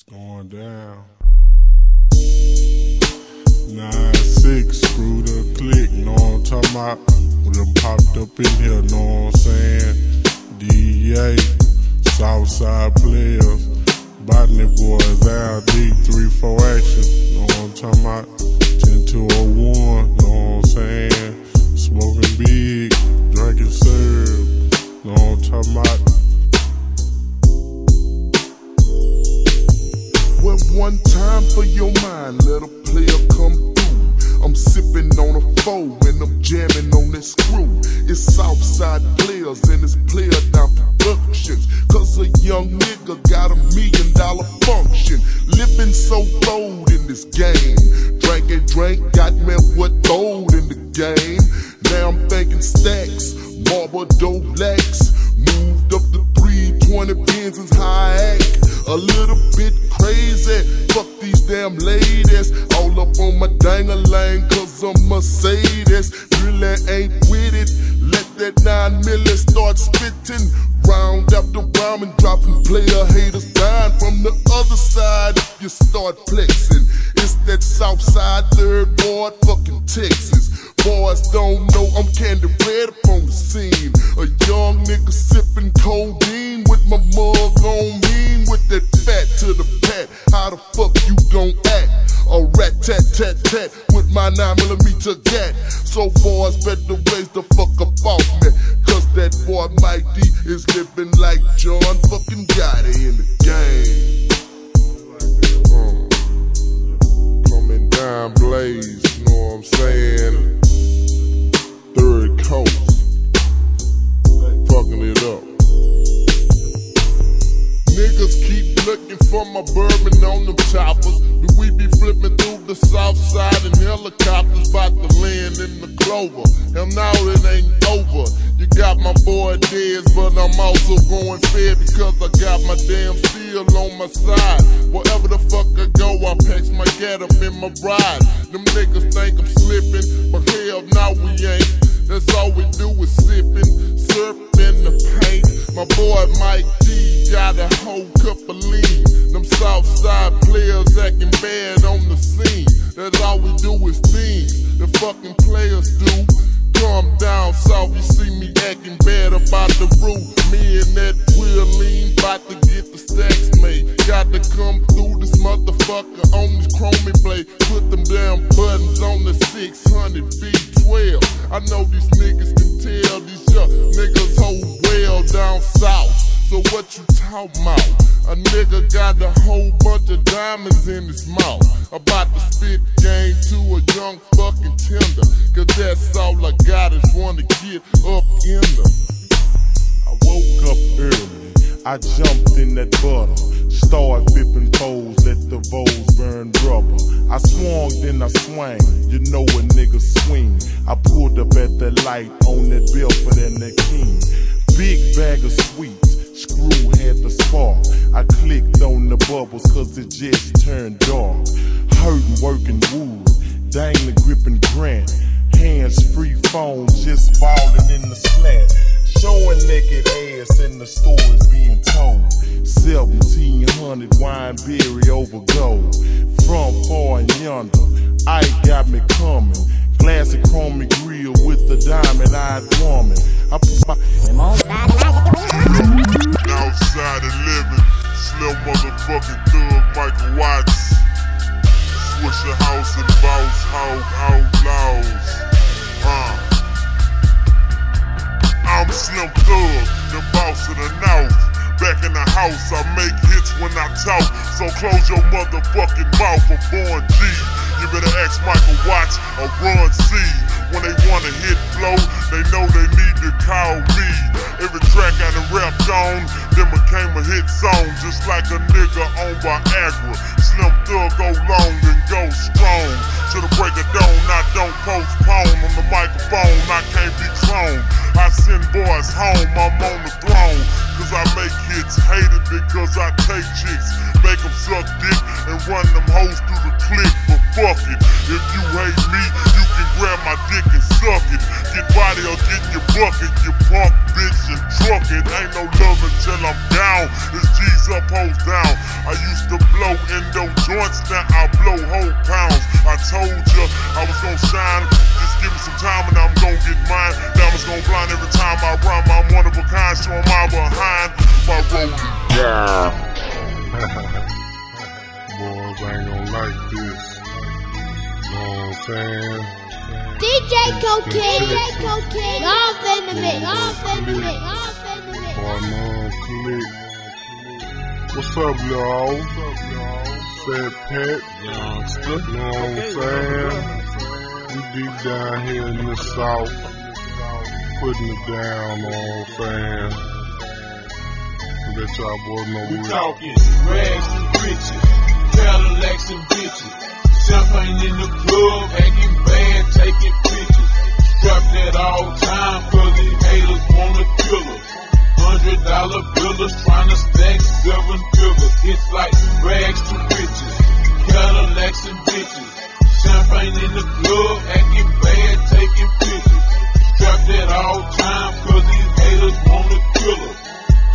It's going down. Nine six, screw the click, know I'm talking about? We done popped up in here, know I'm saying? DEA, Southside players, Botany boys, LD, 3 4 action, know I'm talking about? 10 201, know I'm saying? Smoking big, drinking serve, know I'm talking about? One time for your mind, let a player come through. I'm sipping on a four and I'm jamming on this crew. It's Southside players and it's player down productions. Cause a young nigga got a million dollar function. Living so bold in this game. Drank and drank, got me what gold in the game. Now I'm thinking stacks, marble dope blacks. Moved up the 320 pins is high act. A little bit crazy. Fuck these damn ladies. All up on my dang-a-lang, cause I'm Mercedes. Really ain't with it. Let that 9 milli start spitting. Round after round and dropping player haters dying from the other side if you start flexing. It's that south side third ward fucking Texas. Boys don't know I'm candy red up on the scene. A young nigga sipping codeine with my mug on mean with that fat to the pat. How the fuck you gon' act? A rat tat tat tat with my 9 millimeter gat. So boys better raise the fuck up off me. Cause that boy Mike D is living like John fucking Gotti in the game. Uh, coming down blaze, you know what I'm saying? Third coast, fucking it up. Niggas keep looking for my bourbon on them choppers. Do we be flipping through the south side in helicopters, about to land in the clover? Hell now it ain't over. You got my boy Dez, but I'm also going fair because I got my damn steel on my side. Wherever the fuck I go, I packs my get up in my ride. Them niggas think I'm slipping, but hell now we ain't. That's all we do is sipping, surfing the paint. My boy Mike D got a whole cup of lean. Them Southside players acting bad on the scene. That's all we do is things the fucking players do. Calm down, south, you see me acting bad about the roof. Me and that wheel lean, bout to get the stacks made. Got to come through this motherfucker on this chromey blade. Put them damn buttons on the 600 V12. I know these niggas can tell these young niggas hold well down south. So what you talking about? A nigga got a whole bunch of diamonds in his mouth. About to spit game to a young fucking tender. Cause that's all I got is wanna get up in the. I woke up early, I jumped in that butter. Started flipping poles, let the voles burn rubber. I swung, then I swang, you know a nigga swing. I pulled up at the light on that Bellfort and that King. Big bag of sweets, screw had the spark. I clicked on the bubbles cause it just turned dark. Hurting, working wood, dang the gripping grant. Hands free phone, just falling in the slant. Showing naked ass in the stories being told. 1700 wineberry over gold. From far and yonder, I got me coming. Glass of chrome grill with the diamond eyed woman. I put my Outside and living, slim motherfucking thug Michael Watts. Swishahouse and Boss Hogg Outlawz. Huh. I'm Slim Thug, the boss of the North. Back in the house, I make hits when I talk. So close your motherfucking mouth, I'm born G. You better ask Michael Watts or Run C. When they wanna hit flow, they know they need to call me. Every track I done rapped on, then became a hit song, just like a nigga on Viagra. Slim Thug go long and go strong. To the break of dawn, I don't postpone. On the microphone, I can't be cloned. I send boys home, I'm on the throne. Cause I make hits hated because I take chicks, make them suck dick and run them hoes through the clip. But fuck it, if you hate me, you can grab my dick and suck it. Get body or get your bucket, you punk bitch and truck It ain't no love until I'm down. It's G's up, hoes down. I used to blow endo joints, now I blow whole pounds. I told ya I was shine. Just give me some time and I'm get mine. Diamonds blind every time I rhyme. I'm one of a kind, showing my behind my rolling. Yeah. Boys ain't gonna like this. Know what I'm saying? DJ Cocaine, DJ Cocaine, off in the mix, off in the mix, off in the mix. Boy, no click. What's up, y'all? What's up, y'all? Fat Pat, youngster. Know what I'm saying? We deep down here in the south, putting it down. Know what I'm saying? Let y'all boys know We we talking rags and riches, Cadillacs and bitches. Champagne in the club, acting bad, taking pictures. Strapped at all time, cause these haters wanna kill us. Hundred dollar billers trying to stack seven figures. It's like rags to riches, Cadillacs and bitches. Champagne in the club, acting bad, taking pictures. Strapped at all time, cause these haters wanna kill us.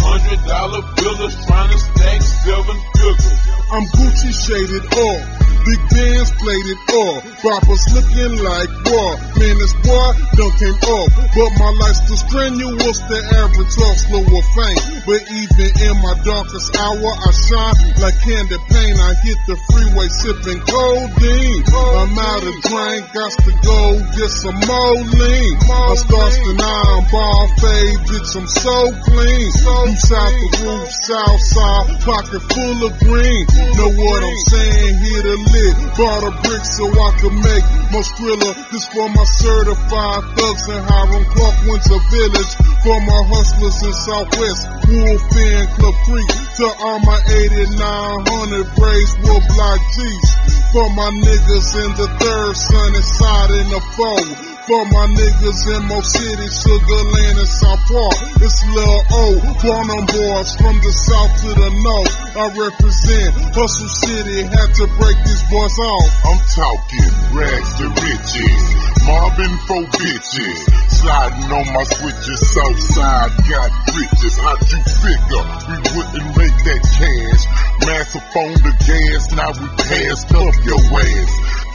Hundred dollar billers trying to stack seven figures. I'm Gucci shaded off. Big bands it all. Boppers looking like war. Man, this boy done came off. But my life's too strenuous. The average hustler will faint. But even in my darkest hour, I shine like candy paint. I hit the freeway sipping codeine. I'm out of drink, got to go get some more lean. I starts the nine bar fade, bitch, I'm so clean. You south the roof, south side, pocket full of green. Know what I'm saying? Here to Bought a brick so I could make more thriller. This for my certified thugs in Hiram Clark, Winter Village. For my hustlers in Southwest, Wolf Inn, Club Creek. To all my 8900 braids, wood block G's. For my niggas in the third, sunny side in the four. For my niggas in Mo City, Sugarland, and South Park. It's Lil O, Quantum Boys from the south to the north. I represent Hustle City, had to break boys off. I'm talking rags to riches, Marvin for bitches, sliding on my switches, south side got riches. How'd you figure we wouldn't make that cash? Massive on the gas, now we passed up your ass.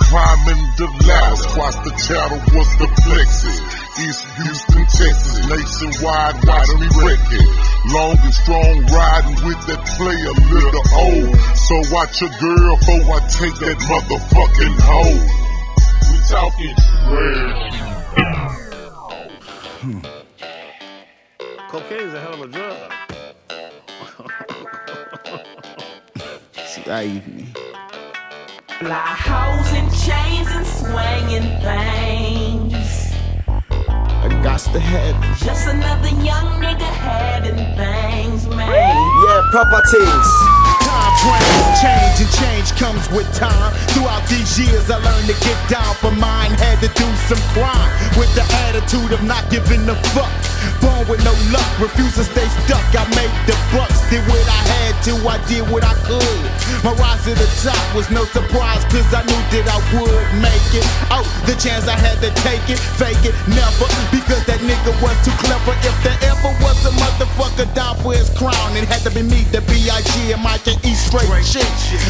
Climbing the ladder, cross the channel was the plexus. East Houston, Texas, nationwide, watch me wreck it. Long and strong, riding with that player, little old. So watch your girl before I take that motherfucking hoe. We talking Cocaine is a hell of a drug. Save me. Fly hoes and chains and swinging things. I got to have it. Just another young nigga having things, man. Yeah, properties. Time frames change and change comes with time. Throughout these years, I learned to get down for mine. Had to do some crime with the attitude of not giving a fuck. Born with no luck, refuse to stay stuck. I made the bucks, did what I had to, I did what I could. My rise to the top was no surprise, cause I knew that I would make it. Oh, the chance I had to take it, fake it, never. Because that nigga was too clever. If there ever was a motherfucker down for his crown, it had to be me, the B.I.G. and Mike and E straight shit.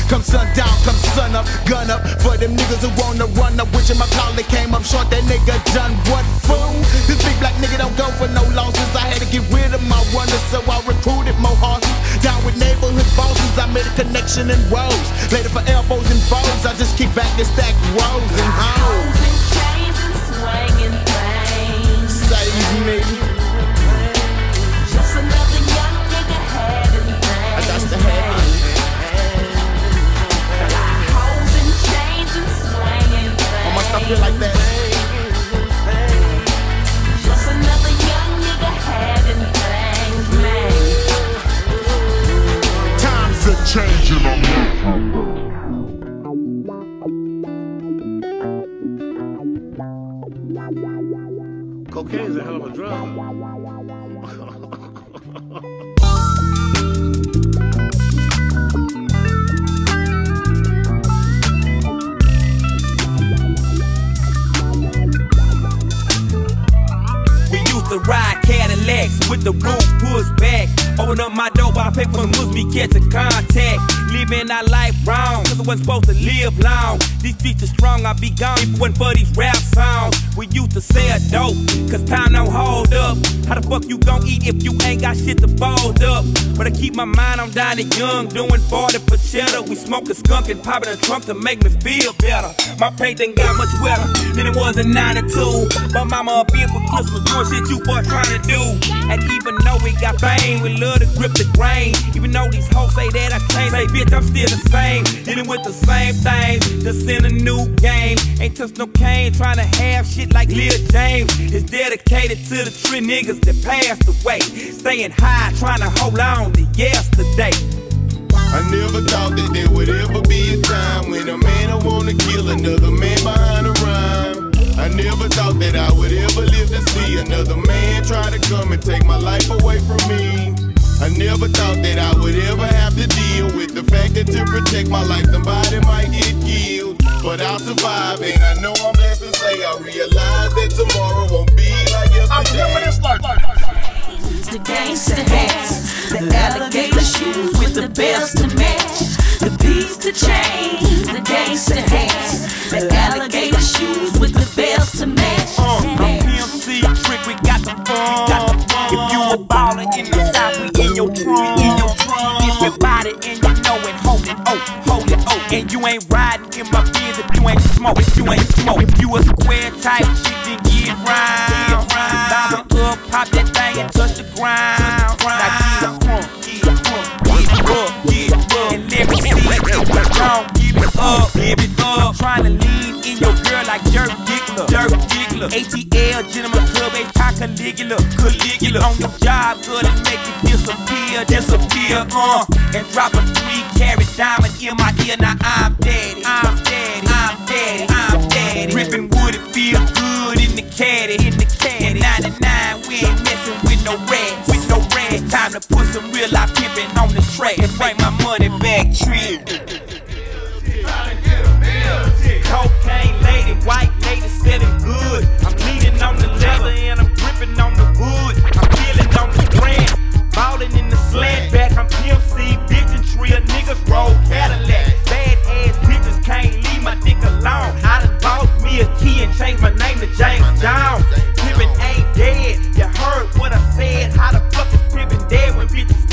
Come sundown, come sun up, gun up. For them niggas who wanna run up, which in my collar came up short, that nigga done what fool? This big black nigga don't go for no losses. I had to get rid of my runners, so I recruited more horses. Down with neighborhood bosses, I made a connection and rose. Later for elbows and foes, I just keep back and stack rows and hoes. Hoes and chains and swinging. Save me. Just another young nigga things. I got to I feel like that? Just another young nigga having things, man. Times are Changing on me. Cocaine is a hell of a drug. To ride Cadillacs, with the roof pushed back. Open up my door while I pay for moves, me catch a contact. Living our life wrong, cause I wasn't supposed to live long. These streets are strong, I'd be gone if it wasn't for these rap songs. We used to sell dope, cause time don't hold up. How the fuck you gon' eat if you ain't got shit to fold up? But I keep my mind on dining young, doing 40 for cheddar. We smoke a skunk and popping a trunk to make me feel better. My paint ain't got much wetter than it was in 92. My mama a beer for Christmas, doing shit you boys trying to do. And even though we got fame, we love to grip the grain. Even though these hoes say that I changed, say bitch, I'm still the same. Dealing with the same things, just in a new game. Ain't touched no cane, trying to have shit like Lil James. It's dedicated to the tree niggas that passed away. Staying high, trying to hold on to yesterday. I never thought that there would ever be a time when a man would wanna kill another man behind a rhyme. I never thought that I would ever live to see another man try to come and take my life away from me. I never thought that I would ever have to deal with the fact that to protect my life somebody might get killed. But I'll survive, and I know I'm blessed to say I realize that tomorrow won't be like yesterday. I remember this like. The gangster hats, the alligator shoes with the belts to match, the beats to change. The gangster hats, the alligator shoes with the belts to match. Uh, Trick, we got the fun. If you a baller in the south, we in your trunk. In your trunk. If your body and you know it, hold it, oh, hold it, oh. And you ain't riding in my Benz if you ain't smoke, if you ain't smoke. If you a square type shit, then get round. Bounce it up, pop that thing and touch the ground. Now get crunk, get crunk, get up, get up. And let me see if you don't give it up, give it up. Trying to lean in your girl like Dirk Diggler, Dirk Diggler. ATL, Gentleman Club, A Caligula, Caligula. On your job, good and make it disappear, disappear, uh. And drop a three carat diamond in my ear, now I'm daddy, I'm daddy, I'm daddy, I'm daddy. Ripping wood, it feel good in the caddy, in the caddy. 99, we ain't messing with no rats, with no rats. Time to put some real life pimping on the track and bring my money back, trip. Cocaine lady, white lady. I'm leaning on the leather and I'm gripping on the wood. I'm feeling on the brand, ballin' in the slant back. I'm PMC, bitch and niggas roll Cadillac. Bad ass bitches can't leave my dick alone. Me a key and changed my name to James. Pippin ain't dead. You heard what I said. How the fuck is Pippin dead when bitches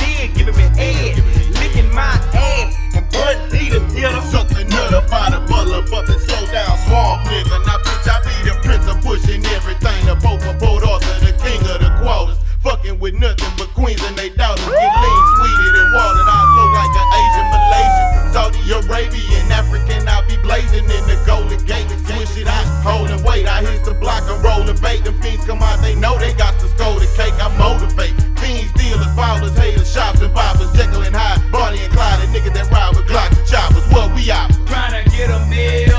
nigga. Now, bitch, I be the prince of pushing everything. The Pope of Port Arthur, the king of the quarters. Fucking with nothing but queens and they daughters. Get lean, sweeter than water. I look like an Asian Malaysian. Saudi Arabian, African, I be blazing in the Golden Gate. Swish it out, holding weight. I hit the block, I'm rolling bait. Them fiends come out, they know they got to score the cake. I motivate. Fiends, dealers, ballers, haters, shops and boppers. Jekyll and Hyde, Bonnie and Clyde, and niggas that ride with Glocks and choppers. What we out? Tryna get a meal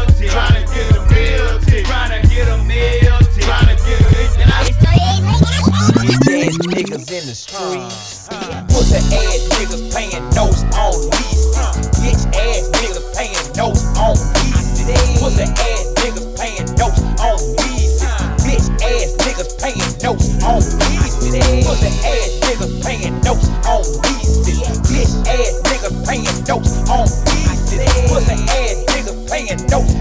niggas in the streets. Pussy ass niggas paying notes on leases. Bitch ass niggas paying notes on leases. Pussy ass niggas paying notes on leases. Bitch ass niggas paying notes on. Pussy ass niggas paying notes on. Bitch ass niggas paying notes on. Pussy ass niggas paying notes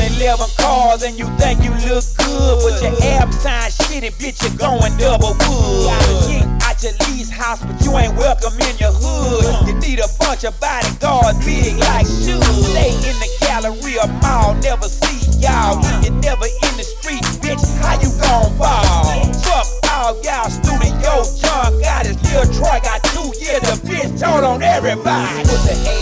11 cars and you think you look good, but your sign shitty, bitch you're going double wood. Kick out your lease house, but you ain't welcome in your hood. You need a bunch of bodyguards big like shoes. Stay in the Galleria Mall, never see y'all. You never in the street, bitch. How you gon' ball? Fuck all y'all studio John got his little Troy got two years. The bitch told on everybody.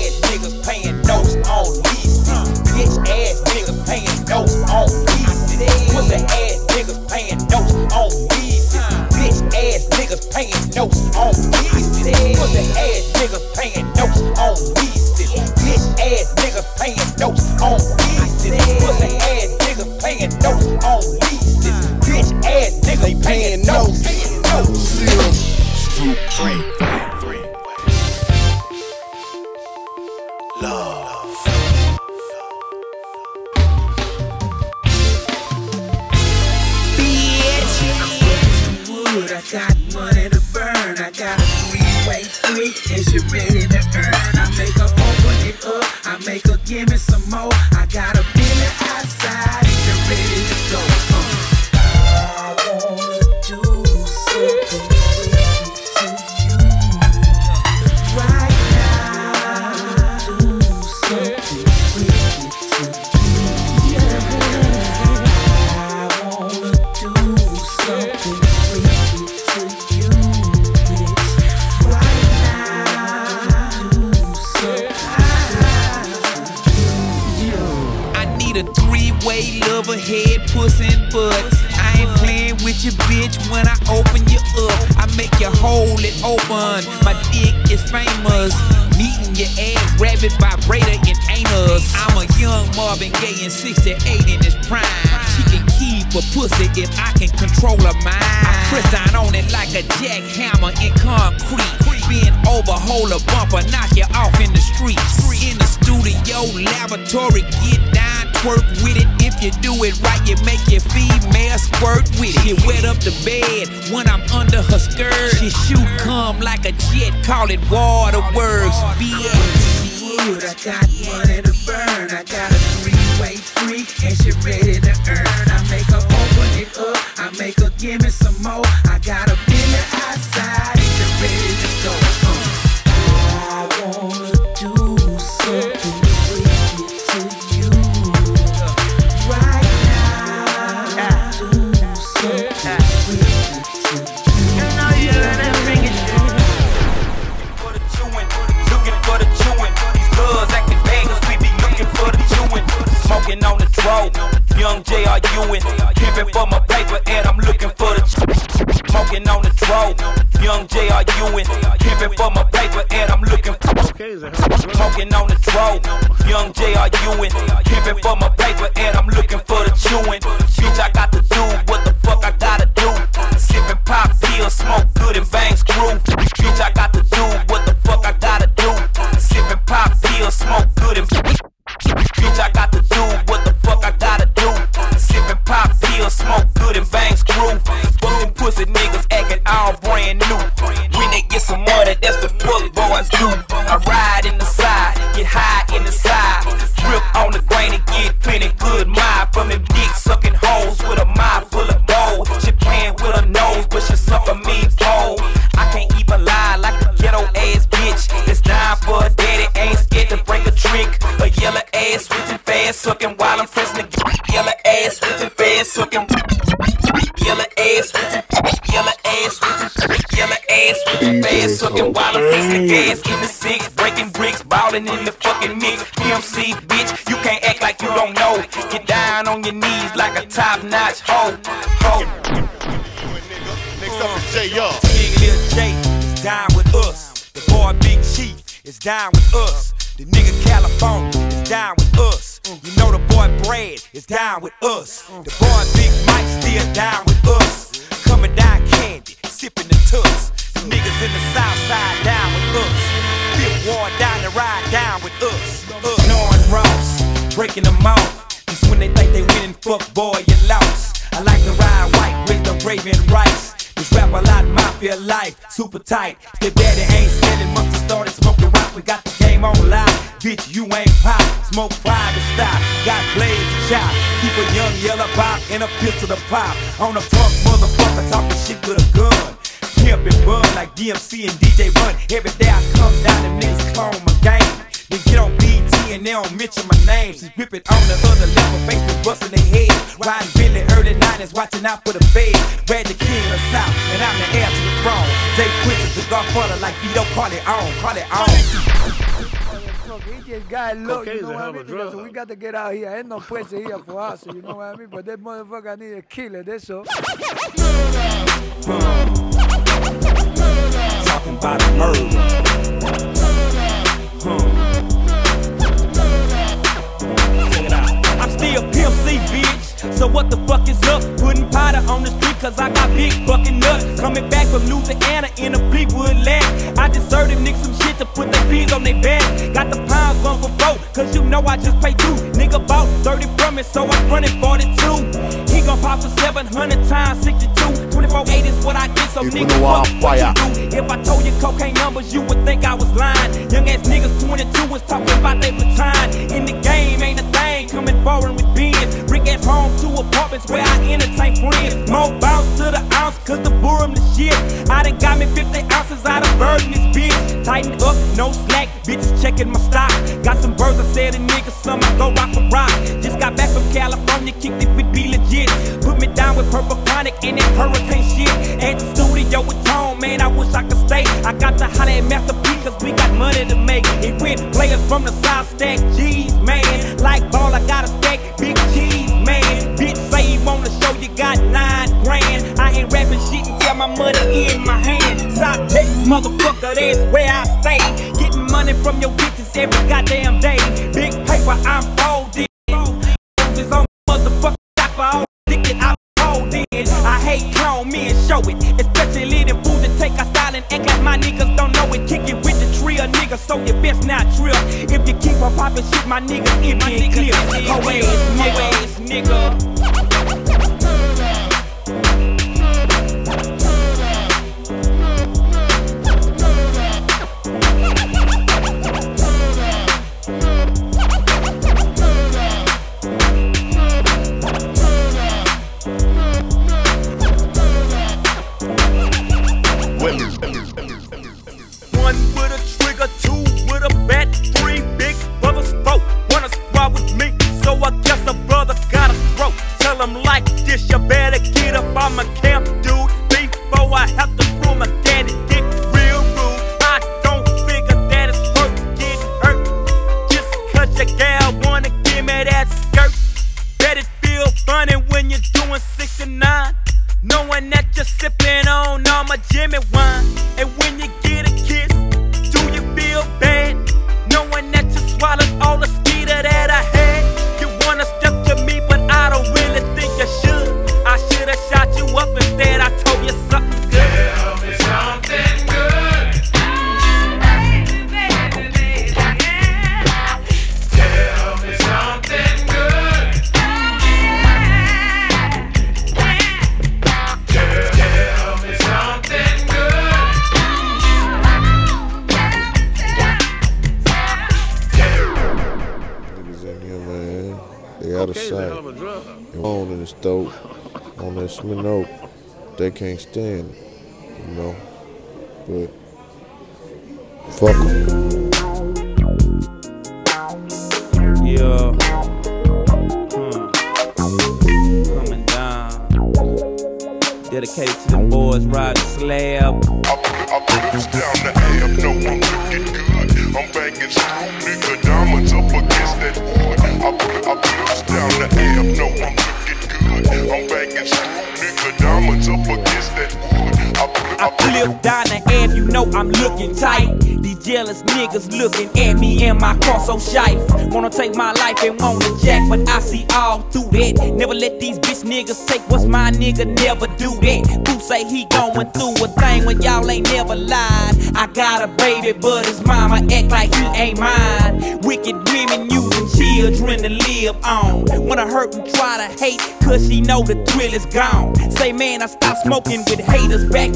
got to get out here. Ain't no pussy here for us. You know what I mean? But that motherfucker need a killer. That's all.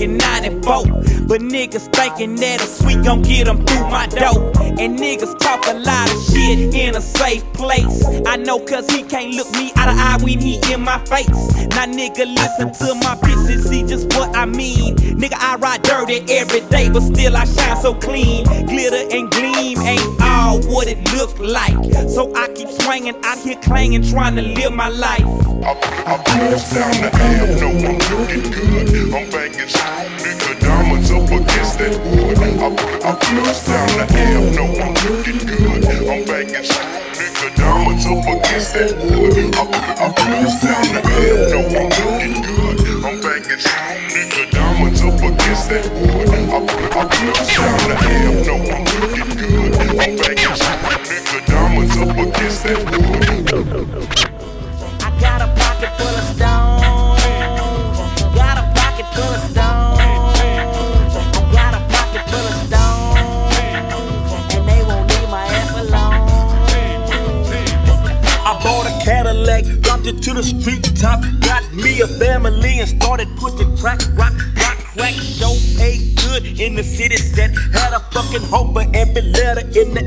94. But niggas thinking that a sweet gon' get them through my door. And niggas talk a lot of shit in a safe place. I know cause he can't look me out of eye when he in my face. Now nigga listen to my bitches, see just what I mean. Nigga I ride dirty every day but still I shine so clean. Glitter and gleam ain't all what it look like. So I hanging out here clanging, trying to live my life. I'm pulls down the hill. no, I'm looking good. I'm banging nigga diamonds up against that wood. I, I pulls down the hill. no, I'm looking good. I'm banging nigga diamonds up against that wood. I, I pulls down the no, I'm looking good. I'm banging nigga diamonds up against that wood. I, down the hill.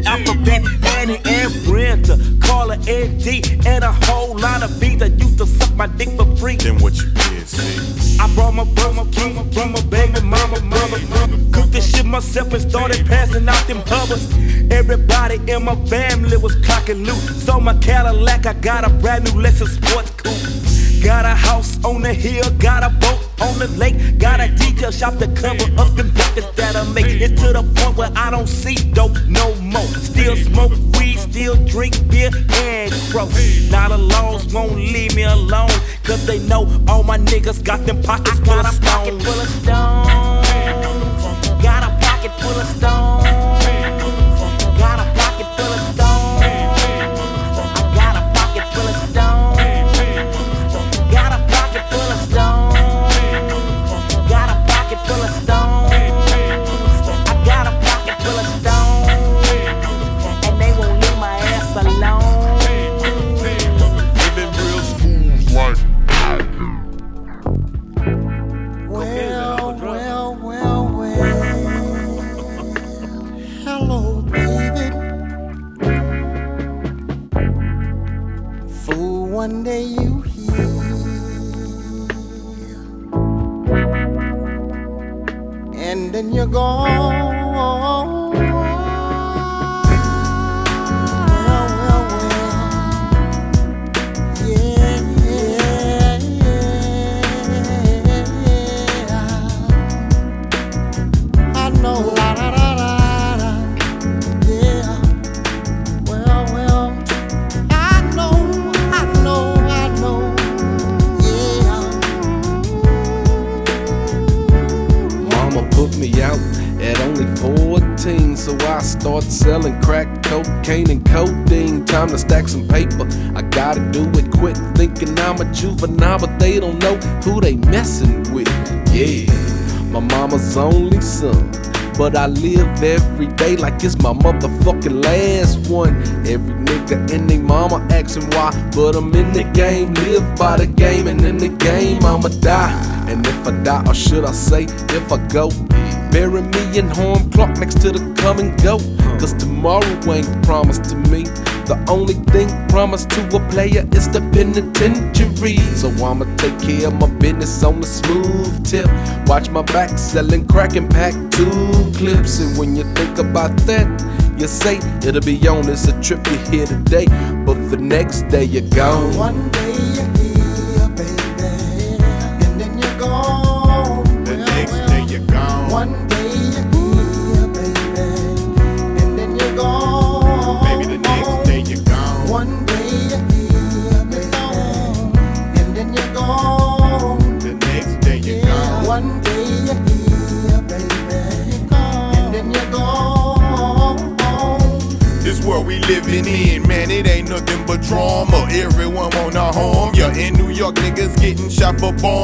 Alphabet. Annie and Brenda, Carla and D, and a whole lot of beats that used to suck my dick for free. Then what you did, see? I brought my brother king from my baby mama, mother, mother. Cooked this shit myself and started passing out them hubbers. Everybody in my family was clocking loot. So my Cadillac, I got a brand new Lexus sports coupe. Got a house on the hill, got a boat on the lake, got a detail shop to cover up them buckets that I make. It's to the point where I don't see Now the laws won't leave me alone, cause they know all my niggas got them pockets full of stones. I live every day like it's my motherfucking last one. Every nigga and they mama asking why. But I'm in the game, live by the game, and in the game I'ma die. And if I die, or should I say, if I go, bury me in home clock next to the come and go. Cause tomorrow ain't promised to me. The only thing promised to a player is the penitentiary. So I'ma take care of my business on the smooth tip. Watch my back selling crack and pack two clips. And when you think about that, you say it'll be on. It's a trip you here today, but the next day you're gone. One day you're niggas getting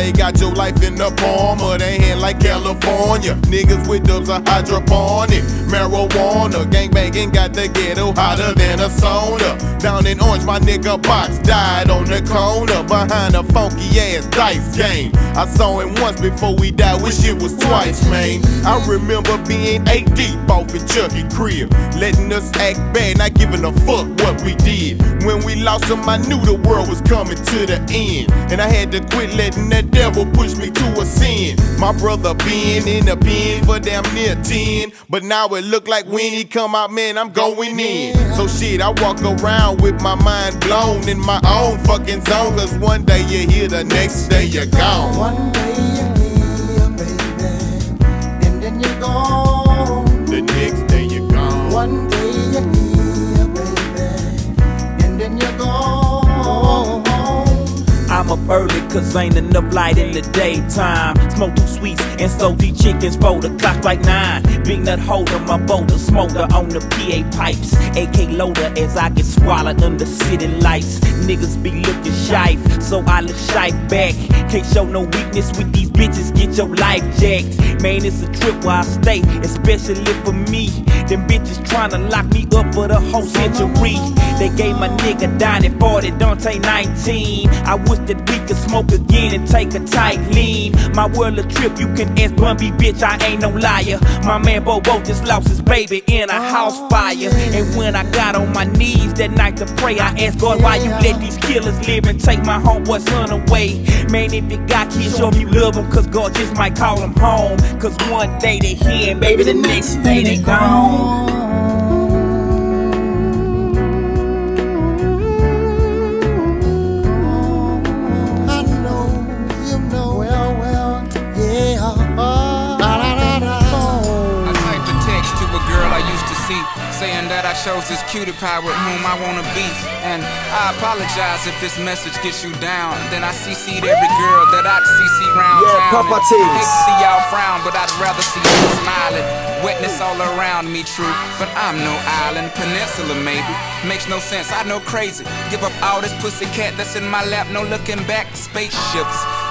they got your life in the palm of their hand like California. Niggas with dubs are hydroponic. Marijuana, gangbanging got the ghetto hotter than a sauna. Down in Orange, my nigga Box died on the corner behind a funky ass dice game. I saw him once before we died, wish it was twice, man. I remember being eight deep off in Chucky crib, letting us act bad, not giving a fuck what we did. When we lost him, I knew the world was coming to the end, and I had to quit letting that devil push me to a sin. My brother been in the pen for damn near 10, but now it look like when he come out, man, I'm going in. So shit, I walk around with my mind blown in my own fucking zone, cause one day you're here, the next day you're gone. One day you're here, baby, and then you're gone. The next day you're gone. One day I'm up early cause ain't enough light in the daytime. Smoke two sweets and slow these chickens for the clock like nine. Big nut holder, my boulder smoker on the PA pipes. AK loader as I get swallowed under city lights. Niggas be looking shy, so I look shy back. Can't show no weakness with these bitches, get your life jacked. Man, it's a trip where I stay, especially for me. Them bitches tryna lock me up for the whole century. They gave my nigga down at 40, Dante 19. I wish that we can smoke again and take a tight lean. My world a trip, you can ask Bumby, bitch, I ain't no liar. My man Bobo just lost his baby in a house oh. fire. And when I got on my knees that night to pray, I asked God, why you let these killers live and take my homeboy son away? Man, if you got kids, show me you love them, cause God just might call them home. Cause one day they here, and baby, the next day they gone. Chose this cutie pie with whom I wanna be. And I apologize if this message gets you down. Then I CC'd every girl that I'd CC round Yeah, town. Papa Tings. Hate to see y'all frown, but I'd rather see you smiling. Wetness all around me, true. But I'm no island, peninsula maybe. Makes no sense, I know crazy. Give up all this pussy cat that's in my lap, no looking back. Spaceships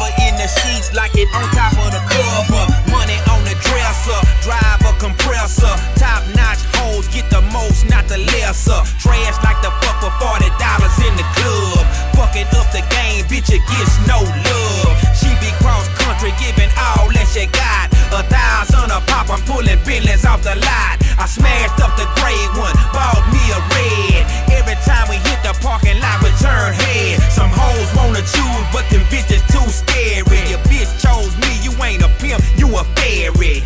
Never in the sheets like it on top of the cover. Money on the dresser, drive a compressor. Top notch hoes get the most, not the lesser. Trash like the fuck for forty dollars in the club. Fucking up the game, bitch, it gets no love. She be cross country, giving all that she got. A thousand a pop, I'm pulling billions off the lot. I smashed up the gray one, bought me a red. Every time we hit the parking lot, we turn head. Some hoes wanna choose, but them bitches too scary. Your bitch chose me, you ain't a pimp, you a fairy.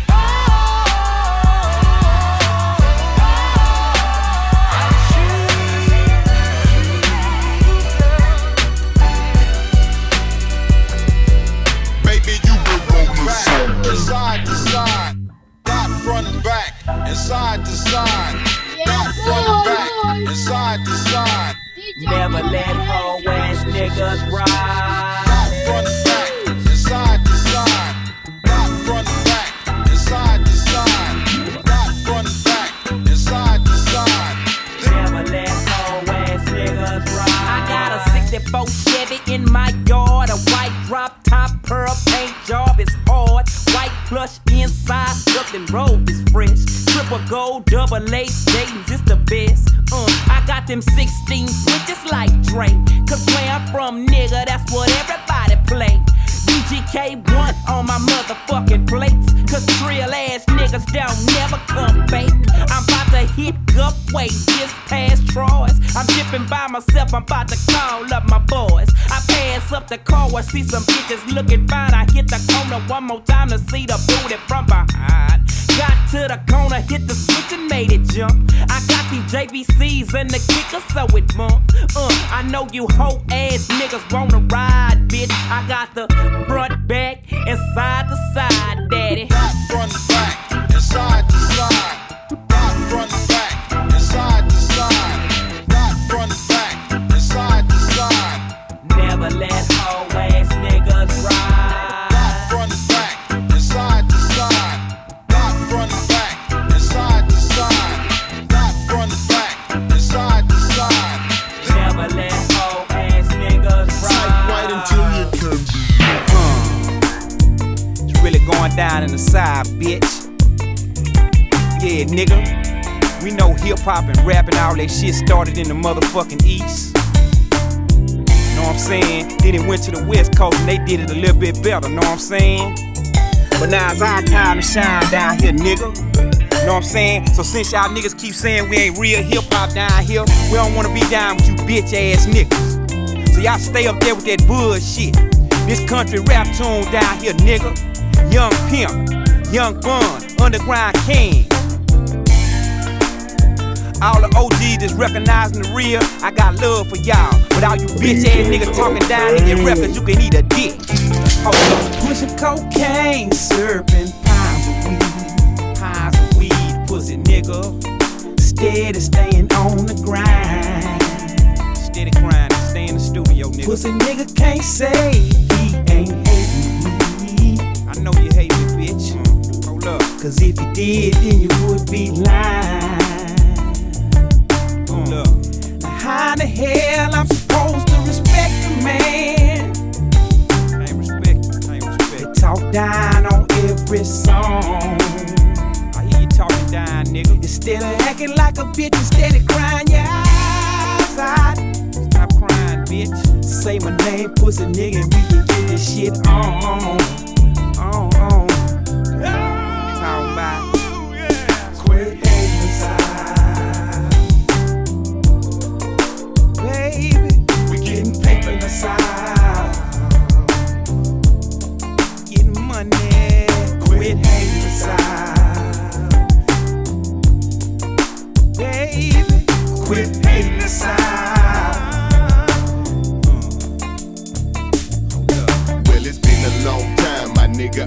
Back, side to side, not front and back, and side to side, not front and back, and side to side. Never let hoe ass niggas ride. Not front and back, and side to side, not front and back, and side to side, not front and back, and side to side. Never let hoe ass niggas ride. I got a 64 Chevy in my yard, a white drop top, pearl paint job is hard. White plush inside, something robe is fresh. Triple gold, double lace, Dayton's is the best. Uh, I got them 16 switches like Drake. Cause where I'm from, nigga, that's what everybody play. UGK1 on my motherfucking plates. Cause trill ass niggas don't never come fake. I'm about to hit Gulfway just past Troy's. I'm dipping by myself, I'm about to call up my boys. I pass up the car, I see some bitches looking fine. I hit the corner one more time to see the booty from behind. Got to the corner, hit the switch and made it jump. I got these JVCs and the kicker, so it bump. Uh, I know you hoe ass niggas wanna ride, bitch. I got the front, back, and side to side, daddy. Front back, and side, down in the side, bitch. Yeah, nigga. We know hip hop and rap and all that shit started in the motherfucking East. Know what I'm saying? Then it went to the West Coast and they did it a little bit better, know what I'm saying? But now it's our time to shine down here, nigga. Know what I'm saying? So since y'all niggas keep saying we ain't real hip hop down here, we don't wanna be down with you bitch ass niggas. So y'all stay up there with that bullshit. This country rap tune down here, nigga. Young Pimp, Young Bun, Underground King. All the OGs just recognizing the real. I got love for y'all. But all you bitch ass niggas talking down in your records, you can eat a dick. Hold up. Pushing cocaine, serving pounds of weed. Pounds of weed, pussy nigga. Steady staying on the grind. Steady stay in the studio, nigga. Pussy nigga can't say he ain't hating me. I know you hate me, bitch. Mm. Hold up. Cause if you did, then you would be lying. Hold mm. up. Now how the hell I'm supposed to respect a man? I ain't respect, I ain't respect. They talk down on every song. I hear you talking down, nigga. Instead of acting like a bitch, instead of crying your eyes out. Bitch. Say my name, pussy nigga, we can get this shit. On,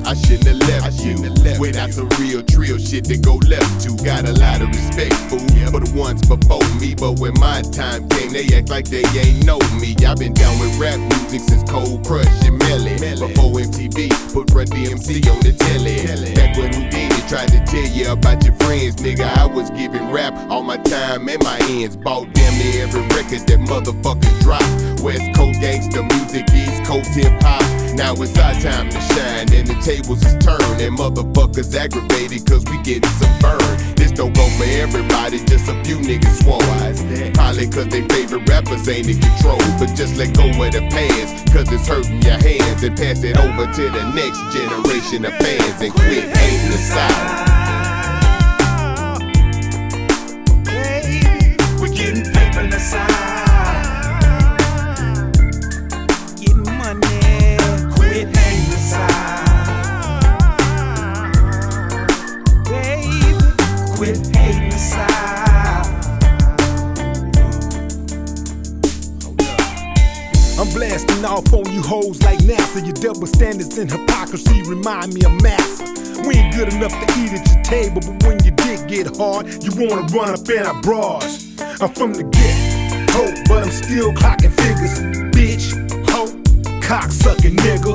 I shouldn't have left you. Without some real drill shit to go left to. Got a lot of respect, fool, for the ones before me. But when my time came, they act like they ain't know me. I've been down with rap music since Cold Crush and Melly. Before MTV put Run DMC on the telly. Back when Whodini tried to tell you about your friends, nigga, I was giving rap all my time and my ends. Bought damn near every record that motherfuckers dropped. West Coast gangster music, East Coast hip hop. Now it's our time to shine, and the tables is turned, and motherfuckers aggravated cause we getting some burn. This don't go for everybody, just a few niggas swore. Probably cause they favorite rappers ain't in control, but just let go of the past, cause it's hurting your hands, and pass it over to the next generation of fans, and quit hating the South. we're getting paper aside. You hoes like NASA. Your double standards and hypocrisy remind me of massa. We ain't good enough to eat at your table, but when your dick get hard, you wanna run up in our bras. I'm from the get, ho, but I'm still clocking figures. Bitch, ho, cocksucking nigga.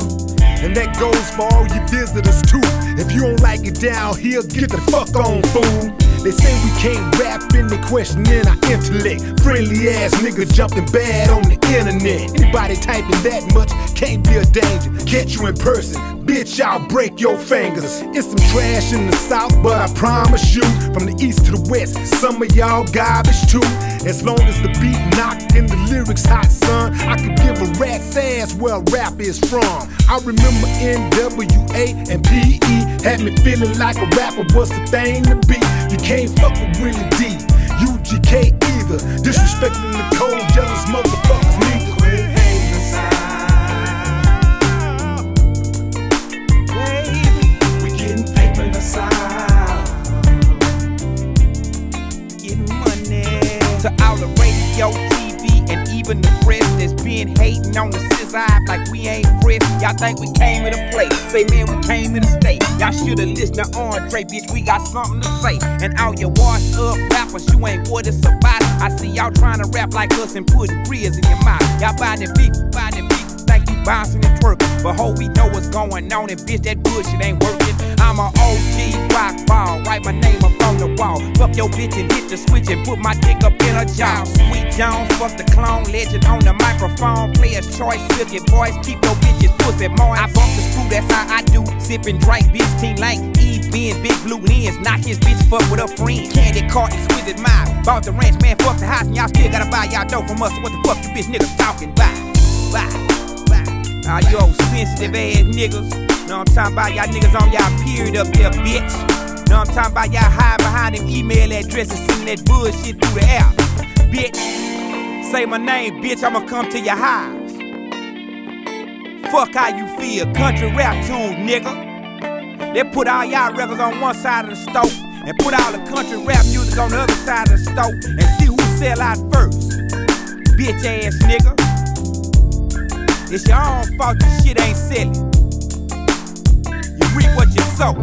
And that goes for all you visitors too. If you don't like it down here, get the fuck on, fool. They say we can't rap and they questioning our intellect. Friendly ass niggas jumping bad on the internet. Anybody typing that much can't be a danger. Catch you in person, bitch, I'll break your fingers. It's some trash in the south, but I promise you, from the east to the west, some of y'all garbage too. As long as the beat knocked and the lyrics hot, son, I could give a rat's ass where rap is from. I remember NWA and PE had me feeling like a rapper was the thing to be. You can't fuck with Willie D, UGK either. Disrespecting the cold, jealous motherfuckers neither. To all and even the press that's been hating on the scissor like we ain't fresh. Y'all think we came in a play. Say, man, we came in a state. Y'all shoulda listened to Andre, bitch. We got something to say. And all your washed up rappers, you ain't what it's about. I see y'all trying to rap like us and putting grills in your mouth. Y'all buy them big, buy them big think you bouncing and twerking. But ho, we know what's going on, and bitch, that bullshit ain't working. I'm a OG rock ball, write my name up on the wall. Fuck your bitch and hit the switch and put my dick up in her jaw. Sweet Jones, fuck the clone, legend on the microphone. Player's choice, silky boys, keep your bitches pussy moist. I bump the screw, that's how I do. Sipping Drake, bitch, team like Eve, being big blue lens. Knock his bitch fuck with a friend. Candy cart, exquisite mile. Bought the ranch, man, fuck the house, and y'all still gotta buy y'all dough from us. So what the fuck you bitch niggas talking about? Bye. All you old sensitive ass niggas. Know I'm talking about? Y'all niggas on y'all period up there, bitch. Know I'm talking about? Y'all hide behind them email addresses, sending that bullshit through the air. Bitch, say my name, bitch. I'ma come to your house. Fuck how you feel, country rap tunes, nigga. They put all y'all records on one side of the stove and put all the country rap music on the other side of the store and see who sell out first. Bitch ass nigga. It's your own fault this shit ain't selling. You reap what you sow.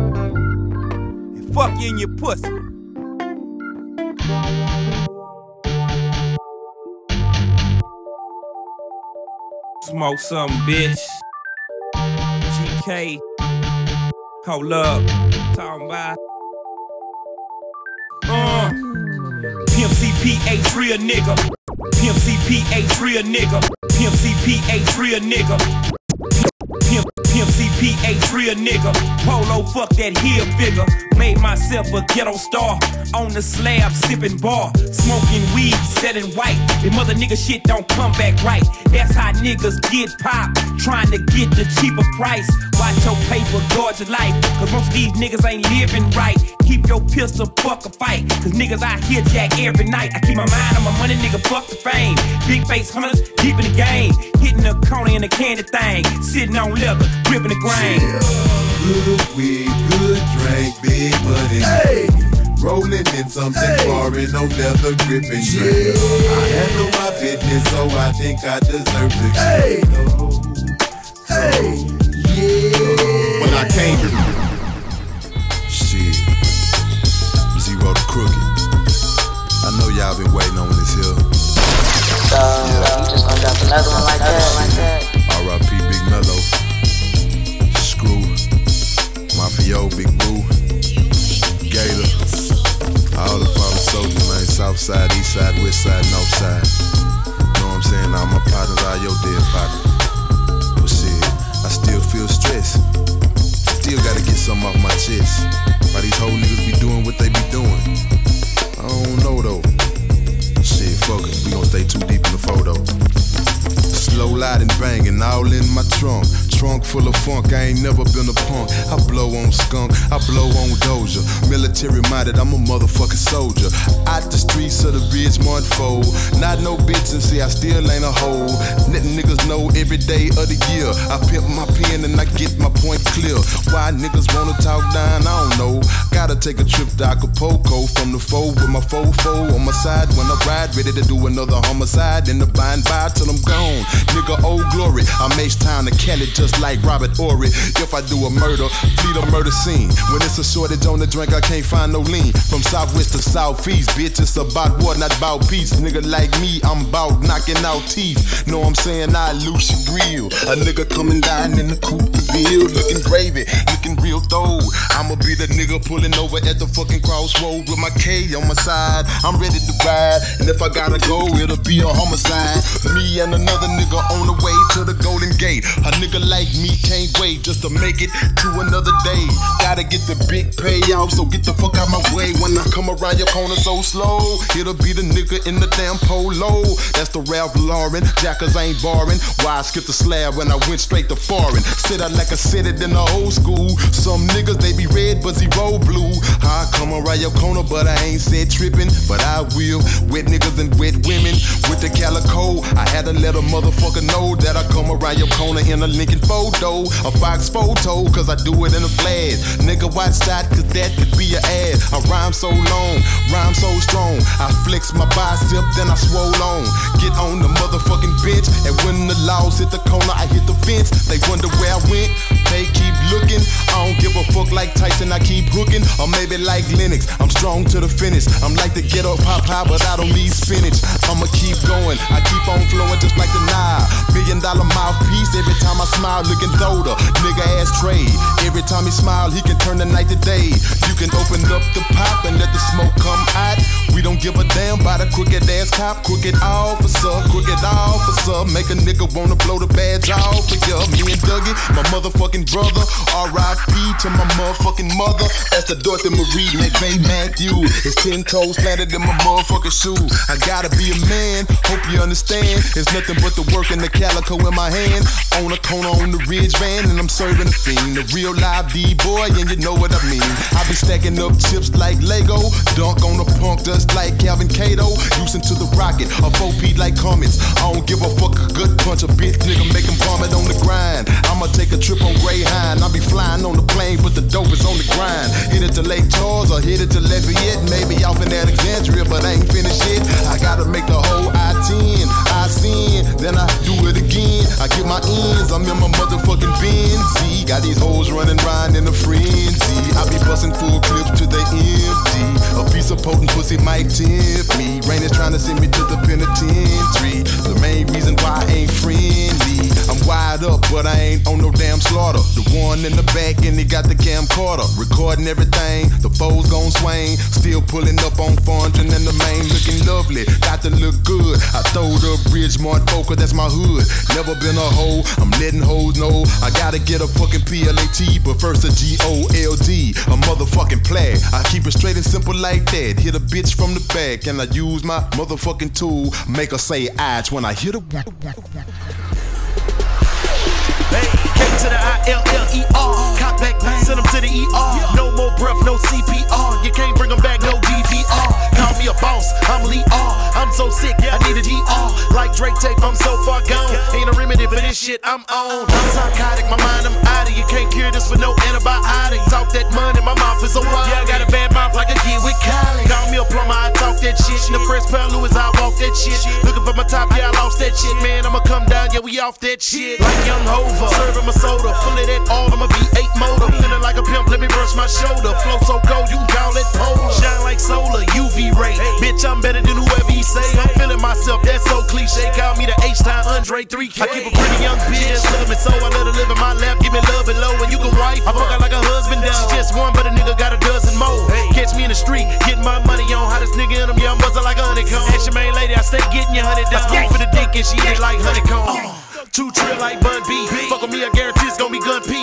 And fuck you in your pussy. Smoke some bitch. GK. Hold up. Talking about. Pimp CPH real nigga. Pimp CPH real nigga. Pimp CPH real nigga. Pimp, CPH real nigga. Polo fuck that heel figure. Made myself a ghetto star. On the slab, sipping bar. Smoking weed, selling white. The mother nigga shit don't come back right. That's how niggas get pop. Trying to get the cheaper price. Watch your paper, guard your life. Cause most of these niggas ain't living right. Keep your pistol, fuck a fight. Cause niggas out here jack every night. I keep my mind on my money, nigga, fuck the fame. Big face hunters, deep in the game. Hitting the corner in the candy thing. Sitting on leather, gripping the grain. Good weed, good drink, big money. Hey. Rolling in something foreign, no leather gripping. Yeah. I handle my business, so I think I deserve to hey. Hey, yeah. When I came here, shit, zero to crooked. I know y'all been waiting on this hill. So yeah. you just gonna drop another one like that, like that. R.I.P. Big Mello, Mafio, Big Boo, Gator, all the fallen soldiers, man. South side, east side, west side, north side. You Know what I'm saying? All my partners, all your dead partners. But shit, I still feel stressed. Still gotta get something off my chest. Why these whole niggas be doing what they be doing? I don't know though. We gon' stay too deep in the photo. Slow lighting banging all in my trunk. Trunk full of funk, I ain't never been a punk. I blow on skunk, I blow on doja. Military minded, I'm a motherfucking soldier. Out the streets of the Ridgemont fold. Not no bitch and see I still ain't a hoe. Letting niggas know every day of the year. I pimp my pen and I get my point clear. Why niggas wanna talk down, I don't know. Gotta take a trip to Acapulco from the foe with my fofo on my side when I ride. Ready to do another homicide in the bind by till I'm gone. Nigga, old glory. I'm H-Town to Kelly just like Robert Ory. If I do a murder, fleet a murder scene. When it's a shortage on the drink, I can't find no lean. From southwest to southeast, bitch, it's about war, not about peace. Nigga like me, I'm about knocking out teeth. Know I'm saying? I lose your grill. A nigga coming down in the coupe de ville, looking gravy, looking real though. I'ma be the nigga pulling over at the fucking crossroad with my K on my side. I'm ready to ride, and if I gotta go, it'll be a homicide. Me and another nigga on the way to the Golden Gate. A nigga like me can't wait just to make it to another day. Gotta get the big payoff, so get the fuck out my way when I come around your corner so slow. It'll be the nigga in the damn polo. That's the Ralph Lauren. Jackers ain't barring. Why I skipped the slab when I went straight to foreign? Sit out like I said it in the old school. Some niggas they be red but zero blue. I come around your corner, but I ain't said tripping. But I will. Wet niggas and wet women with the calico. I had to let a motherfucker know that I come around your corner in a Lincoln photo, a Fox photo, cause I do it in a flash. Nigga, watch that, cause that could be an ad. I rhyme so long, rhyme so strong. I flex my bicep, then I swole on. Get on the motherfucking bench, and when the laws hit the corner, I hit the fence. They wonder where I went, they keep looking. I don't give a fuck like Tyson, I keep hooking. Or maybe like Lennox, I'm strong to the finish. I'm like the ghetto pop high, but I don't need spinach. I'ma keep going, I keep on flowing just like the Nile. Million dollar mouthpiece every time I smile, looking throater. Nigga ass trade. Every time he smile, he can turn the night to day. You can open up the pop and let the smoke come out. We don't give a damn about a crooked ass cop, crooked officer, crooked officer. Make a nigga wanna blow the badge off of ya. Me and Dougie, my motherfucking brother. R.I.P. to my motherfucking mother. That's the Dorothy Marie McVeigh Matthew. His ten toes planted in my motherfucking shoe. I gotta be a man, hope you understand. It's nothing but the work and the calico in my hand. On a corner on the ridge van, and I'm serving a fiend. A real live D-boy, and you know what I mean. I be stacking up chips like Lego. Dunk on the punk just like Kelvin Cato. Using to the rocket. A 4P like Cummins. I don't give a fuck a good punch a bitch nigga make him vomit on the grind. I'ma take a trip on Greyhound. I'll be flying on the plane, but the dope is on the grind. Hit it to Lake Charles or hit it to Lafayette. Maybe off in Alexandria, but I ain't finished yet. I gotta make the whole I-10. I sin, then I do it again. I get my ends, I'm in my motherfucking Benz. Got these hoes running round in a frenzy. I be busting full clips to the empty. A piece of potent pussy might tempt me. Rain is trying to send me to the penitentiary. The main reason why I ain't friendly. I'm wide up, but I ain't on no damn slaughter. The one in the back and he got the camcorder. Recording everything, the foes gon' swing. Still pulling up on Fondren and the main looking lovely. Got to look good. I throwed up Bridgemont Poker, that's my hood. Never been a hoe, I'm letting hoes know. I gotta get a fucking PLAT, but first a G-O-L-D. A motherfucking play. I keep it straight and simple like that. Hit a bitch from the back and I use my motherfucking tool. Make her say "Ach" when I hit her. K to the I-L-L-E-R. Cop back, send them to the ER. No more breath, no CPR. You can't bring them back, no DVR. Call me a boss, I'm Lee R. I'm so sick, I need a DR. Like Drake tape, I'm so far gone. Ain't a remedy for this shit I'm on. I'm psychotic, my mind, I'm out of. You can't cure this with no antibiotic. Talk that money, my mouth is a wild. Yeah, I got a bad mouth like a kid with Kylie. Call me a plumber, I talk that shit. In the fresh pair of Louis, I walk that shit. Looking for my top, yeah, I lost that shit. Man, I'ma come down, yeah, we off that shit. Like Young Hova, serving my soda. Full of that all, I'm a V8 motor. Feeling like a pimp, let me brush my shoulder. Flow so cold, you can call it polar. Shine like solar, UV ray. Bitch, I'm better than whoever you say. I'm feeling myself, that's so cliche. Call me the H-Time Andre 3K. I keep a pretty young bitch, love me so I let her live in my lap. Give me love and low, and you can wife. I fuck her like a husband does. She just one, but a nigga got a dozen more. Catch me in the street, getting my money on. Hottest nigga in them, yeah, I'm buzzing like a honeycomb. Ask your main lady, I stay getting you honey down. Go for the dick, and she hit like honeycomb. Two trill like Bun B. Fuck with me, I guarantee it's gonna be gun P.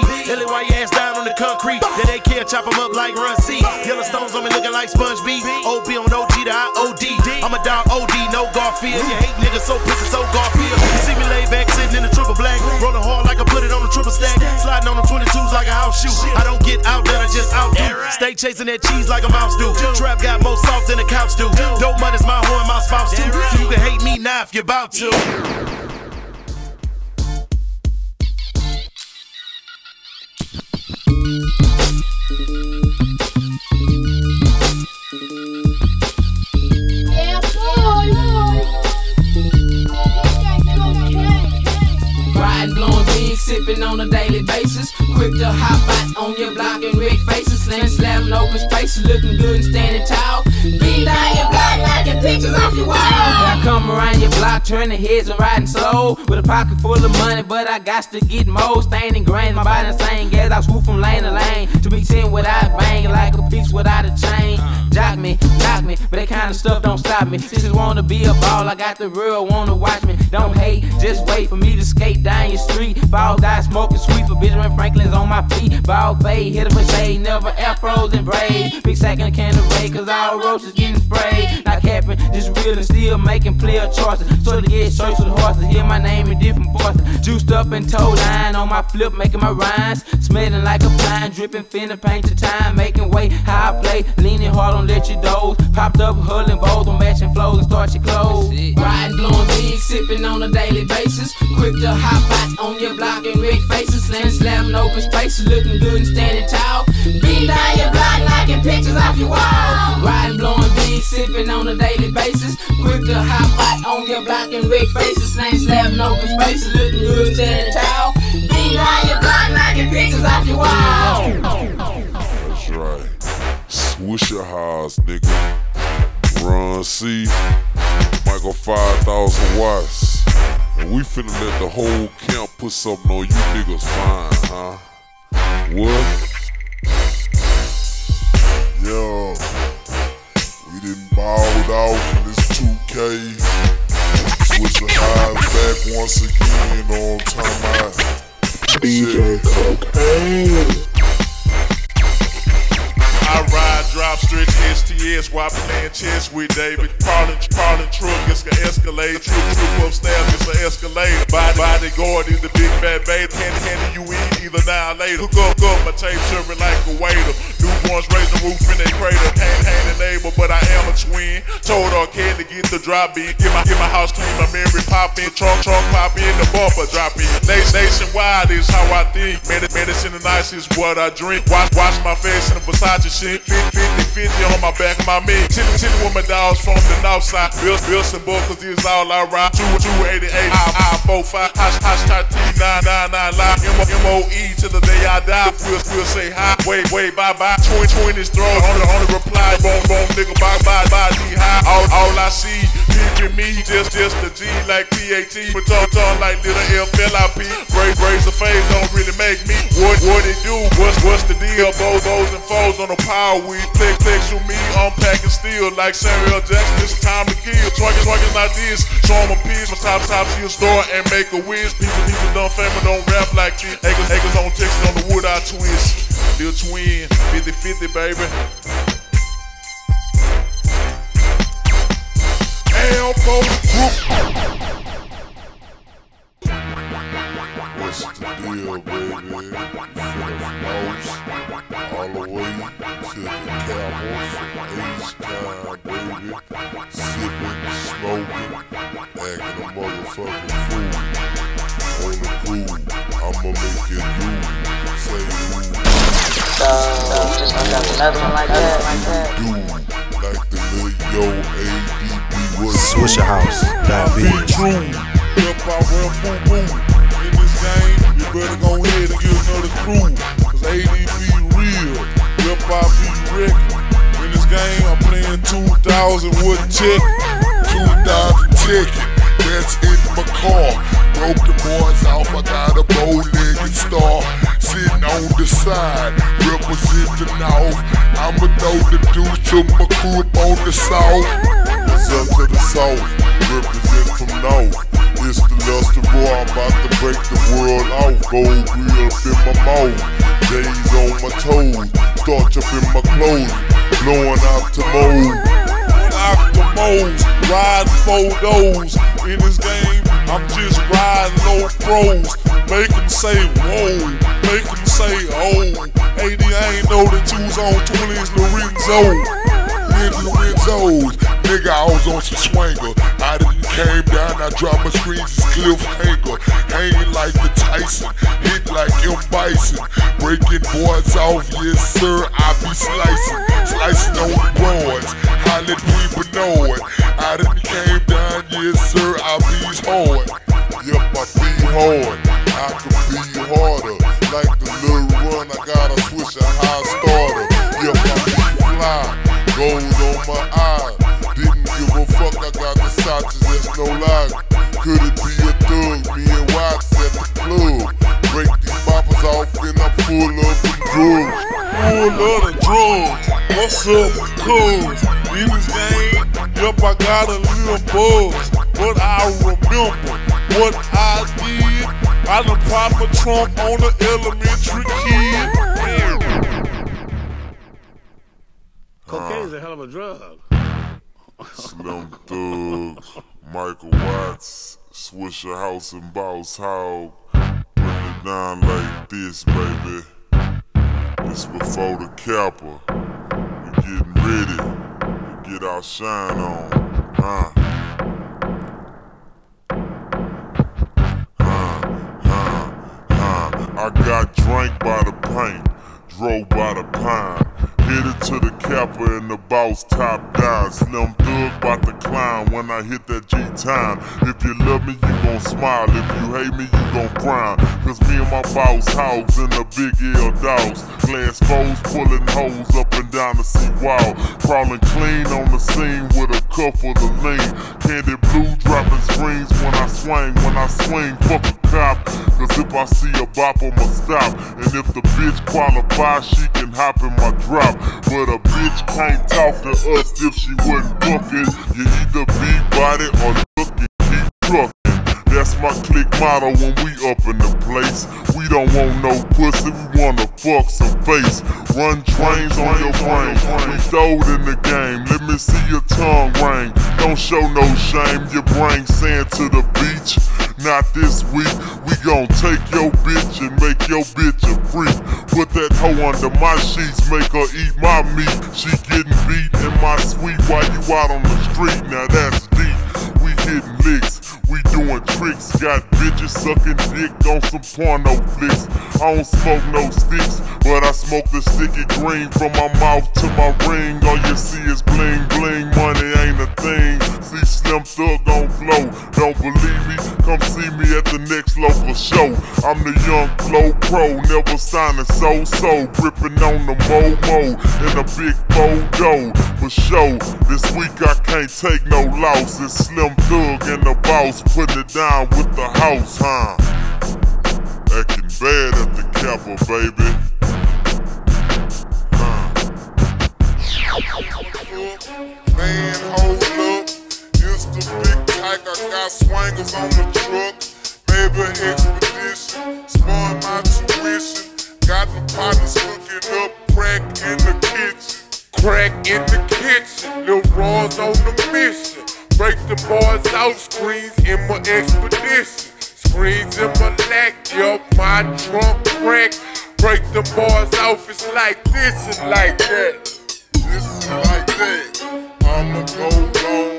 Ass down on the concrete. Then they can't chop 'em up like Run C. Yellowstones on me looking like Sponge B. OB on OG to IOD. I'm a dog OD, no Garfield. You hate niggas so pussy, so Garfield. You see me lay back, sitting in the triple black. Rolling hard like I put it on the triple stack. Sliding on the 22s like a house shoe. I don't get out there, I just outdo. Stay chasing that cheese like a mouse do. Trap got more soft than a couch do. Dope money's my horn, my spouse too. So you can hate me now if you're about to. Yeah, sipping on a daily basis. Quick to hop out on your block and rig faces. Slam, slamming open spaces, looking good and standing tall. Beat down your block, your pictures off your wall. I come around your block, turning heads and riding slow. With a pocket full of money, but I got to get more. Staining grains, my body insane. Gas, I swoop from lane to lane. To be 10 without banging, like a piece without a chain. Jock me, knock me, but that kind of stuff don't stop me. Sisters wanna be a ball, I got the real, wanna watch me. Don't hate, just wait for me to skate down your street. Ball die smoking sweet for Benjamin Franklin's on my feet. Ball fade, hit a shade, never afros and braids. Big sack and a can of raid, cause all roaches getting sprayed. Not capping, just real and still making player choices. So to get search with horses, hear my name in different voices. Juiced up and toe line on my flip, making my rhymes. Smelling like a pine, dripping, finna paint the time. Making way, how I play, leaning hard on let you doze. Popped up, huddling bowls on matching flows and start your clothes. Riding, blowing big, sipping on a daily basis. Quick to hop out on your block and rig faces. Slam, slamming open spaces, looking good and standing tall. Beat down your block, knocking pictures off your wall. Riding, blowing big, sipping on a daily basis. Quick to hop out on your block and rig faces. Slam, slamming open spaces, looking good and standing tall. Beat down your block, knocking pictures off your wall. That's right. Swishahouse, nigga. Run C. Michael 5,000 watts. And we finna let the whole camp put something on you niggas fine, huh? What? Yo. We done balled off in this 2K. Switch the Highs back once again, on time what I'm talking about? DJ Cocaine. I ride, drop, stretch, STS while playing chess with David. Crawling, crawling truck, it's an Escalade. Troop, troop upstairs, it's an Escalade. Body, bodyguard is the big bad baby. Candy, candy, you eat either now or later. Hook up, up, my tape serving like a waiter. New once raised the roof in a crater. Ain't, ain't a neighbor, but I am a twin. Told our kid to get the drop in. Get my, get my house clean, my memory pop in. Trunk, trunk pop in, the bumper drop in. Nationwide is how I think. Medi- medicine and ice is what I drink. Watch, watch my face in the Versace shit. 50, 50, 50 on my back, my mid. Chillin', chillin' my dogs from the north side. Bill, Bill, some buckles is all I ride. 2, 288, I, I, 45, hash, hash, T, 999, live. M-O-E to the day I die. We'll, we'll say hi. Wait, wait, bye, bye. 20, 20 is throw. Only, only reply. Boom, boom, nigga, bye, bye, bye, D high. All, all I see, picture me, just, just a G like PAT. But talk, talk like little FLIP. Brace, brace the face don't really make me. What, what it do? What's, what's the deal? Bows and foes on the power weed. Flex, flex with me, unpacking steel like Samuel Jackson. It's time to kill. Swagger, swagger like this. Show 'em a piece. my top, top to your store and make a whiz. People, people don't famous, don't rap like this. Acres, acres on Texas on the wood, I twist. Lil twin, 50 50, baby. What's the deal, baby? From the all the way to the Cowboys from baby. Sipping, smoking, acting a motherfucking fool. On the cool, I'ma make it you. Say. So, so just gonna another one like that, like like the little yo ADB. Swisher House, that Be big. true. Hip hop real boom boom. In this game, you better go ahead and get another crew. Cause ADB real. Hip hop be Rick. In this game, I'm playing 2000 wood tick. 2000 ticket, that's in my car. Broken boys off, I got a bow-legged star. Sitting on the side, represent the north. I'ma throw the deuce to my crew up on the south. It's up to the south, represent from north. It's the luster boy, I'm about to break the world off. Gold grill up in my mouth, days on my toes, starch up in my clothes, blowing out to mold. Octomos, riding photos. In this game, I'm just riding low pros. Make them say whoa, make them say oh. 80, I ain't know that you was on 20s Lorenzo. Lil Lorenzo's, nigga, I was on some swanger. I didn't came down, I dropped my screens, it's cliffhanger. Hanging like the Tyson, hit like M. Bison. Breaking boards off, yes sir, I be slicing. Slicing on the broads, holla at know it. I didn't came down, yes sir, I be hard. Yep, I be hard, I can be harder. Like the little run, I gotta switch a high starter. Yep, I be fly, gold on my eye. Didn't give a fuck, I got the Sachs, there's no lie. Could it be a thug? Me and Watts at the club. Break these boppers off and I'm full of them drugs. Full of the drugs. What's up, cuz? In this game, yup, I got a little buzz. But I remember what I did. I done pop a trunk on the elementary kid. Cocaine's a hell of a drug. Slim Thugs, Michael Watts, Swishahouse and Boss Hogg. Bring it down like this, baby. It's before the Kappa. We're getting ready to get our shine on, huh? Huh, huh, huh. I got drank by the pint, drove by the pine. Headed to the Kappa and the boss top down. Slim thug bout to climb when I hit that G time. If you love me, you gon' smile. If you hate me, you gon' frown. Cause me and my boss hogs in the big L dogs. Glass foes pulling hoes up and down the sea wall. Crawling clean on the scene with a full of lean. Candy blue dropping screens when I swing. When I swing, fuck a Cause if I see a bop, I'ma stop. And if the bitch qualify, she can hop in my drop. But a bitch can't talk to us if she wasn't bucking. You either be body or looking, keep trucking. That's my click motto when we up in the place. We don't want no pussy, we wanna fuck some face. Run trains on your brain. We throwed in the game. Let me see your tongue ring. Don't show no shame. Your brain sand to the beach. Not this week. We gon' take your bitch and make your bitch a freak. Put that hoe under my sheets, make her eat my meat. She getting beat in my suite while you out on the street. Now that's deep. We hitting licks. We doing tricks, got bitches sucking dick on some porno flicks. I don't smoke no sticks, but I smoke the sticky green from my mouth to my ring. All you see is bling bling, money ain't a thing. See Slim Thug on flow, don't believe me? Come see me at the next local show. I'm the young flow pro, never signing so so, gripping on the mo-mo in a big photo. For show, this week I can't take no loss. Slim Thug and the boss putting it down with the house, huh? Acting bad at the Kappa, baby. Huh. Man, hold up. It's the big. I got swangers on the truck. Baby expedition. Spun my tuition. Got the partners cooking up crack in the kitchen. Crack in the kitchen. Lil' Raw's on the mission. Break the boys out, screens in my expedition. Screens in my lack, yup, my trunk crack. Break the boys off, it's like this and like that. This is like that. I'ma go long.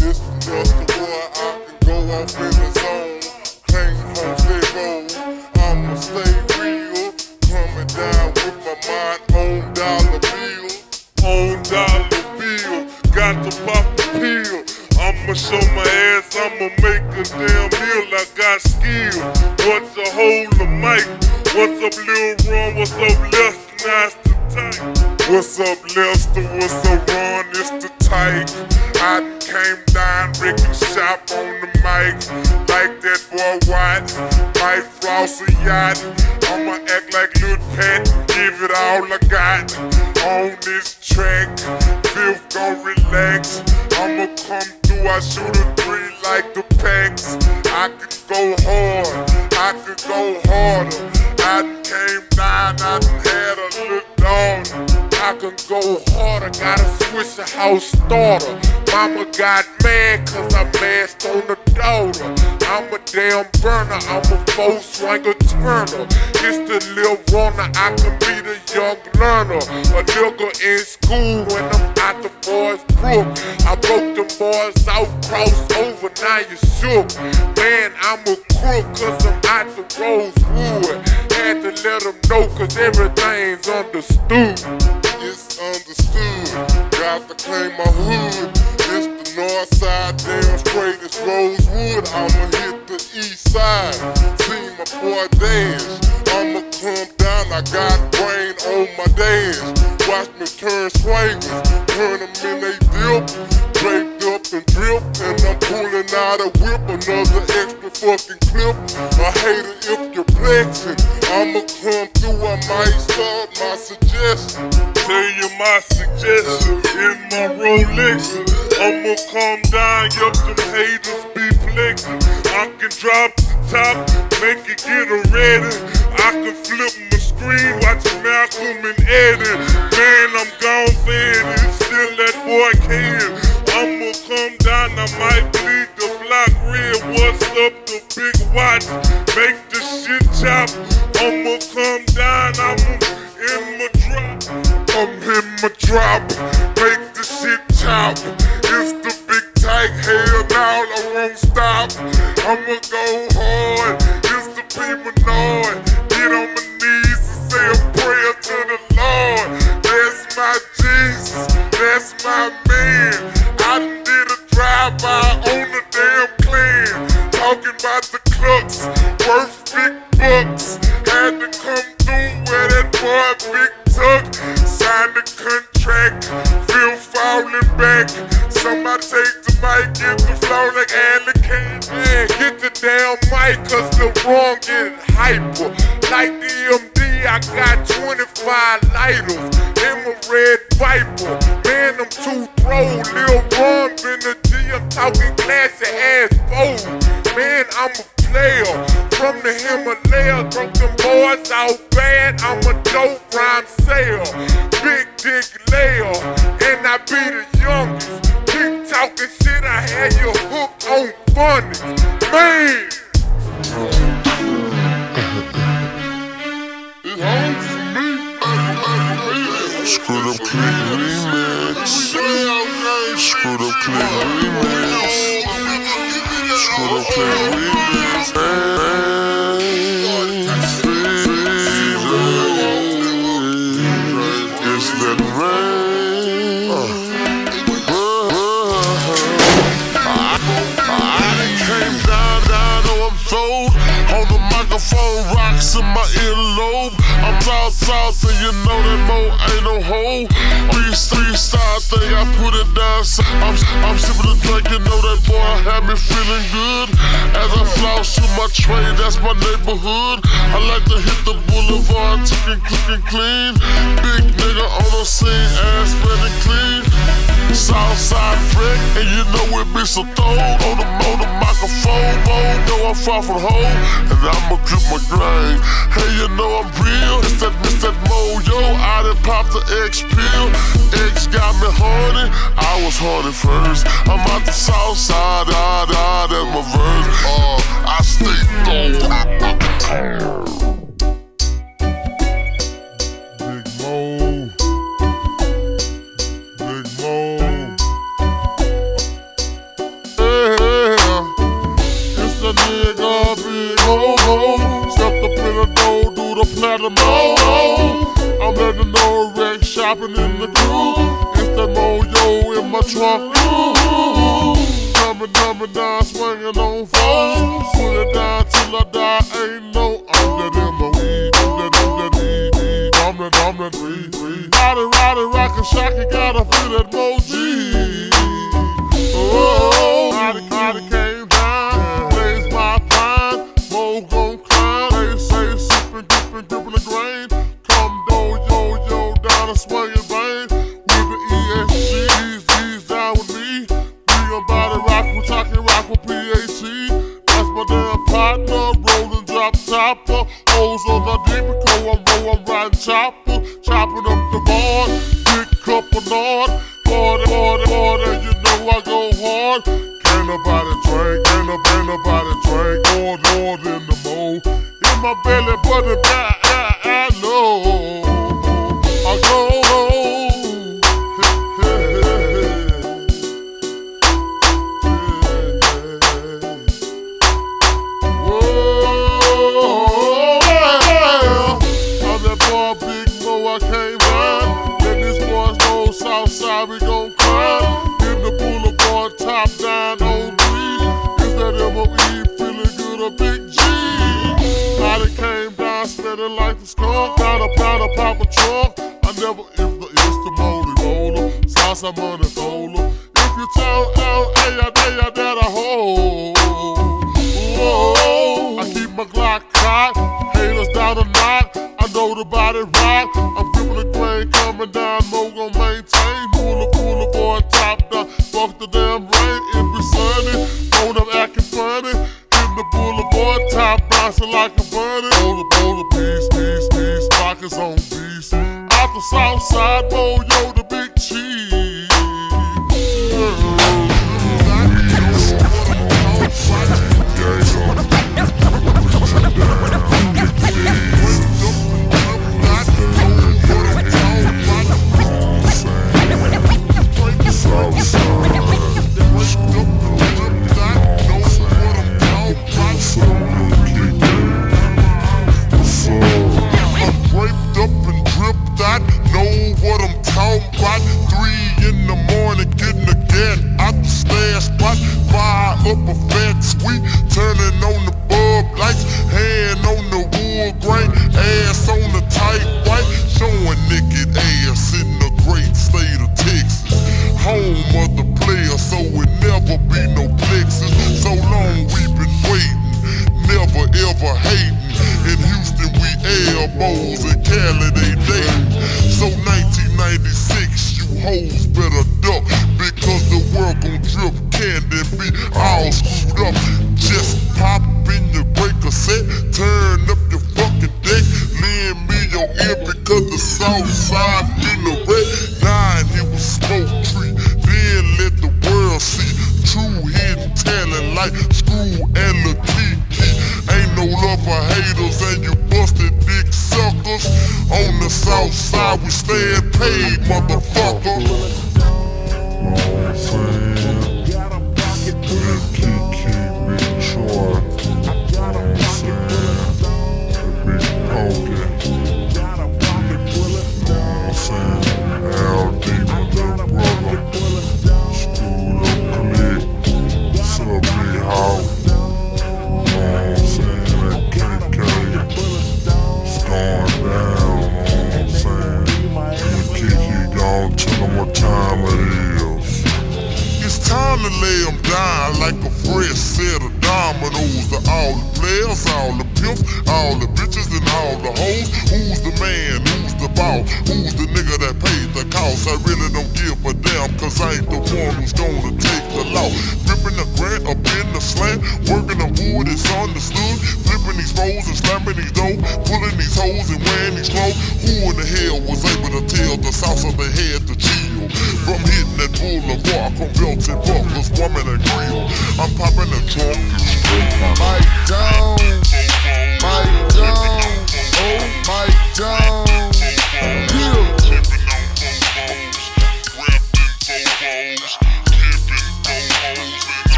This is just the boy I can go off in the zone. Claim stay gold. I'ma stay real. Coming down with my mind on dollar bill. On dollar bill. Got to pop the pill. I'ma show my ass, I'ma make a damn meal. I got skill. What's a hold the mic? What's up, Lil Ron? What's up, Lester? Nice to tight. What's up, Lester? What's up, Ron? It's the tight. I came down, wrecking shop on the mic. Like that boy White, Mike Frost a yacht. I'ma act like Lil Pat, give it all I got. On this track, Fifth gon' relax. I'ma come I shoot a three like the packs. I could go hard, I could go harder. I came down, I had a little daughter. I can go harder, gotta switch a house starter. Mama got mad cause I mashed on the daughter. A damn burner, I'm a four swinger turner. It's the lil runner, I can be the young learner. A nigga in school when I'm out the boys brook. I broke the boys out, cross over, now you shook. Man, I'm a crook cause I'm out the Rosewood. Had to let them know cause everything's understood. It's understood. Got to claim my hood. It's north side, damn straight as Rosewood. I'ma hit the east side. See my boy dance. I'ma come down, I got brain on my dance. Watch me turn swingers, turn them in they dip. Draped and drip, and I'm pulling out a whip, another extra fucking clip. I hate it if you're flexing. I'ma come through, I might start my suggestion. Tell you my suggestion in my Rolex. I'ma come down, yup, them haters be flexing. I can drop the top, make it get a ready. I can flip my screen, watch Malcolm and Eddie. Man, I'm gone for it, still that boy can. I'ma come down, I might bleed the block red. What's up, the big watch? Make the shit chop. I'ma come down, I'm in my drop. I'm in my drop, make the shit chop. It's the big tight, hell now I won't stop. I'ma go hard, it's the people it. Get on my knees and say a prayer to the Lord. That's my Jesus, that's my man. About the clucks, worth big bucks. Had to come through where that boy Big Tuck signed the contract. Feel falling back. Somebody take the mic, get the flow like. Man, get the damn mic, cause the wrong getting hyper. Like DMD, I got 25 lighters in my red Viper. Man, I'm too throw. Lil Ron been a G, I'm talking classy ass foes. Man, I'm a player from the Himalaya. Broke them boys out bad. I'm a dope rhyme sayer. Big dick layer, and I be the youngest talking shit, I had your hook on funny. Man! Screwed up click remix. Screwed up click remix. Screwed up click remix. Hey, hey. The rocks in my earlobe. I'm south, south, and you know that mo ain't no hole. East, east side thing, I put it down. I'm, I'm sipping the drink, you know that boy had me feeling good. As I floss through my trade, that's my neighborhood. I like to hit the boulevard, ticking, clicking clean. Big nigga on the scene, ass ready clean. Southside Frick, and you know it be so throw on the on the microphone, mo. Know I'm far from home, and I'ma grip my grain. Hey, you know I'm real. It's that, it's that mo, yo. I done popped the X pill. X got me horny. I was horny first. I'm out the south side, ah, ah, that's my verse. Uh, I stay gold. Do the Mo. I'm letting the know wreck shopping in the crew. It's the Mo yo in my trunk. Coming, coming down, swinging on foes. Put it down till I die. Ain't no I'm that M.O.E. I'm that, I'm that E. I'm that, I'm that E. Riding, riding, rockin', shockin', gotta feel that Mo-G. Oh, Roddy, Roddy came topper. Hoes on the deep, roll, I'm riding chopper. Chopping up the board, big cup of Nord. Border, border, border, you know I go hard. Can't nobody drink, can't nobody, drink. More, more than the mo. In my belly, but the smelling like the skunk. Got a powder, pop a trunk. I never, if the, it's the moldy roller. Salsa money folder. If you tell L.A., I dare you that a hole. Whoa, I keep my Glock cocked. Haters down a knock. I know the body rock. I'm gripping the grain coming down. Mo gon' maintain. Cooler, cooler, boy, top down. Fuck the damn rain. It be sunny. Phone up acting funny. Hitting the boulevard, top bouncing like a bunny. Out the out the stash spot. Fire up a fat sweet, turning on the bulb lights, hand on the wood grain, ass on the tight white, showing naked ass in the great state of Texas. Home of the player, so it never be no plexus. So long we been waiting, never ever hating. In Houston we elbows, in Cali they dating. So 1996, you hoes better duck world gon' drip candy and be all screwed up. Just pop in your breaker set, turn up your fucking deck, lend me your ear because the south side in the red. Nine, it was smoke tree. Then let the world see true hidden talent like Screw and the Kiki. Ain't no love for haters and you busted dick suckers. On the south side, we stand paid, motherfucker.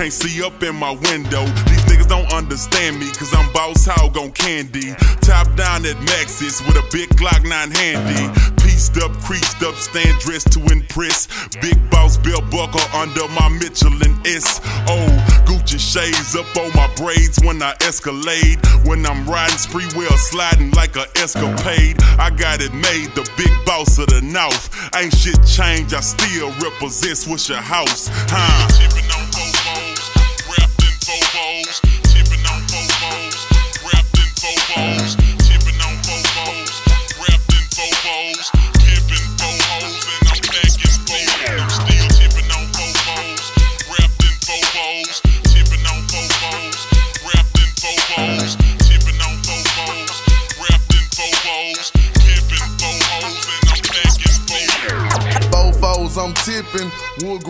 Can't see up in my window. These niggas don't understand me, cause I'm Boss Hogg on candy. Top down at Maxis with a big Glock 9 handy. Pieced up, creased up, stand dressed to impress. Big boss belt buckle under my Michelin S. Oh, Gucci shades up on my braids when I escalade. When I'm riding spree wheel, sliding like a escapade. I got it made, the big boss of the North. Ain't shit changed, I still represent Swishahouse. Huh?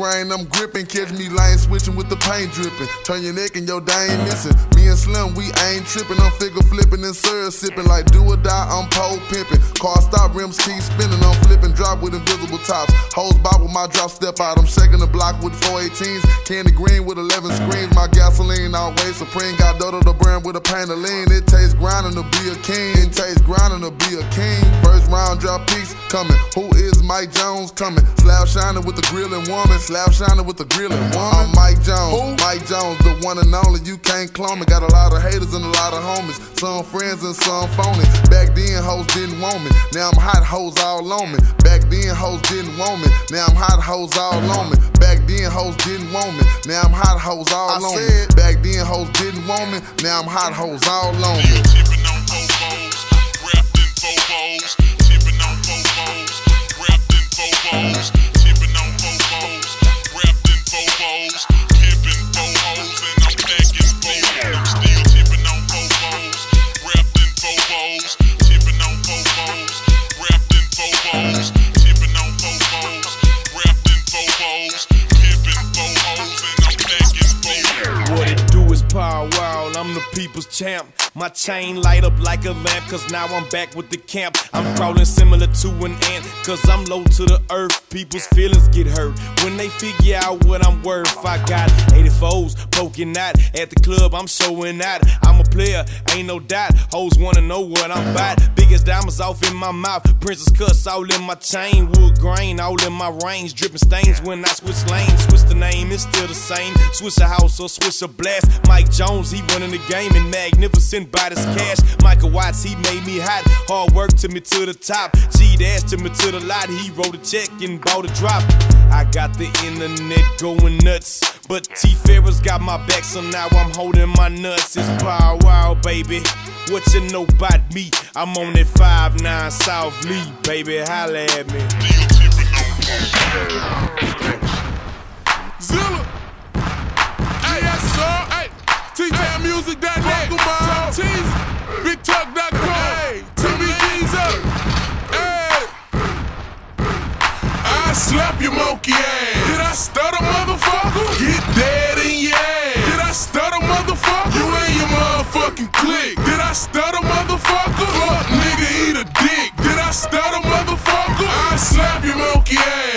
Grain, I'm gripping. Catch me switching with the paint dripping. Turn your neck and your day ain't missing. Me and Slim, we ain't tripping. I'm figure flipping and syrup sipping. Like do or die, I'm pole pimping. Car stop, rims keep spinning. I'm flipping, drop with invisible tops. Hoes bob with my drop step out. I'm shaking the block with 418s. Candy green with 11 screens. My gasoline always supreme. Got Dodo the brand with a pain of lean. It tastes grinding to be a king. It tastes grinding to be a king. First round drop piece coming. Who is Mike Jones coming? Slab shining with the grilling woman. Slab shining with the grilling woman. I'm Mike Jones. Mike Jones, the one and only. You can't clone me. Got a lot of haters and a lot of homies. Some friends and some phony. Back then, hoes didn't want me. Now I'm hot hoes all on me. Back then, hoes didn't want me. Now I'm hot hoes all on me. Back then, hoes didn't want me. Now I'm hot hoes all on me. Back then, hoes didn't want me. Now I'm hot hoes all on me. What I'm the people's champ. My chain light up like a lamp, cause now I'm back with the camp. I'm crawling similar to an ant, cause I'm low to the earth. People's feelings get hurt when they figure out what I'm worth. I got 84s poking out at the club, I'm showing out. I'm a player, ain't no doubt. Hoes wanna know what I'm about. Biggest diamonds off in my mouth, princess cuts all in my chain. Wood grain all in my range, dripping stains when I switch lanes. Switch the name, it's still the same. Switch a house or switch a blast. Mike Jones, he running the game and magnificent million by this cash. Michael Watts, he made me hot. Hard work took me to the top. G dash took me to the lot. He wrote a check and bought a drop. I got the internet going nuts. But T. Farris got my back, so now I'm holding my nuts. It's Pow Wow, baby. What you know about me? I'm on that 5-9 South Lee, baby. Holla at me. Zilla. T-TownMusic.net. Top Teasy. BigTuck.com. Hey, TVG's up. Hey. I slap your monkey ass. Did I stutter, motherfucker? Get dead in your ass. Did I stutter, motherfucker? You and your motherfucking clique. Did I stutter, motherfucker? Fuck, nigga, eat a dick. Did I stutter, motherfucker? I slap your monkey ass.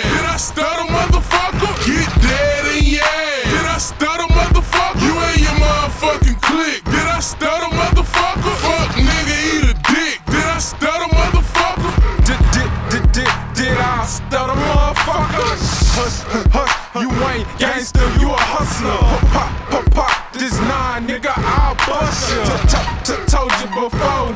Stutter, motherfucker? Fuck, nigga, eat a dick. Did I stutter, motherfucker? Did, did, did, did, did I stutter, motherfucker? Hush, hush, you ain't gangster, you a hustler. Pop, pop, pop, this nine, nigga, I'll bust ya. Told you before,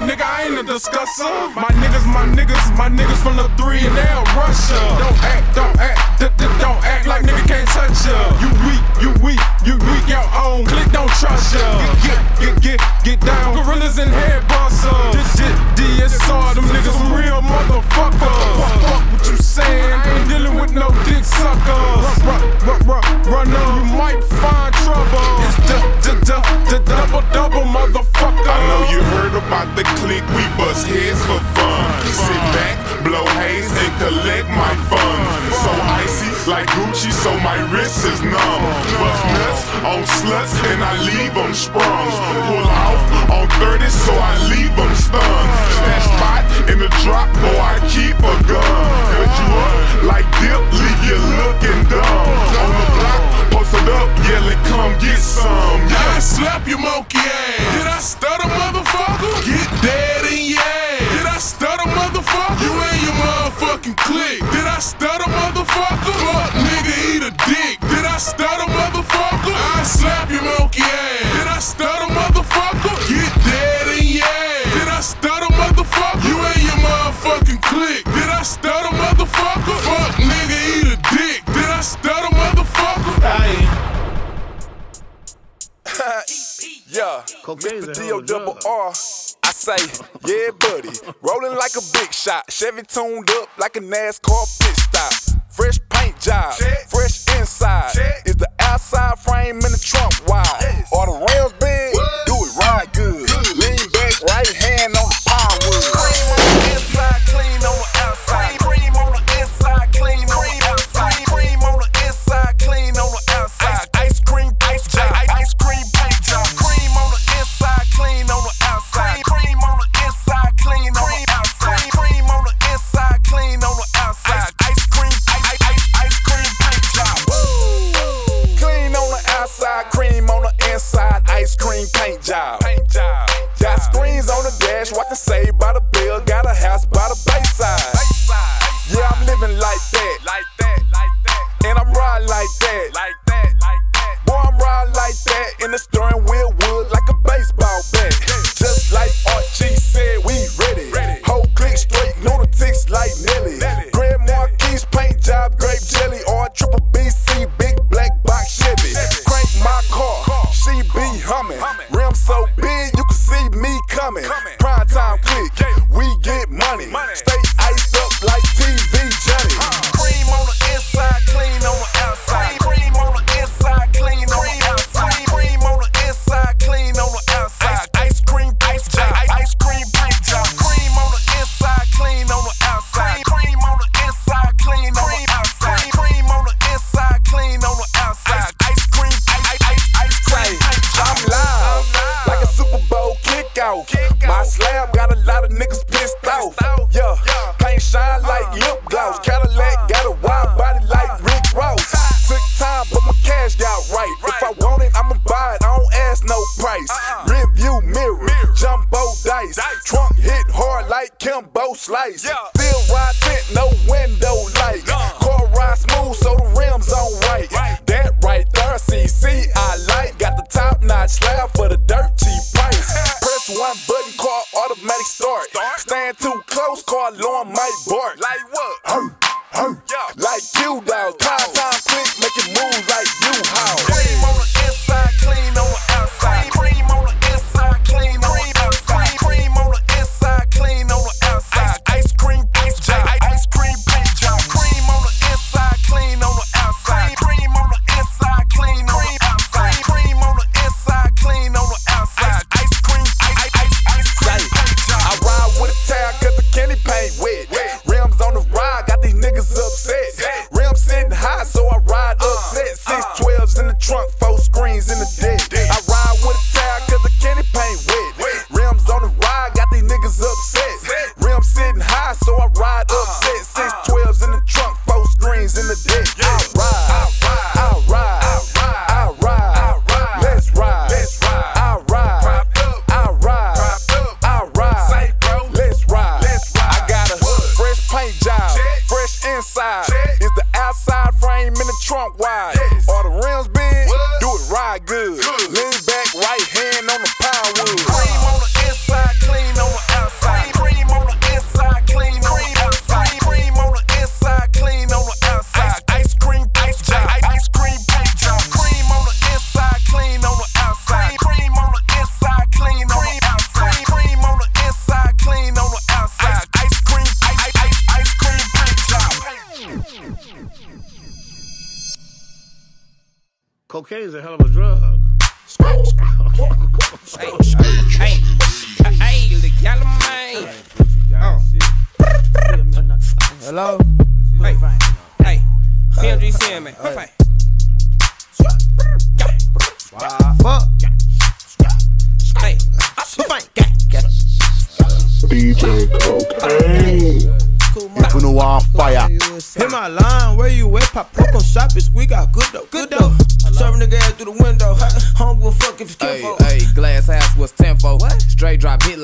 discusser. My niggas, my niggas, my niggas from the three and they'll rush ya. Don't act, don't act, d- d- don't act like nigga can't touch ya. You weak, you weak, you weak, your own click, don't trust ya. Get, get, get, get get down, gorillas and head busters. This shit, DSR, them niggas some real motherfuckers. Fuck, what you saying, ain't dealing with no dick suckers. Run, run, run, run on, you might find trouble. It's the, the, the, the double, double motherfucker. I know you heard about the clique, we bust heads for fun. Sit back, blow haze, and collect my funds. So icy like Gucci, so my wrist is numb. Bust nuts on sluts, and I leave them sprung. Pull off on 30, so I leave them stunned. Stash spot in the drop, boy, I keep a gun. Cut you up like dip, leave you looking dumb. On the block, posted up, yelling, come get some. I slap your monkey ass. Did I stutter, motherfucker? Get dead in your ass. Did I stutter, motherfucker? You and your motherfucking clique. Did I stutter, motherfucker? Fuck, nigga, eat a dick. Did I stutter, motherfucker? I slap your monkey ass. Did I stutter, yeah, Mr. D.O. double R. I say, yeah, buddy. Rolling like a big shot. Chevy tuned up like a NASCAR pit stop. Fresh paint job, fresh inside. Is the outside frame in the trunk wide? Are the rims big? Do it right good. Lean back, right hand on the power wood. Cream on the inside, clean on the outside. On the dash, watching by the bill. Got a house by the bayside. Yeah, I'm living like that. Like that, like that. And I'm riding like that. Like that, like that. Boy, I'm riding like that. In the steering wheel wood like a baseball bat. Just like Archie said, Kimbo Slice. Still ride tent, no window light. Car ride smooth, so the rims on right. That right there, CC I like. Got the top notch slab for the dirt cheap price. Press one button, car automatic start. Stand too close, car alarm might bark. Like what? Hur, hur. Like you. Prime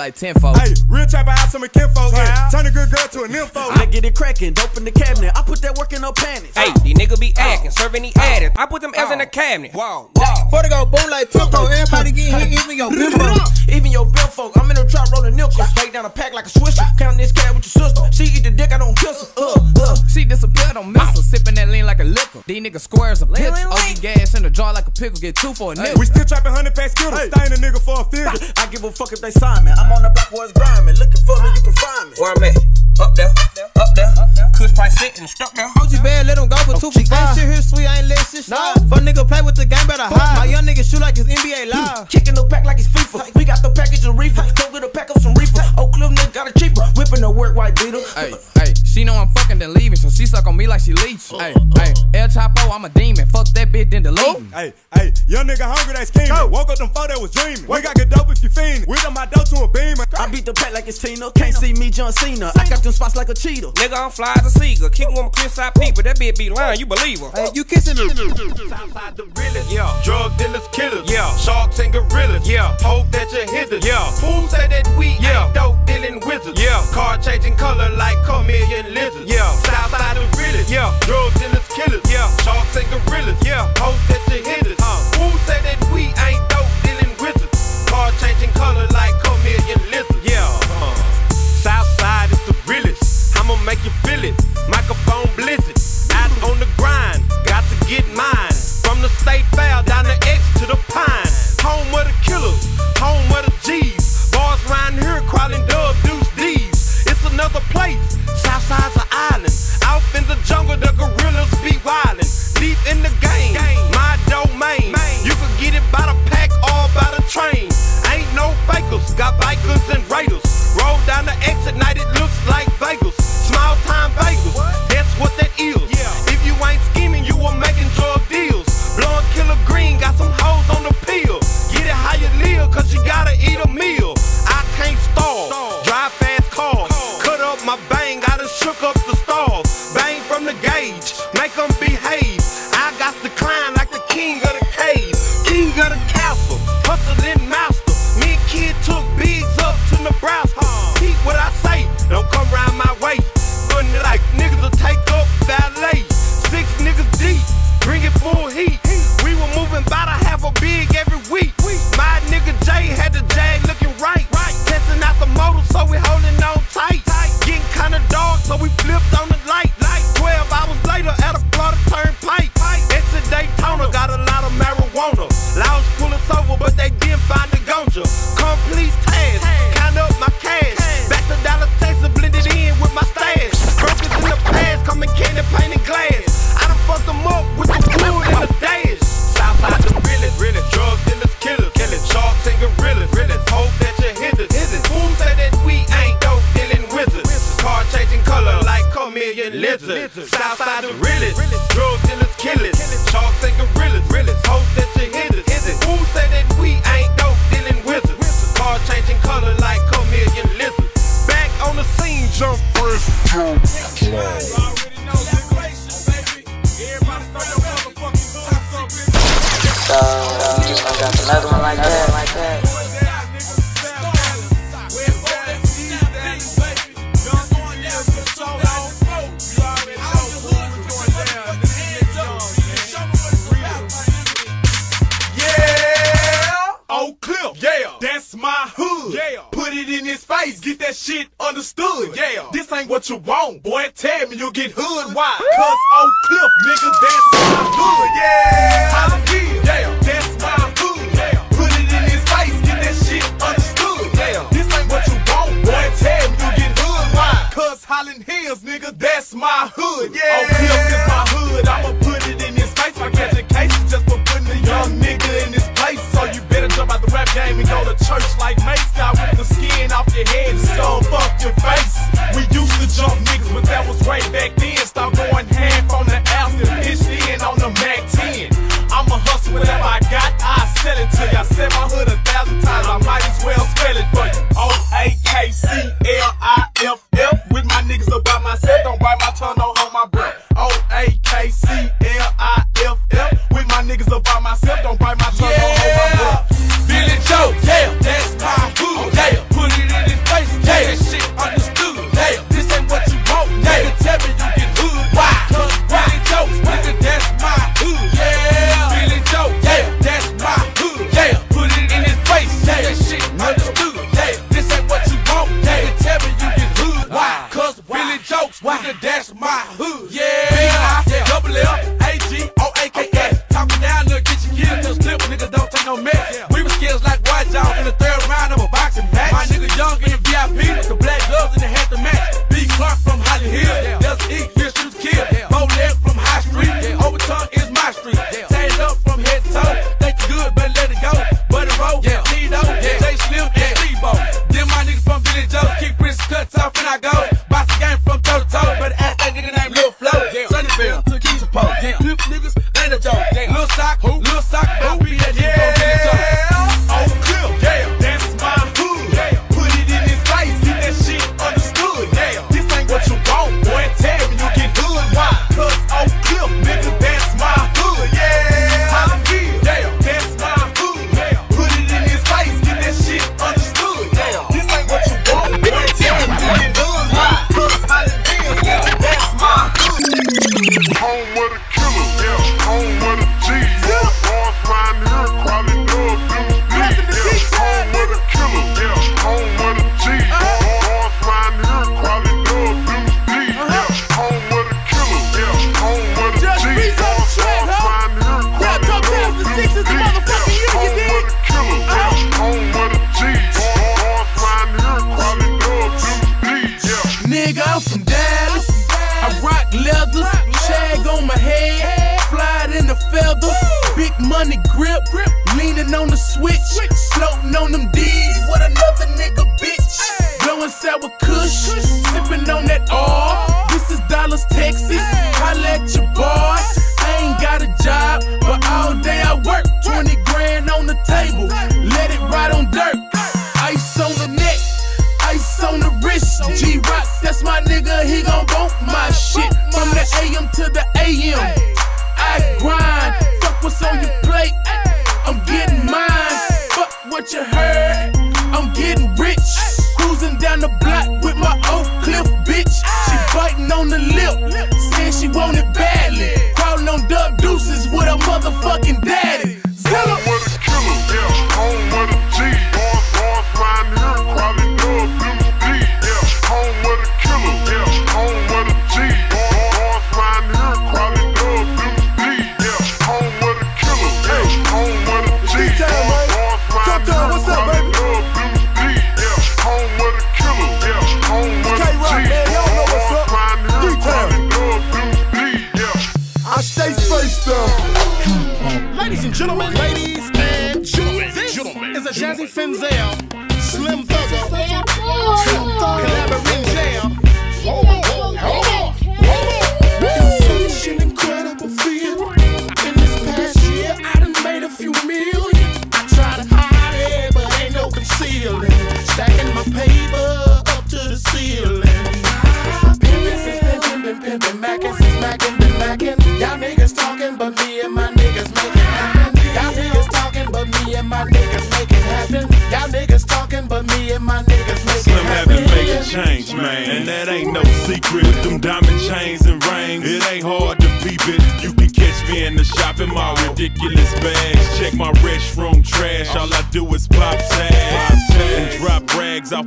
like tenfold. Hey, real trapper out some kinfolk. Yeah. Turn a good girl to a nympho. I get it cracking, dope in the cabinet. I put that work in no panties. Hey, these niggas be acting, oh. serving the addicts. I put them L's in the oh. cabinet. Wow. Before they go boom like tempo, everybody get hit, even your bimbo. Even your bill folk, I'm in the trap rolling nickels. Break down a pack like a swisher. Counting this cat with your sister. She eat the dick, I don't kiss her. She disappear, don't miss her. Sipping that lean like a liquor. These niggas squares a pitch. OG gas in the jar like a pickle. Get two for a nigga. We still trapping 100 pack skittles. Stain a nigga for a figure. I give a fuck if they sign me. I'm on the block where it's grinding. Looking for me, you can find me. Where I'm at? Up there, up there. Kush price sitting, stuck there. OG bad, let him go for oh, two for five. Ain't shit here sweet, I ain't let shit slide. Fuck nigga play with the game, better hide. My young nigga shoot like it's NBA hmm. live. Kicking the pack like it's FIFA. We got the package of reefer. Go get a pack of some reefer. Oak Cliff nigga got a cheaper. Whipping the work white beater. Hey, hey, she know I'm fucking then leaving, so she suck on me like she leech. Oh. Hey, hey, El Chapo, I'm a demon. Fuck that bitch, then delete. Hey, oh. Hey, young nigga hungry, they scheming. Woke up them four that was dreaming. We got good dope if you fiend. We done my dope to a beamer. I beat the pack like it's Tina. Can't see me, John Cena. I got them spots like a cheetah. Nigga, I'm fly as a seagull. Kicking with my Chris side people. That bitch be lying, you believe her. Hey, you kissing me. Southside the realest, yeah. Drug dealers, killers, yeah. Sharks and gorillas, yeah. Hope that you hit us, yeah. Fools say that we yeah. ain't dope dealing wizards, yeah. Car changing color like chameleon lizards, yeah. Southside the realest, yeah. Drug dealers, killers, yeah. Sharks and gorillas, yeah. Hope that you hit us, huh. Say that we ain't dope dealing wizards. Car changing color like chameleon lizards, yeah. Uh. Southside is the realest. I'ma make you feel it. Microphone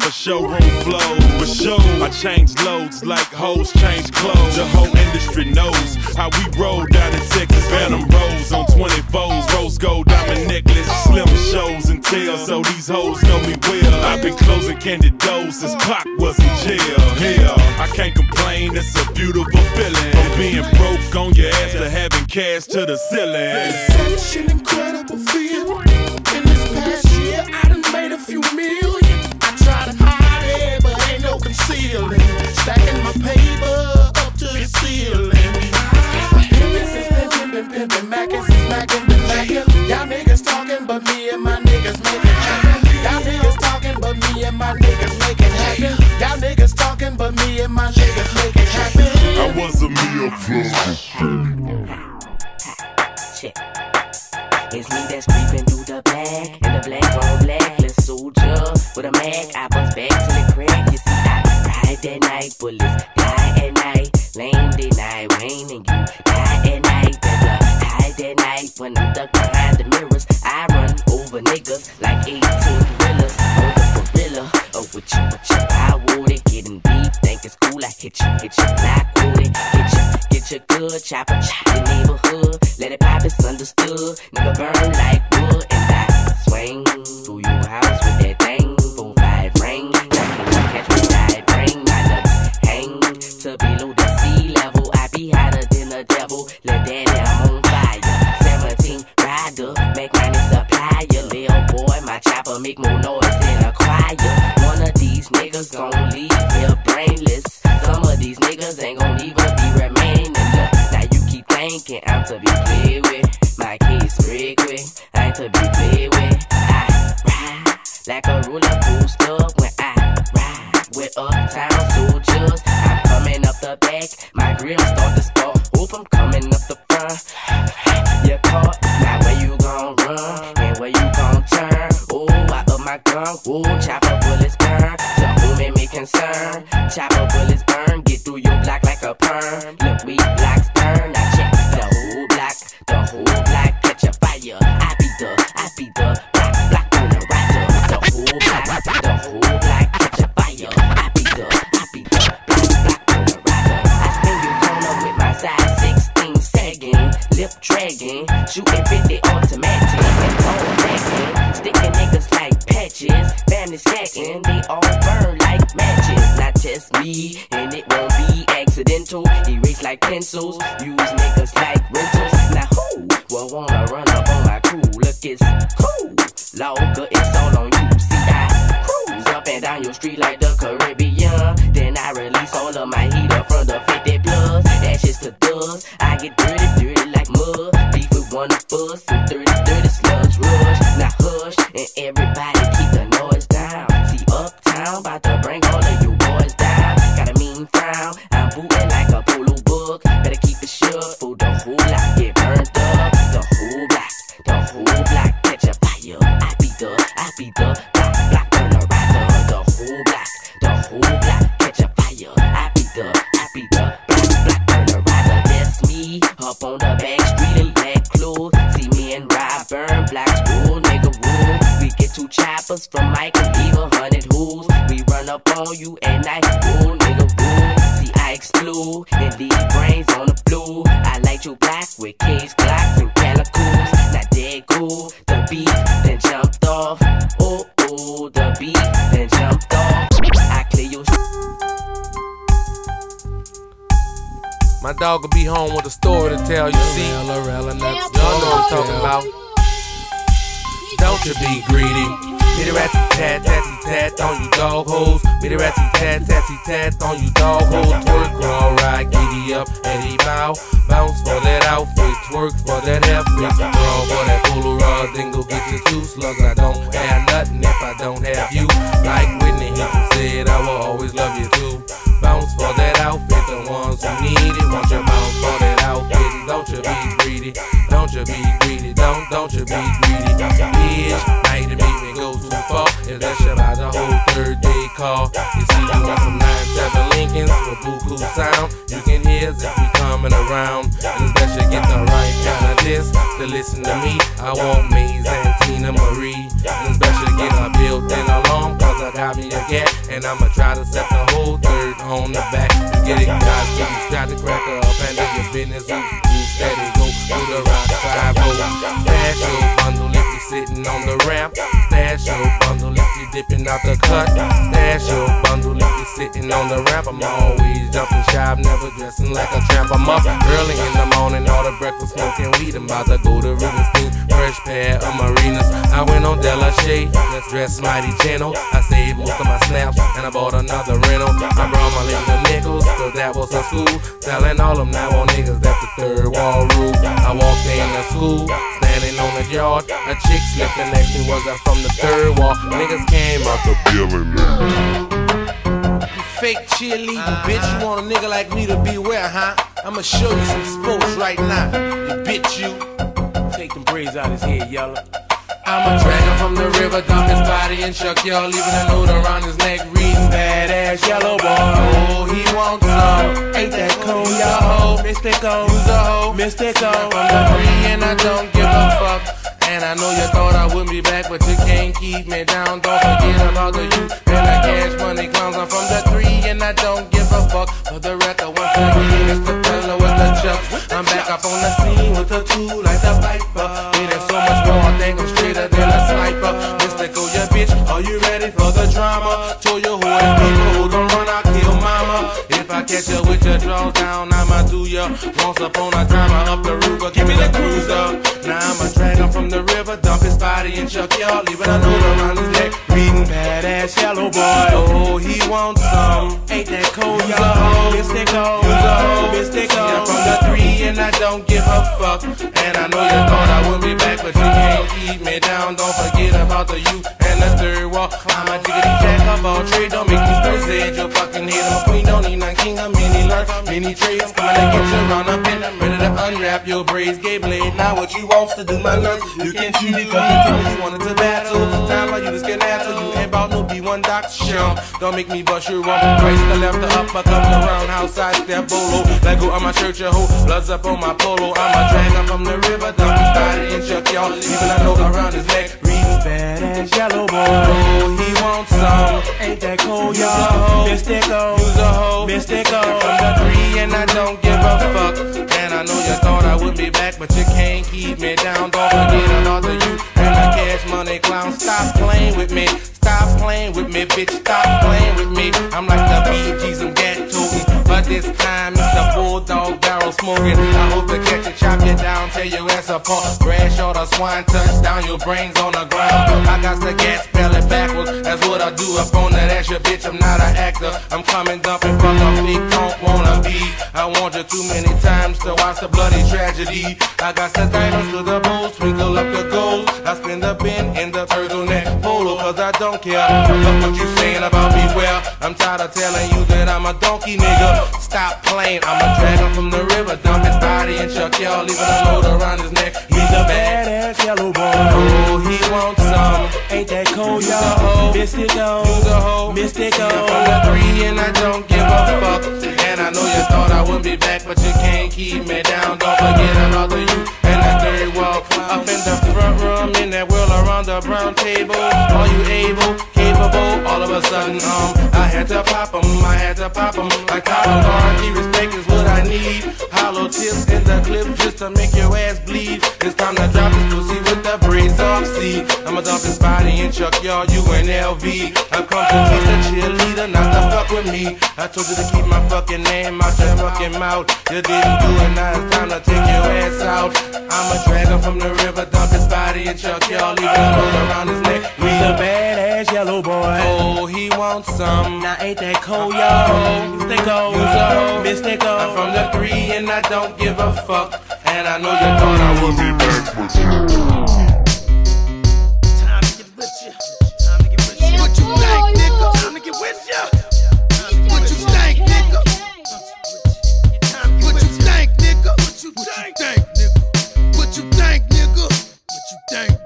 a showroom flow. for show, I change loads like hoes change clothes. The whole industry knows how we roll down in Texas. Phantom rolls on 24s, rose gold diamond necklace, slim shows and tails. So these hoes know me well. I've been closing candy doors since Pac was in jail. Hell, I can't complain, it's a beautiful feeling. From being broke on your ass to having cash to the ceiling. Y'all, leaving bitch, are you ready for the drama? Told you who ain't people who don't run, I kill mama. If I catch you with your drawers down, I'ma do ya. Once upon a time, I up the Ruger, give me the cruiser. Now I'ma drag him from the river, dump his body and chuck y'all, leaving a note around his neck. Reading badass yellow boy. Oh, he wants some. Ain't that cold, y'all? Mystikal, Mystikal, Mystikal. I'm from the three and I don't give a fuck. And I know you thought I would be back, but you can't keep me down. Don't forget about the you and the Third Ward. I'm a jiggity jack of all trade. Don't make me start said your fucking head. I'm a queen, don't need none king. I'm many learn, many trades. Coming to get you round up and I'm ready to unwrap your braids. Gay blade, now what you want to do, my nuts. You can choose because you told me you wanted to battle. Time for you to skedaddle. You ain't about no B1 doctor show. Don't make me bust your rump. Race the left, the upper, come around roundhouse, side step, bolo. Let go of my shirt, your hoe. Bloods up on my polo. I'm a drag him from the river, dump his body and chuck y'all. Even a note around his neck. Reading badass yellow boy. Oh, he wants some. Ain't that cool, y'all? Mystikal. Use a hoe. Mystikal. From the three and I don't give a fuck. And I know you thought I would be back, but you can't keep me down. Don't forget about the youth and the cash money clown. Stop playing with me. Stop playing with me, bitch. Stop playing with me. I'm like the BGs, I'm. But this time it's the bulldog barrel smoking. I hope to catch you, chop you down, tear your ass apart. Grass or the swine touch down your brains on the ground. I got the gas belly backwards. That's what I do up on that ass, your bitch. I'm not an actor. I'm coming dumping fuck a big don't wanna be. I want you too many times to watch the bloody tragedy. I got the diamonds to the bowl, sprinkle up the gold. I spin the bin in the turtleneck polo, cause I don't care. Look what you saying about me, well, I'm tired of telling you that I'm a donkey nigga. Stop playing, I'ma drag him from the river, dump his body and chuck y'all, leaving a load around his neck. He's a badass yellow boy. Oh, he wants some. Ain't that cold, y'all? Mystikal, Mystikal. From the three and I don't give a fuck. And I know you thought I wouldn't be back, but you can't keep me down. Don't forget about the you and the Third Ward. Up in the front room, in that whirl around the brown table. Are you able, capable? All of a sudden, um, I had to pop 'em, I had to pop 'em. Like Hollow Guard, respect is what I need. Hollow tips in the clip just to make your ass bleed. It's time to drop this pussy with the braids off. See, I'ma dump his body and chuck y'all, you and LV. I've come to teach the cheerleader not to fuck with me. I told you to keep my fucking name out your fucking mouth. You didn't do it, now it's time to take your ass out. I'ma drag him from the river, dump his body and chuck y'all, leave a note around his neck. He's a badass yellow boy. Oh, he wants some. Now ain't that cold, y'all? Mystikal, Mystikal. I'm from the three and I don't give a fuck. And I know you thought I would be back with you. What you think, nigga? Time to get with ya. What you think, nigga? What you think, nigga? What you think, yeah.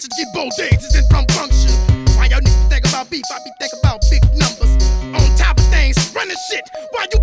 Want the situation to get both dangerous and function. Why y'all niggas think about beef? I be thinking about big numbers. On top of things, running shit. Why you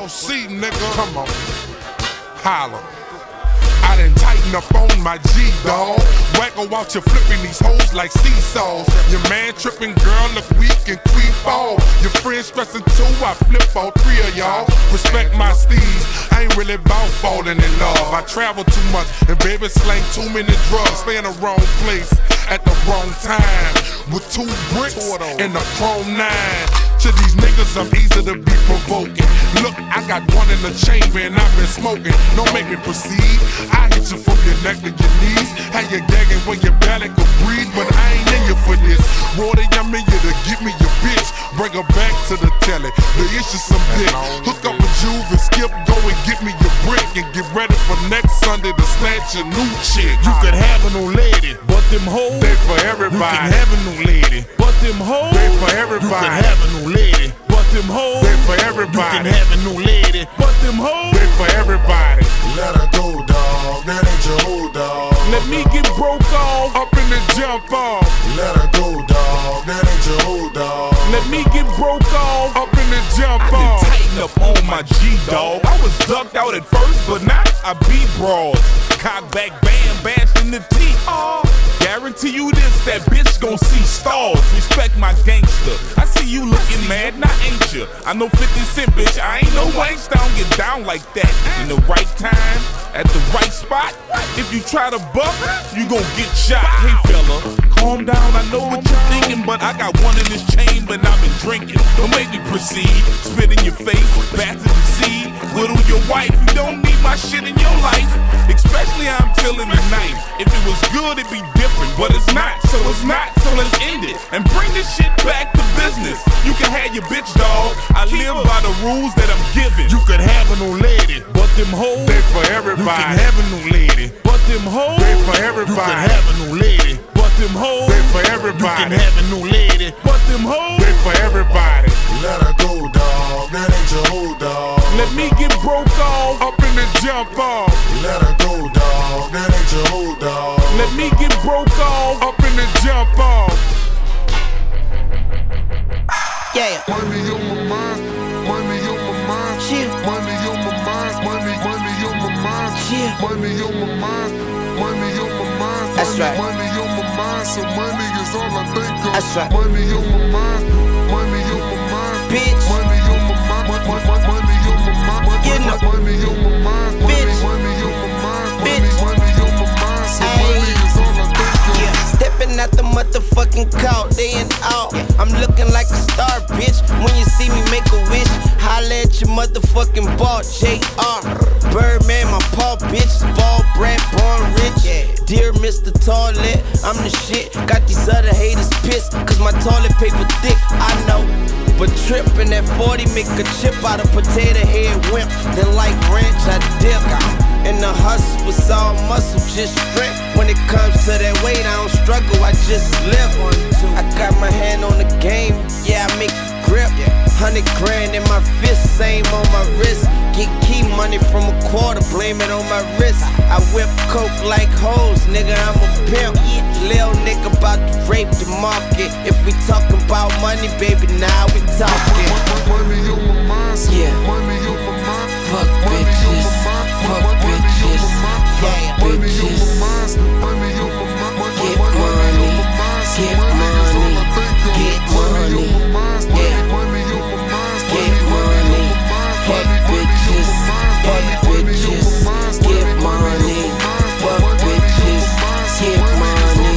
KLC, nigga, come on. Holla. I done tighten up on my G, dawg. Wacko out you flipping these hoes like seesaws. Your man tripping, girl, look weak and creep fall. Your friends stressing too, I flip all three of y'all. Respect my steeds, I ain't really about falling in love. I travel too much, and baby slang too many drugs. Stay in the wrong place at the wrong time. With two bricks and a chrome nine. To these niggas, I'm easy to be provoking. Look, I got one in the chamber and I've been smoking. Don't make me proceed. I you from your neck to your knees. How you gagging when your belly could breathe, but I ain't in you for this. Water, I'm in you to give me your bitch. Bring her back to the telly. The issue's some dick. Hook up with Juve and skip, go and get me your brick and get ready for next Sunday to snatch a new chick. You could have a new lady, but them hoes they for everybody. You can have a new lady, but them hoes they for everybody. You can have a new lady, but them hoes they for everybody. You can have a new lady, but them hoes for everybody. Let her go, dog. That ain't your hoe, dog. Let me get broke off up in the jump off. Let her go, dog. That ain't your hoe, dog. Let me get broke off up in the jump I off. tighten up on my G dog. I was ducked out at first, but now I beat broads. Cock back, bam, bash in the teeth. Oh, guarantee you this, that bitch gon' see stars. Respect my gangster. I see you looking mad, now ain't you? I know 50 Cent, bitch. I ain't no waste. I don't get down like that. In the right time, at the right spot. If you try to buck, you gon' get shot. Hey fella, calm down. I know what you're thinking, but I got one in this chamber and I've been drinking. Don't make me proceed. Spit in your face, back to the seed. Little your wife, you don't need my shit in your life. Especially how I'm feeling tonight. If it was good, it'd be different, but it's not, so it's not. So let's end it and bring this shit back to business. You can have your bitch, dog. I live by the rules that I'm given. You could have a new lady, but them hoes they for everybody. You can have a new lady, but them hoes they for everybody. You can have a new lady, but them hoes they for everybody. You can have a new lady, them hoes they for everybody. Let her go, dog. That ain't your hoe, dog. Let me get broke off up in the jump off. Let her go, dog. That ain't your hoe, dog. Let me get broke off up in the jump off. Yeah. Money on my mind. Money on my mind. Yeah. Money on my mind. Money, money on my mind. Yeah. Money on my mind. Money on my mind. That's money, right. Money on my mind. So money is all I think of. That's right. Money on my mind. Money on my mind. Bitch. Money on my mind. Money, on my mind. Money, Get no- money on my mind. Bitch. Out the motherfucking court, day and out. I'm looking like a star, bitch. When you see me make a wish, holla at your motherfucking ball, JR. Birdman, my paw, bitch. Ball brat, born rich. Dear Mr. Toilet, I'm the shit. Got these other haters pissed, cause my toilet paper thick, I know. But trippin' at 40, make a chip out of potato head wimp. Then like ranch, I dip. And the hustle was all muscle, just strength. When it comes to that weight, I don't struggle, I just live. I got my hand on the game, yeah, I make it grip. Hundred grand in my fist, same on my wrist. Get key money from a quarter, blame it on my wrist. I whip coke like hoes, nigga, I'm a pimp. Lil nigga about to rape the market. If we talking about money, baby, now we talking. Money on my mind, Yeah. money on my mind. Fuck bitches, fuck bitches, fuck bitches. Get money, get money, get money, yeah. Get money, fuck bitches, fuck bitches, get money, fuck bitches, get money,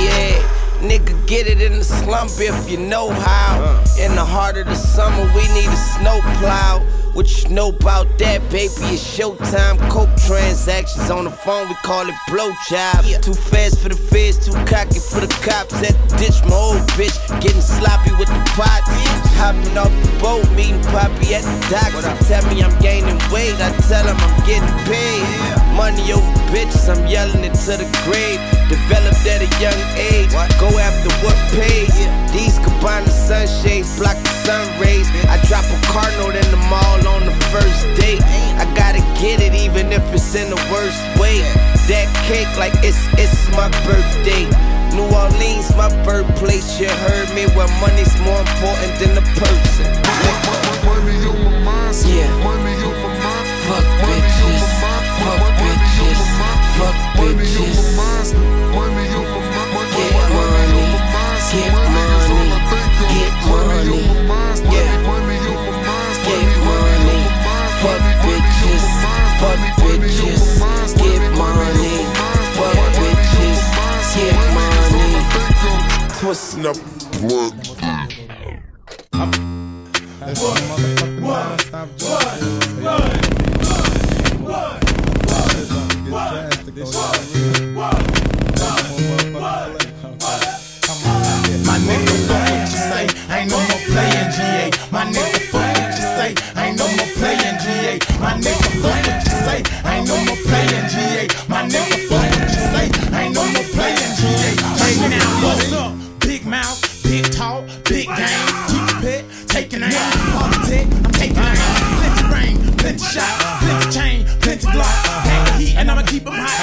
yeah. Nigga, get it in the slump if you know how. In the heart of the summer, we need a snow plow. What you know about that, baby? It's showtime. Coke transactions on the phone, we call it blowjob. Too fast for the feds, too cocky for the cops. At the ditch, my old bitch getting sloppy with the pots. Hopping off the boat, meeting Poppy at the docks. Tell me I'm gaining weight, I tell him I'm getting paid. Money over bitches, I'm yelling it to the grave. Developed at a young age, go after what pays. These Cabana sunshades block the sun rays. I drop a car note in the mall on the first date. I gotta get it even if it's in the worst way. That cake like it's it's my birthday. New Orleans, my birthplace. You heard me. Where money's more important than the person. Money on my mind, so Yeah. money on my mind. Fuck bitches, fuck bitches, fuck bitches. Money on my mind, money, get money, get money, yeah. Get money, fuck bitches, fuck bitches, get money, fuck bitches, get money. Twisting up. My My nigga, fuck what you say. Ain't no more playing GA. My nigga, fuck what you say. Ain't no more playing GA. My nigga, fuck what you say. Ain't no more playing GA. Hey now, what's up? Big mouth, big talk, big game. Keep it pet, taking aim. Politic, I'm taking aim. Plenty rain, plenty shot, plenty chain, plenty glock. Hang the heat, and I'ma keep 'em high.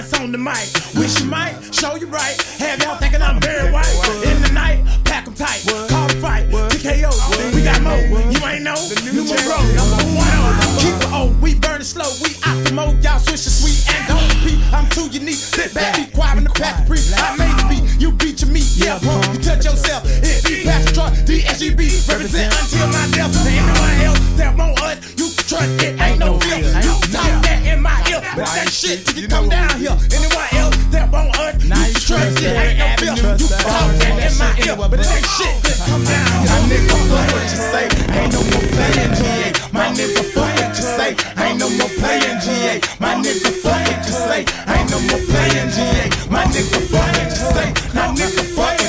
Once on the mic. Wish you might, show you right. Have y'all thinking I'm very white. In the night, pack 'em tight. Call the fight, TKO. We got more. You ain't know. Numero one oh. Keep it O. We burn it slow. We out the mode. Y'all switch the sweet and don't repeat. I'm too unique. Sit back, be quiet in the pack. Pre. I made the beat. You beat your meat. Yeah, bro. You touch yourself. It be past truck. DSGB. Represent until my death. To anyone else that want us, trust it. Ain't no fear. You talk that in my ear. But that shit till you come down here. Anyone else that want us, you trust it. Ain't no fear. You talk that in my ear. But that shit till you come down here. My nigga, fuck what you say. Ain't no more playing GA. My nigga, fuck what you say. Ain't no more playing GA. My nigga, fuck what you say. Ain't no more playing GA. My nigga, fuck what you say. My nigga, fuck you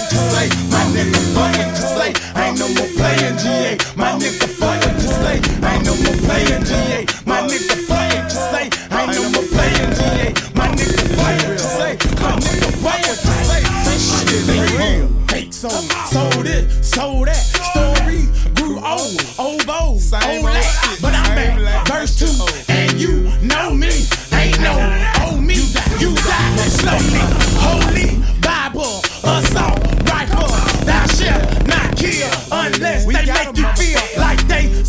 say. My nigga, fuck what you say. Ain't no more playing GA. My nigga, fuck what you say. Ain't no more playing GA. My nigga, fuck what you say. Ain't no more playing GA. My nigga, fuck what you say. My nigga, fuck what you say. This shit ain't real. Fake soul, sold it, sold that. Stories grew old, old, old, old that. But I'm back, verse two, and you know me. Ain't no old me, you die slowly.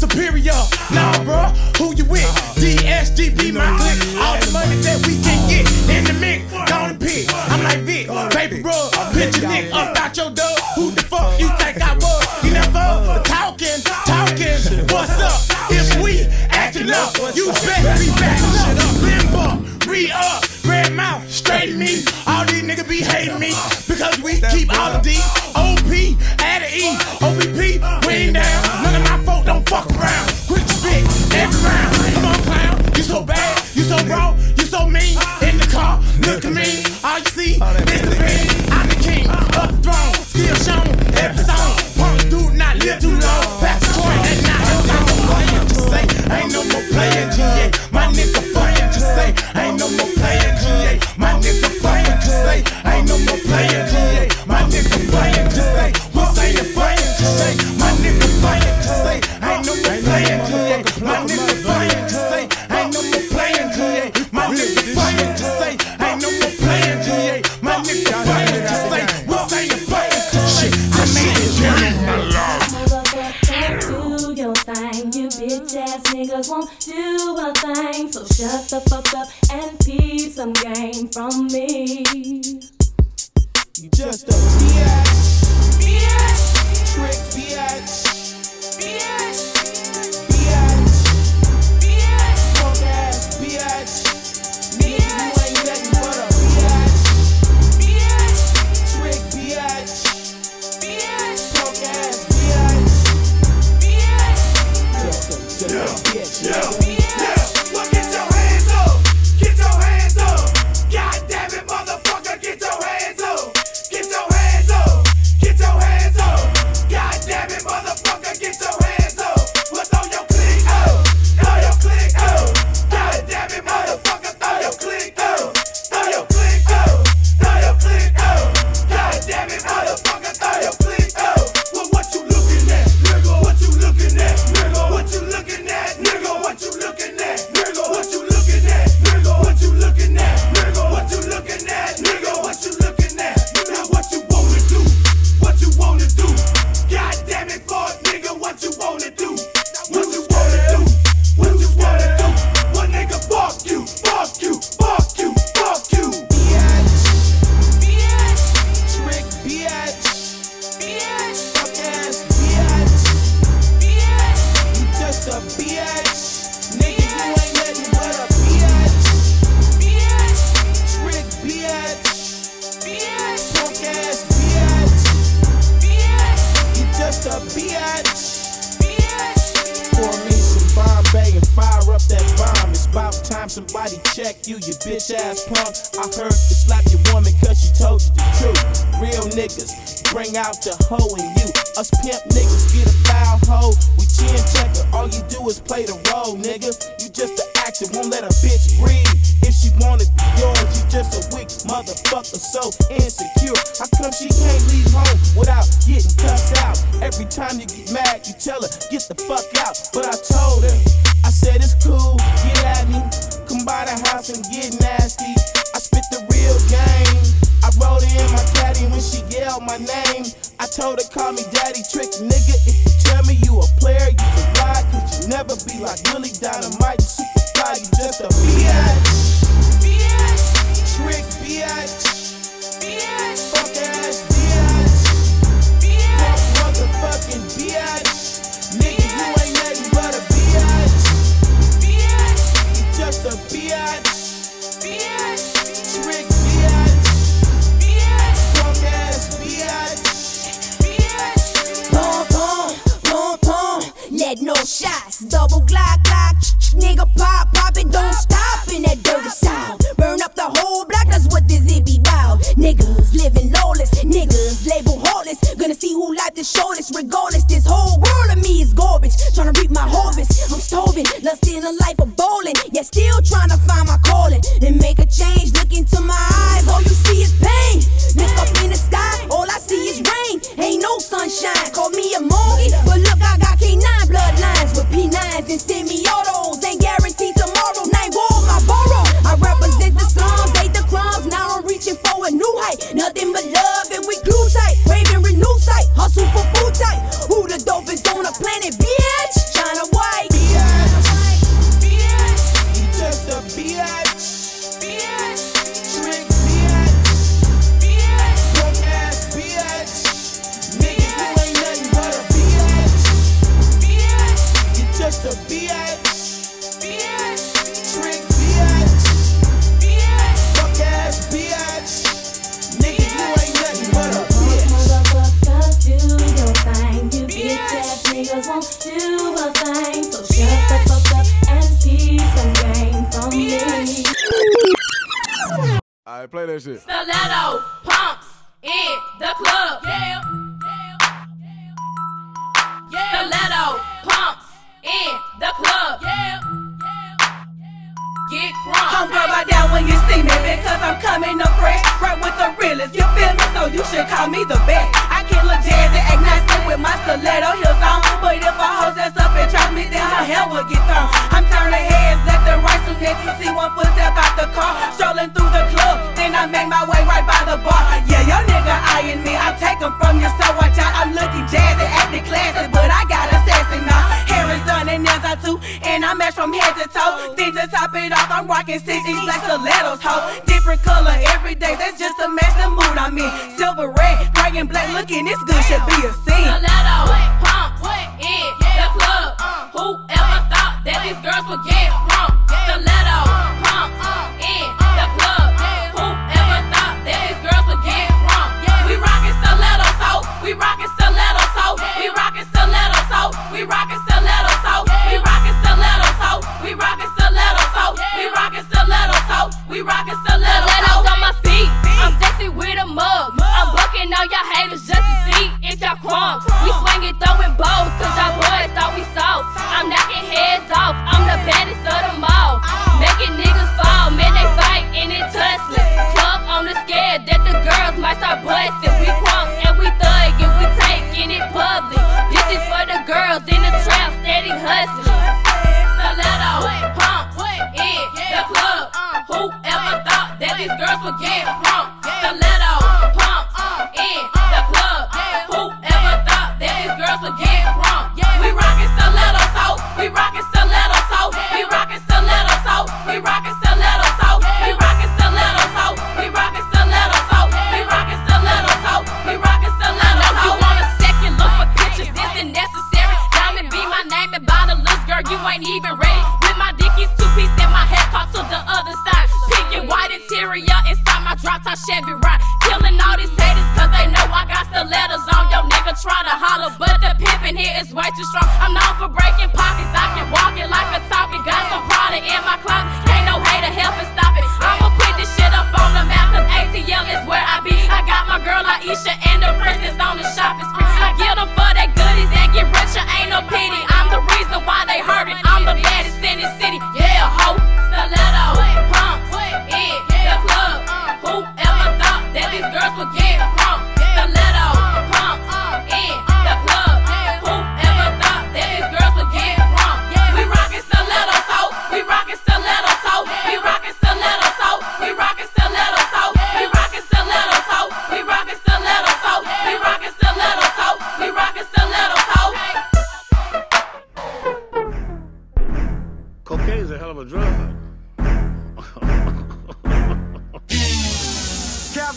Superior. Nah, bro, who you with? DSGP, my clique. All the money that we can get in the mix, gonna pick. I'm like Vic, baby rub, pitch your dick up out your dub. Who the fuck you think I was? You never talking, talking. What's up? If we acting up, you better be back. Limbo, re up, red mouth, straight me. All these niggas be hating me because we keep all of these. OP, add an E, OPP, fuck around. Quit your spit every round. Come on, clown, you so bad, you so raw, you so mean. In the car, look at me. All you see is the pain. I'm the king of the throne, still shown every song. Punk dude not live too long. Pass the toy and not his song. You say? Ain't no more playing GA. My nigga, fuck what you say. Ain't no more playing GA. My nigga, fuck what you say. Ain't no more playing playing good. My nigga playing good. Ain't no more playing good. My nigga playing to say. Ain't no more playing good. My nigga playing to say. We say you playing to shit. I made it rain. Ass niggas won't do a thing, so shut the fuck up and peep some game from me. You just a yeah.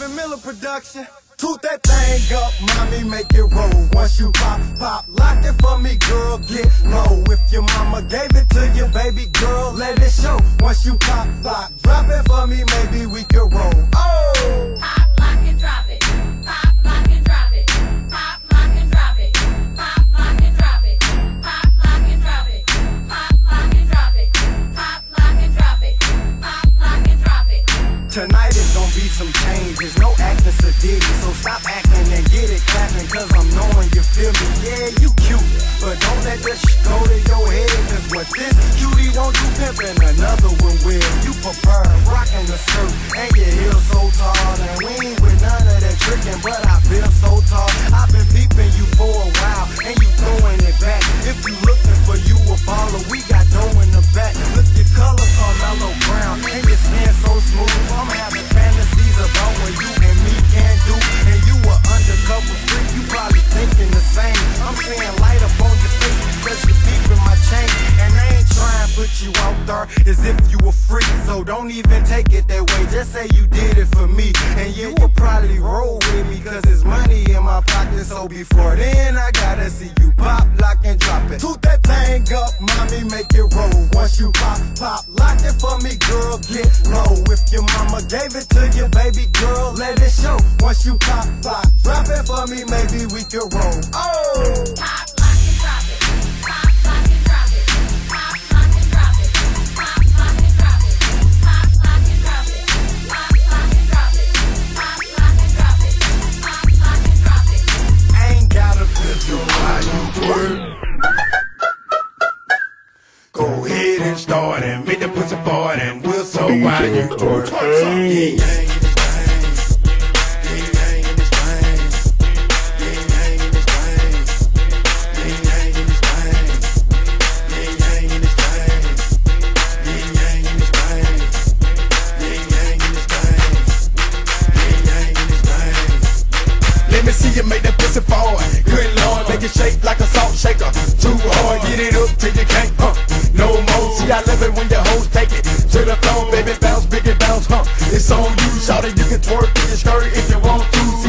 Calvin Miller production. Toot that thing up, mommy, make it roll. Once you pop, pop, lock it for me, girl, get low. If your mama gave it to you, baby girl, let it show. Once you pop, pop, drop it for me, maybe we can roll. Oh! Acting sedity, so stop acting and get it clapping, cause I'm knowing you feel me. Yeah, you cute, but don't let that shit go to your head, cause what this cutie won't do pimping, another one will. You prefer rocking the skirt and your heels so tall, and we ain't with none of that tricking, but I feel so tall. I've been peeping you for a while, and you throwing it back. If you looking for you a baller, we got dough in the back. Look, your color Carmelo Brown, and your skin so smooth. I'm having a undercover freak, you probably thinking the same. I'm seeing light up on your face because you peeping my chain. And I to put you out there as if you were freak. So don't even take it that way. Just say you did it for me. And you will probably roll with me because there's money in my pocket. So before then, I gotta see you pop, lock, and drop it. Toot that thing up, mommy, make it roll. Once you pop, pop, lock it for me, girl, get low. If your mama gave it to you, baby girl, let it show. Once you pop, pop, drop it for me, maybe we can roll. Oh! Pop, why. Go ahead and start and make the pussy fart and we'll so why you twerk. Yeah, yeah. Let me see you make shake like a salt shaker. Too hard, get it up till you can't. Uh, no more. See, I love it when your hoes take it. to the floor, baby, bounce, big and bounce, huh? It's on you, shout it, you can twerk in your skirt if you want to.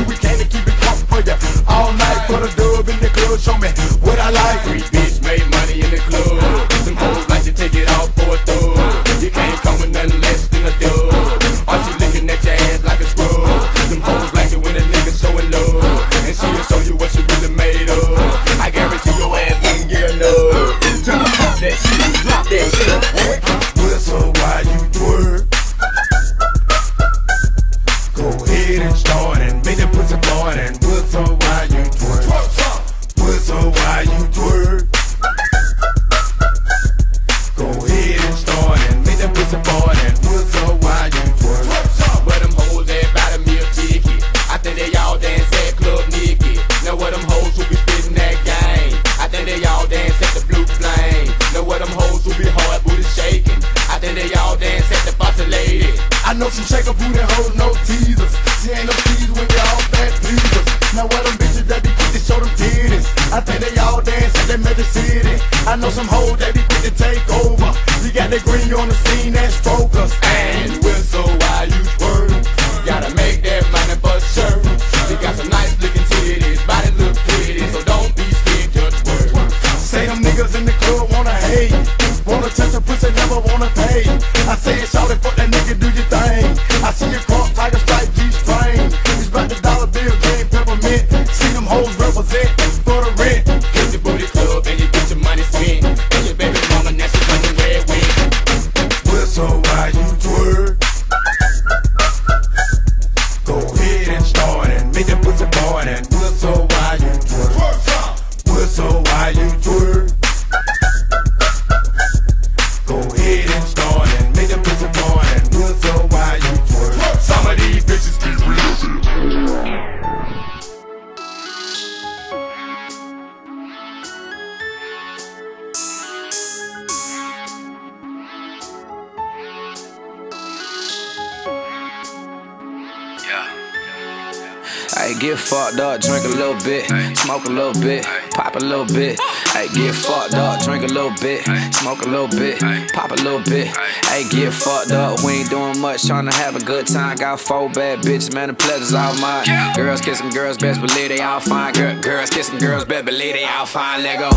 Little bit. Hey, get fucked up, we ain't doing much, tryna have a good time. Got four bad bitches, man, the pleasure's all mine. Girls kissing girls, best believe they all fine. Girl, girls kissing girls, best believe they all fine. Let go.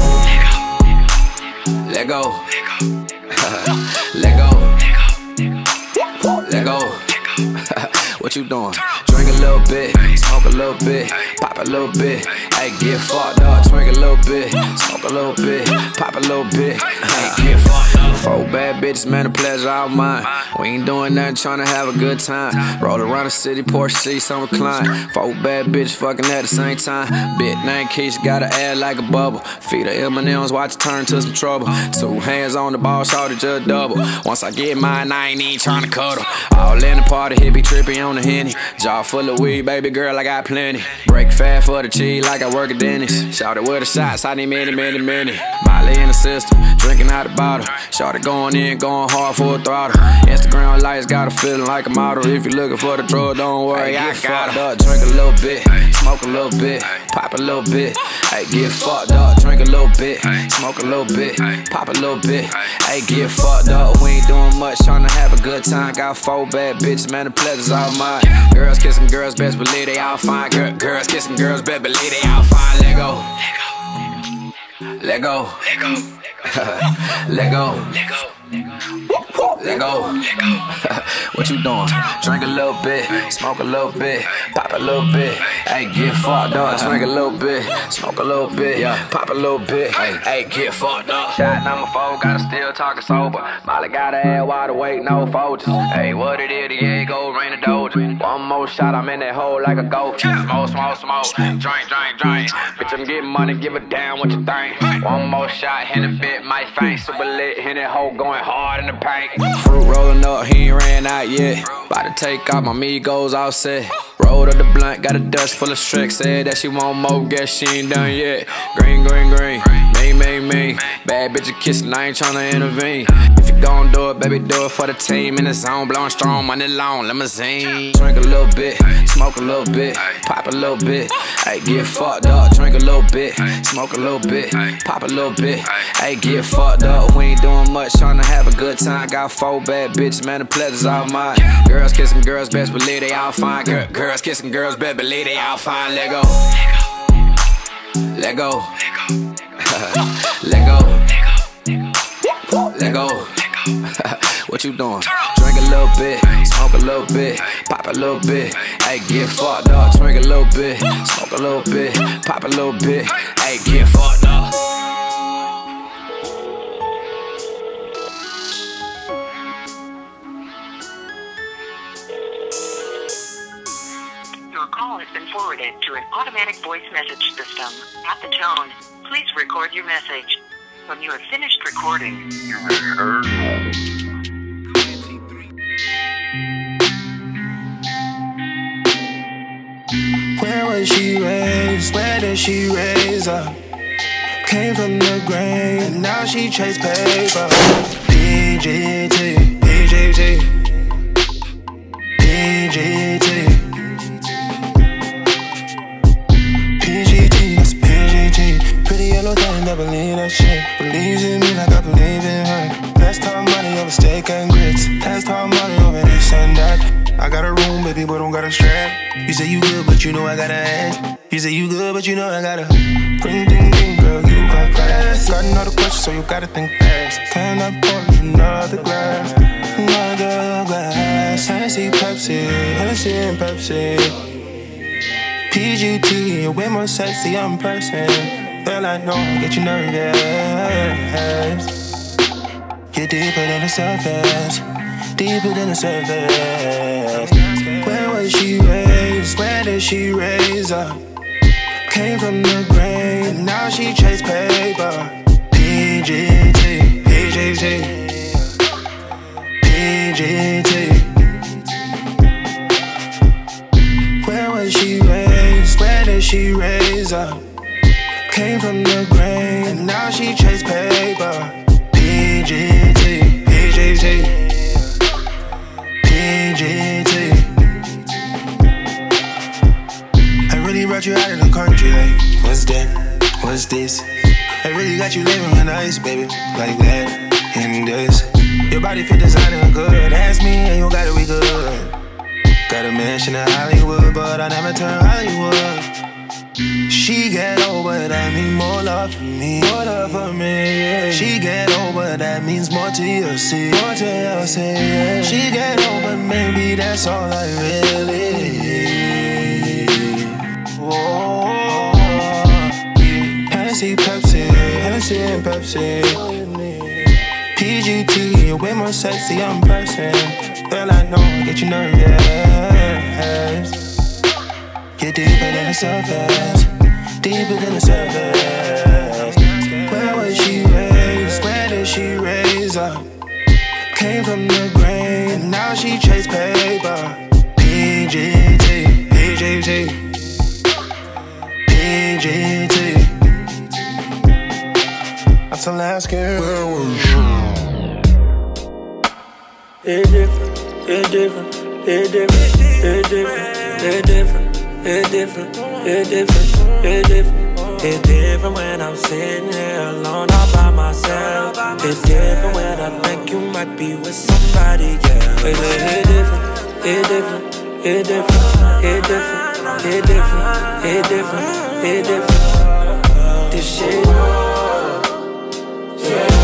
Let go. Let go. Let go. what you doing? Drink a little bit, smoke a little bit, pop a little bit. Hey, get fucked up, drink a little bit, smoke a little bit, pop a little bit. Four bad bitches, man, the pleasure all mine. We ain't doing nothing, tryna have a good time. Roll around the city, Porsche seats on recline. Four bad bitches fucking at the same time. Bit name Keisha, gotta add like a bubble. Feed her M&M's, watch it turn to some trouble. Two hands on the ball, shorty just double. Once I get mine, I ain't even tryna cuddle. All in the party, hippie trippy on the henny. Jaw full of weed, baby girl, I got plenty. Break fast for the cheese like I work at Denny's. Shout it with the shots, I need many, many, many. Molly in the system, drinking out the bottle. Shorty going in, going hard for a throttle. Instagram lights got a feeling like a model. If you're looking for the drug, don't worry, I got up. Drink a little bit, smoke a little bit, pop a little bit. Hey, get fucked up, drink a little bit, smoke a little bit, pop a little bit. Hey, get fucked up, we ain't doing much, trying to have a good time. Got four bad bitches, man, the pleasure's all mine. Girls kissing girls, best believe they all fine. Girl, girls kissing girls, best believe they all fine. Let go. Let go. Let go. Let go. Let go. Let go. Let go. what you doing? Drink a little bit, smoke a little bit, pop a little bit. Hey, get fucked up. Drink a little bit, smoke a little bit, pop a little bit. Hey, hey, get fucked up. Shot number four, gotta still talking sober. Molly gotta add water, wait, no Folgers. Hey, what it is, Diego, rain a doja. One more shot, I'm in that hole like a ghost. Smoke, smoke, smoke. Drink, drink, drink. Bitch, I'm getting money, give a damn what you think. One more shot, hit a bit, my face super lit, hit that hole going hard in the paint. Fruit rolling up, he ain't ran out yet. About to take off my Migos all set. Rolled up the blunt, got a dust full of Shrek. Said that she want more, guess she ain't done yet. Green, green, green. Me, me, me. Bad bitch kissing, I ain't tryna intervene. If you gon' do it, baby, do it for the team. In the zone, blowing strong, money long, limousine. Drink a little bit, smoke a little bit, pop a little bit. Hey, get fucked up, drink a little bit, smoke a little bit, pop a little bit. Hey, get fucked up. We ain't doing much, tryna have a good time. Got four bad bitches, man, the pleasure's all mine. Girls kissing girls, best believe they all fine. Girl, girls kissing girls, best believe they all fine. Let go. Let go. Let go. Let go. what you doing? Drink a little bit, smoke a little bit, pop a little bit. Hey, get fucked up. Drink a little bit, smoke a little bit, pop a little bit. Hey, get fucked up. Forwarded to an automatic voice message system. At the tone, please record your message. When you have finished recording, you may hang. Where was she raised? Where did she raise up? Came from the grave, and now she chase paper. PGT, PGT, PGT. That believe that shit. Believes in me like I believe in her. Let's money over steak and grits. Let's money over this and that. I got a room, baby, but don't got a strap. You say you good, but you know I got a ass. You say you good, but you know I got a ring, ding, ding, girl, you got class. Got another question, so you gotta think fast. Can I pour another glass? Another glass. Hennessy, Pepsi, Hennessy and Pepsi. PGT, you're way more sexy in person. Girl, I know, I get you nervous. You're deeper than the surface, deeper than the surface. Where was she raised? Where did she raise up? Came from the grave, and now she chase paper. PGT, PGT, PGT. Where was she raised? Where did she raise up? Came from the grave, and now she chase paper. PGT, PGT, PGT. I really brought you out of the country, like, what's that? What's this? I really got you living nice, baby, like that, and this. Your body fit designer good, ask me, and you gotta be good. Got a mansion in Hollywood, but I never turn Hollywood. She get over, that mean more love for me. More love for me. She get over, that means more to you, see. More to you, see, yeah. She get over, maybe that's all I really need. Hennessy, Pepsi, Hennessy and Pepsi. PGT, you're way more sexy I'm person. Girl, I know, get you nervous. You're deeper than the surface, deeper than the surface. Where was she raised? Where did she raise up? Came from the grain, and now she chase paper. PGT, PGT, PGT. I'm still asking, where was she? It different, it different, it different, it different, it different, it different, it different, it different. It's different when I'm sitting here alone all by myself. It's different when I think you might be with somebody, yeah. It, it different, it different, it different, it different, it different, it different, it different. This shit. It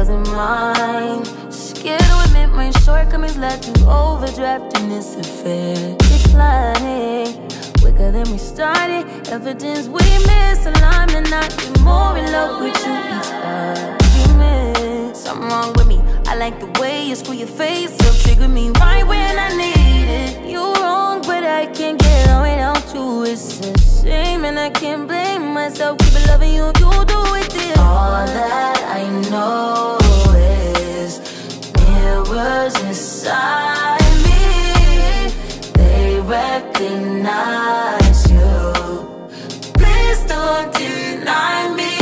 wasn't mine. Scared to admit my shortcomings led to overdraft in this affair. Declining quicker than we started. Evidence we misaligned, and I get more in love with you each argument. Something wrong with me. I like the way you screw your face up, trigger me right when I need it. You wrong, but I can't get on without you. It's a shame, and I can't blame myself. Keep loving you, you do it this. All that I know is near was inside me. They recognize you. Please don't deny me.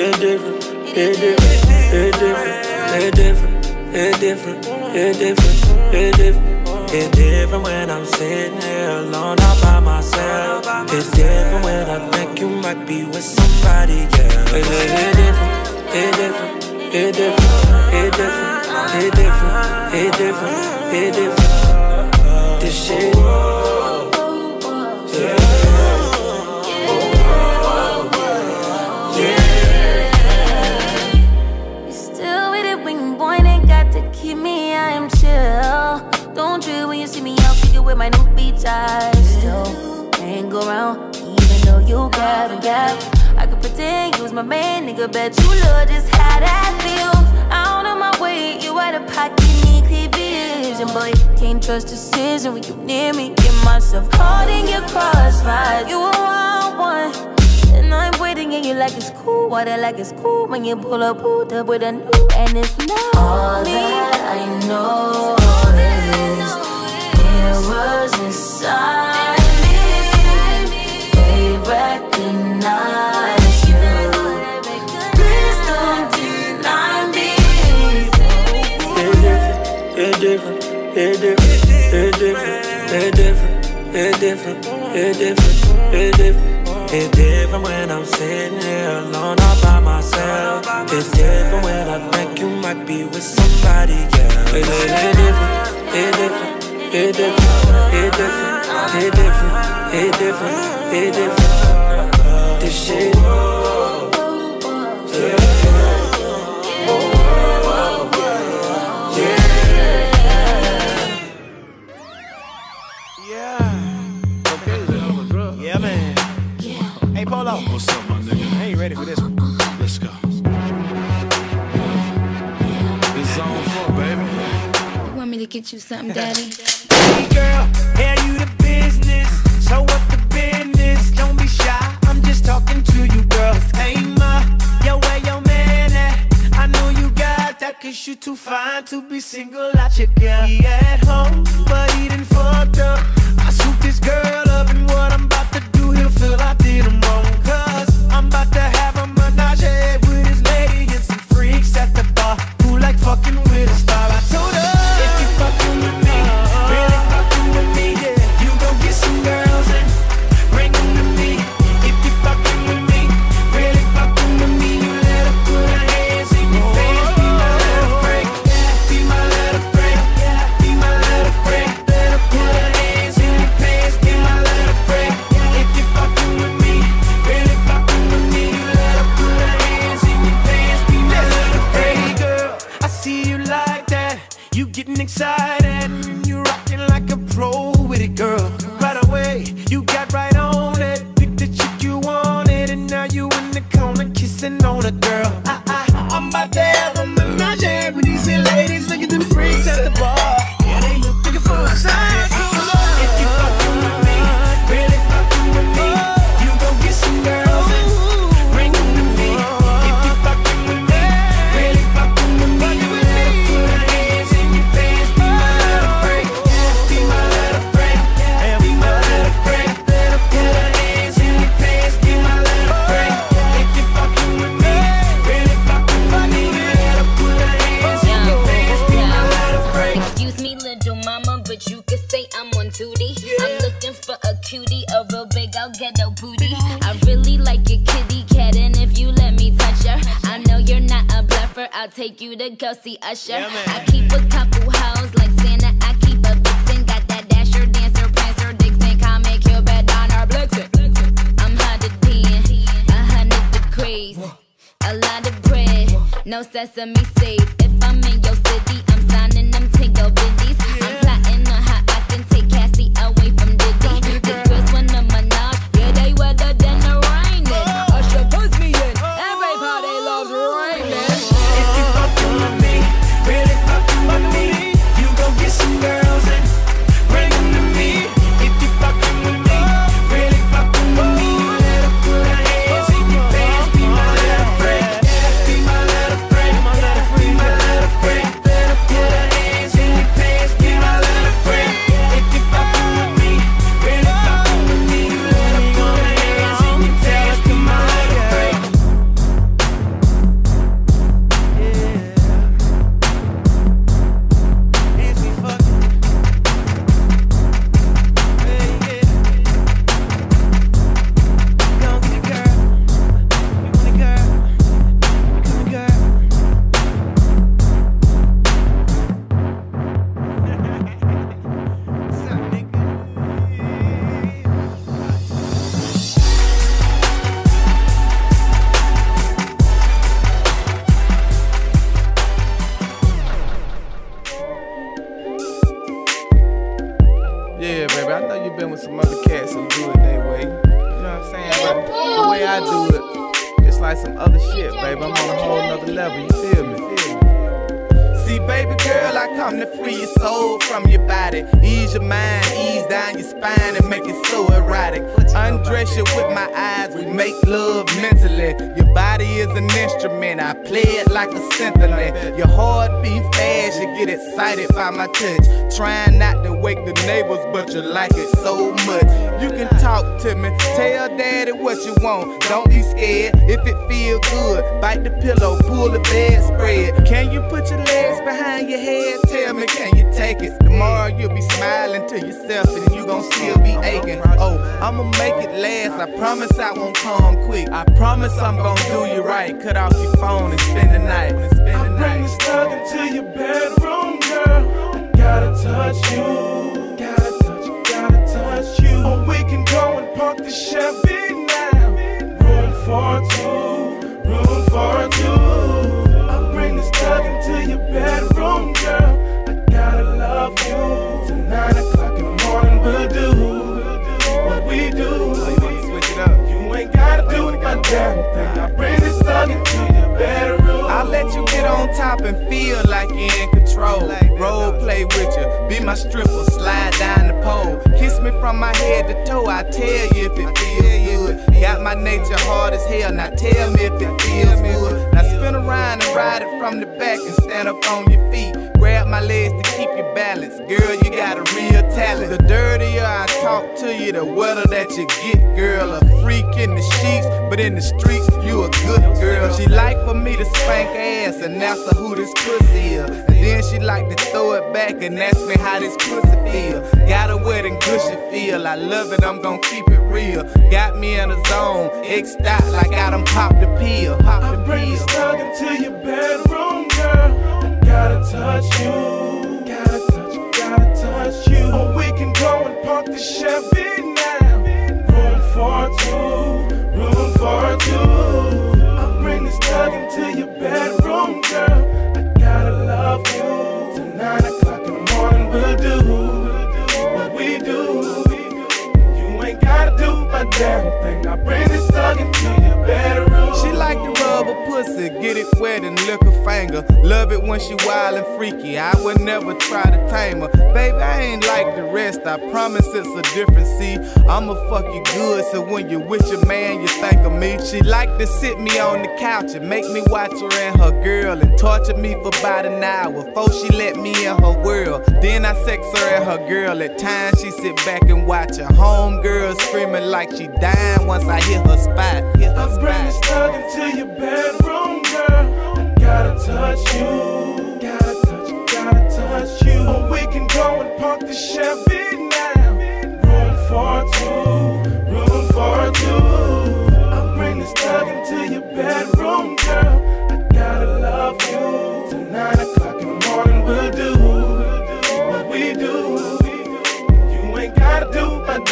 It different, it different, it different, it different, it different, it different, it different. It's different when I'm sitting here alone all by myself. It's different when I think you might be with somebody else. It, it different, it different, it different, it different, it different, it different, it different. This shit. You Don't trip when you see me out figure with my new beach eyes. Still hang around, even though you gab and gab. I could pretend you was my man, nigga. Bet you love just how that feels. Out of my way, you out of pocket, need clear vision. Boy, can't trust decision when you near me. Get myself caught in your crossfire. You a wild one. And I'm waiting and you like it's cool, water like it's cool when you pull up, pulled up with a new and it's not all me. that I know was inside me. They recognize you. Please don't deny me. It different, it different, it different, it different, it different, it different, it different. It's different when I'm sitting here alone all by myself. It's different when I think you might be with somebody else. It, it, it different, it different, it different, it different, it different, it different, it different. This shit. Yeah, man. Hey, Polo. What's up, my nigga? I ain't ready for this get you something, daddy? Hey, girl, hey, you the business. So what the business? Don't be shy. I'm just talking to you, girl. Hey, ma, yo, where your man at? I know you got that, cause you too fine to be single out your girl. He at home, but he done fucked up.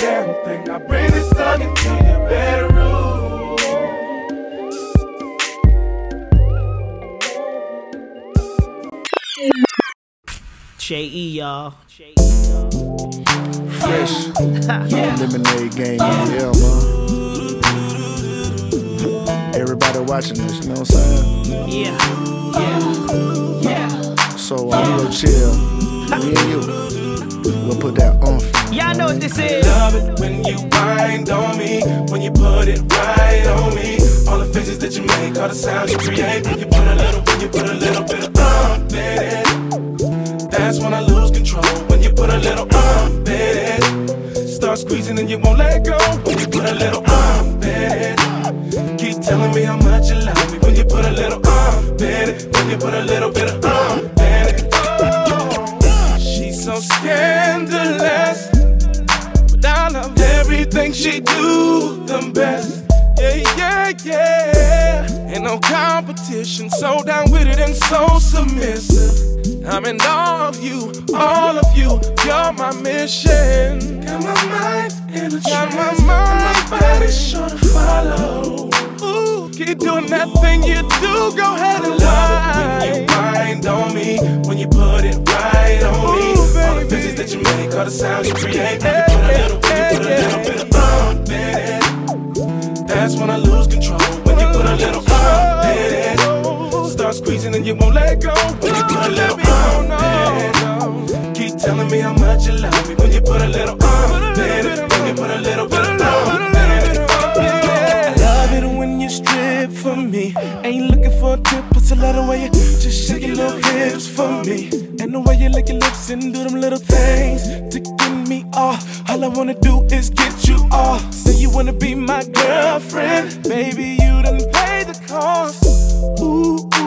Damn thing. I bring this thug into your bedroom. J.E. y'all. Fresh. Lemonade game in the man. Everybody watching this, you know what I'm saying? Yeah, yeah, yeah. So I'm gonna chill. Me and you. We'll put that on for Y'all know what this is. Love it when you wind on me, when you put it right on me. All the faces that you make, all the sounds you create. When you put a little, when you put a little bit of um in it. That's when I lose control. When you put a little um in it. Start squeezing and you won't let go. When you put a little um in it. Keep telling me how much you love me. When you put a little um in it. When you put a little bit of um in it. Oh, she's so scandalous. Everything she do the best. Yeah, yeah, yeah. Ain't no competition. So down with it and so submissive. I'm in awe of you, all of you. You're my mission. Got my mind in a Got my mind, my body sure to follow. Ooh, keep doing that thing you do. Go ahead and lie. When you wind on me, when you put it right on me. All the faces that you make, all the sounds you create. When you put a little, when you put a little bit of um in it. That's when I lose control. When you put a little Start squeezing and you won't let go. When you put a little on it. Keep telling me how much you love me. When you put a little on it. When you put a little bit on it. I love it when you strip for me. Ain't looking for a tip, but a lot of way you just shake your little hips for me. And the way you lick your lips and do them little things to get me off. All I wanna do is get you off. Say you wanna be my girlfriend, baby. You done pay the cost. Ooh,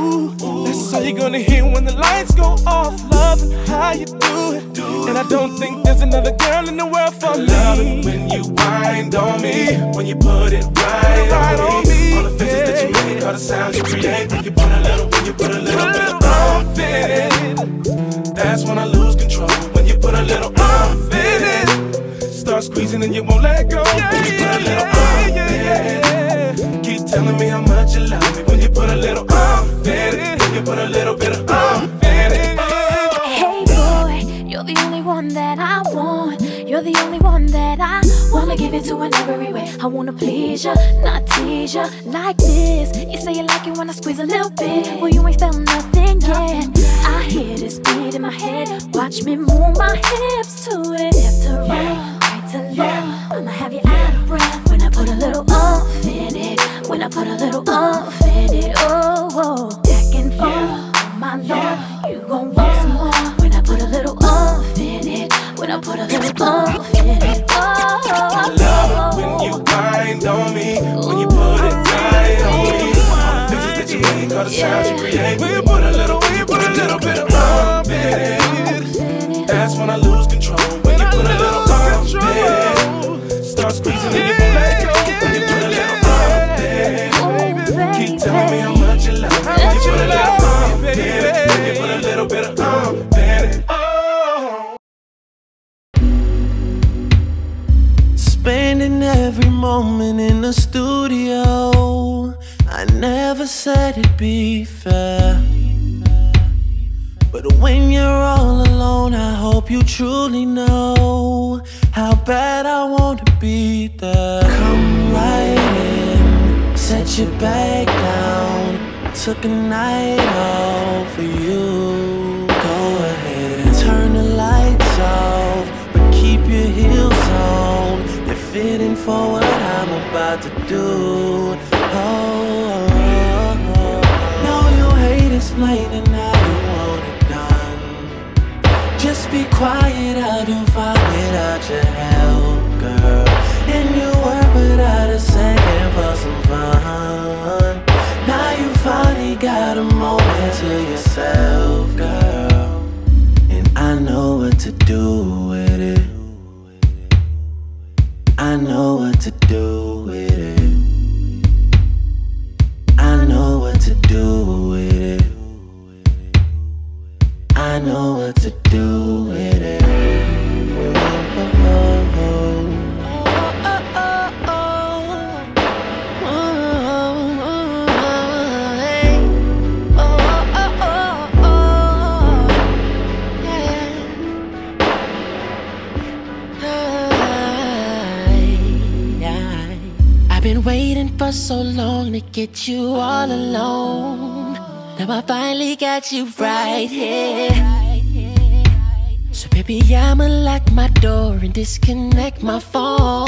ooh. That's all you're gonna hear when the lights go off. Loving how you do it. And I don't think there's another girl in the world for me. Love it when you wind on me, when you put it right, right on, me. All the faces that you make, all the sounds you create. When you put a little, when you put a little bit of in it. That's when I lose control. When you put a little oomph in it. Start squeezing and you won't let go. When you put a little in it. Keep telling me how much you love me. You put a little oomph in it. You put a little bit of oomph in it. Hey boy, you're the only one that I want. You're the only one that I wanna give it to in every way. I wanna please you, not tease you like this. You say you like it when I squeeze a little bit. Well, you ain't felt nothing yet. I hear this beat in my head. Watch me move my hips to it. Left to right, right to left. I'ma have you out of breath when I put a little it. When I put a little umph in it. Oh, oh. back and forth. Oh, my lord, you gon' want some more when I put a little umph in it. When I put a little umph in it. Oh, oh, Love it when you wind on me, when you put it right on me. Faces that you make, all the sounds you create. When you put a little, when you put a little bit of love in it. That's when I lose every moment in the studio. I never said it'd be fair. But when you're all alone, I hope you truly know how bad I want to be there. Come right in, set your bag down. Took a night off for you. Fitting for what I'm about to do. Oh, oh, oh. no, you hate explaining how you want it done. Just be quiet, I'll do fine without your help, girl. And you work without a second for some fun. Now you finally got a moment to yourself, girl. And I know what to do I know what to do with it. I know what to do with it. I know what to do with it. For so long to get you all alone. Now I finally got you right here. So baby, I'ma lock my door and disconnect my phone.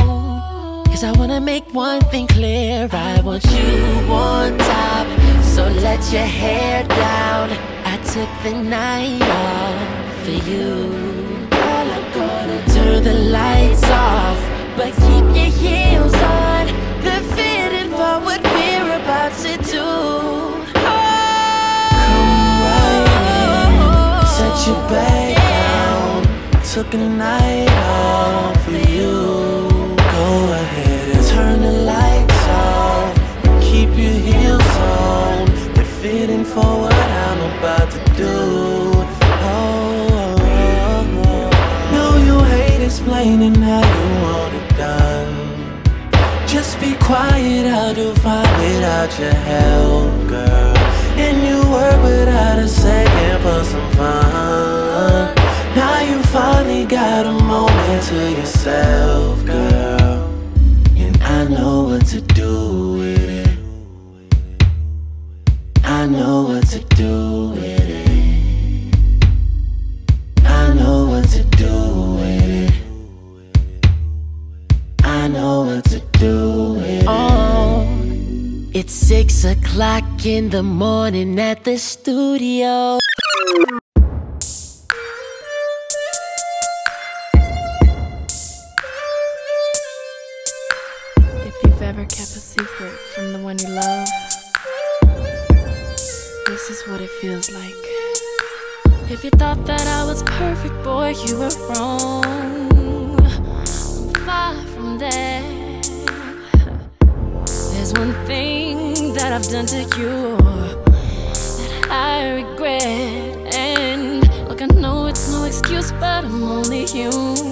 Cause I wanna make one thing clear. I want you on top. So let your hair down. I took the night off for you. I'm gonna turn the lights off. But keep your heels on. About to do. Set your bag down. Took a night off for you. Go ahead and turn the lights off. Keep your heels on. They're fitting for what I'm about to do. Oh, oh, oh. no, you hate explaining how you quiet, I'll do fine without your help, girl. And you work without a second for some fun. Now you finally got a moment to yourself, girl. And I know what to do with it. I know what to do with it. I know what to do with it. I know what to do doing? Oh, it's six o'clock in the morning at the studio. If you've ever kept a secret from the one you love, this is what it feels like. If you thought that I was perfect, boy, you were wrong. I'm far from there one thing that I've done to you that I regret. And look, I know it's no excuse, but I'm only human.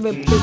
Know when I should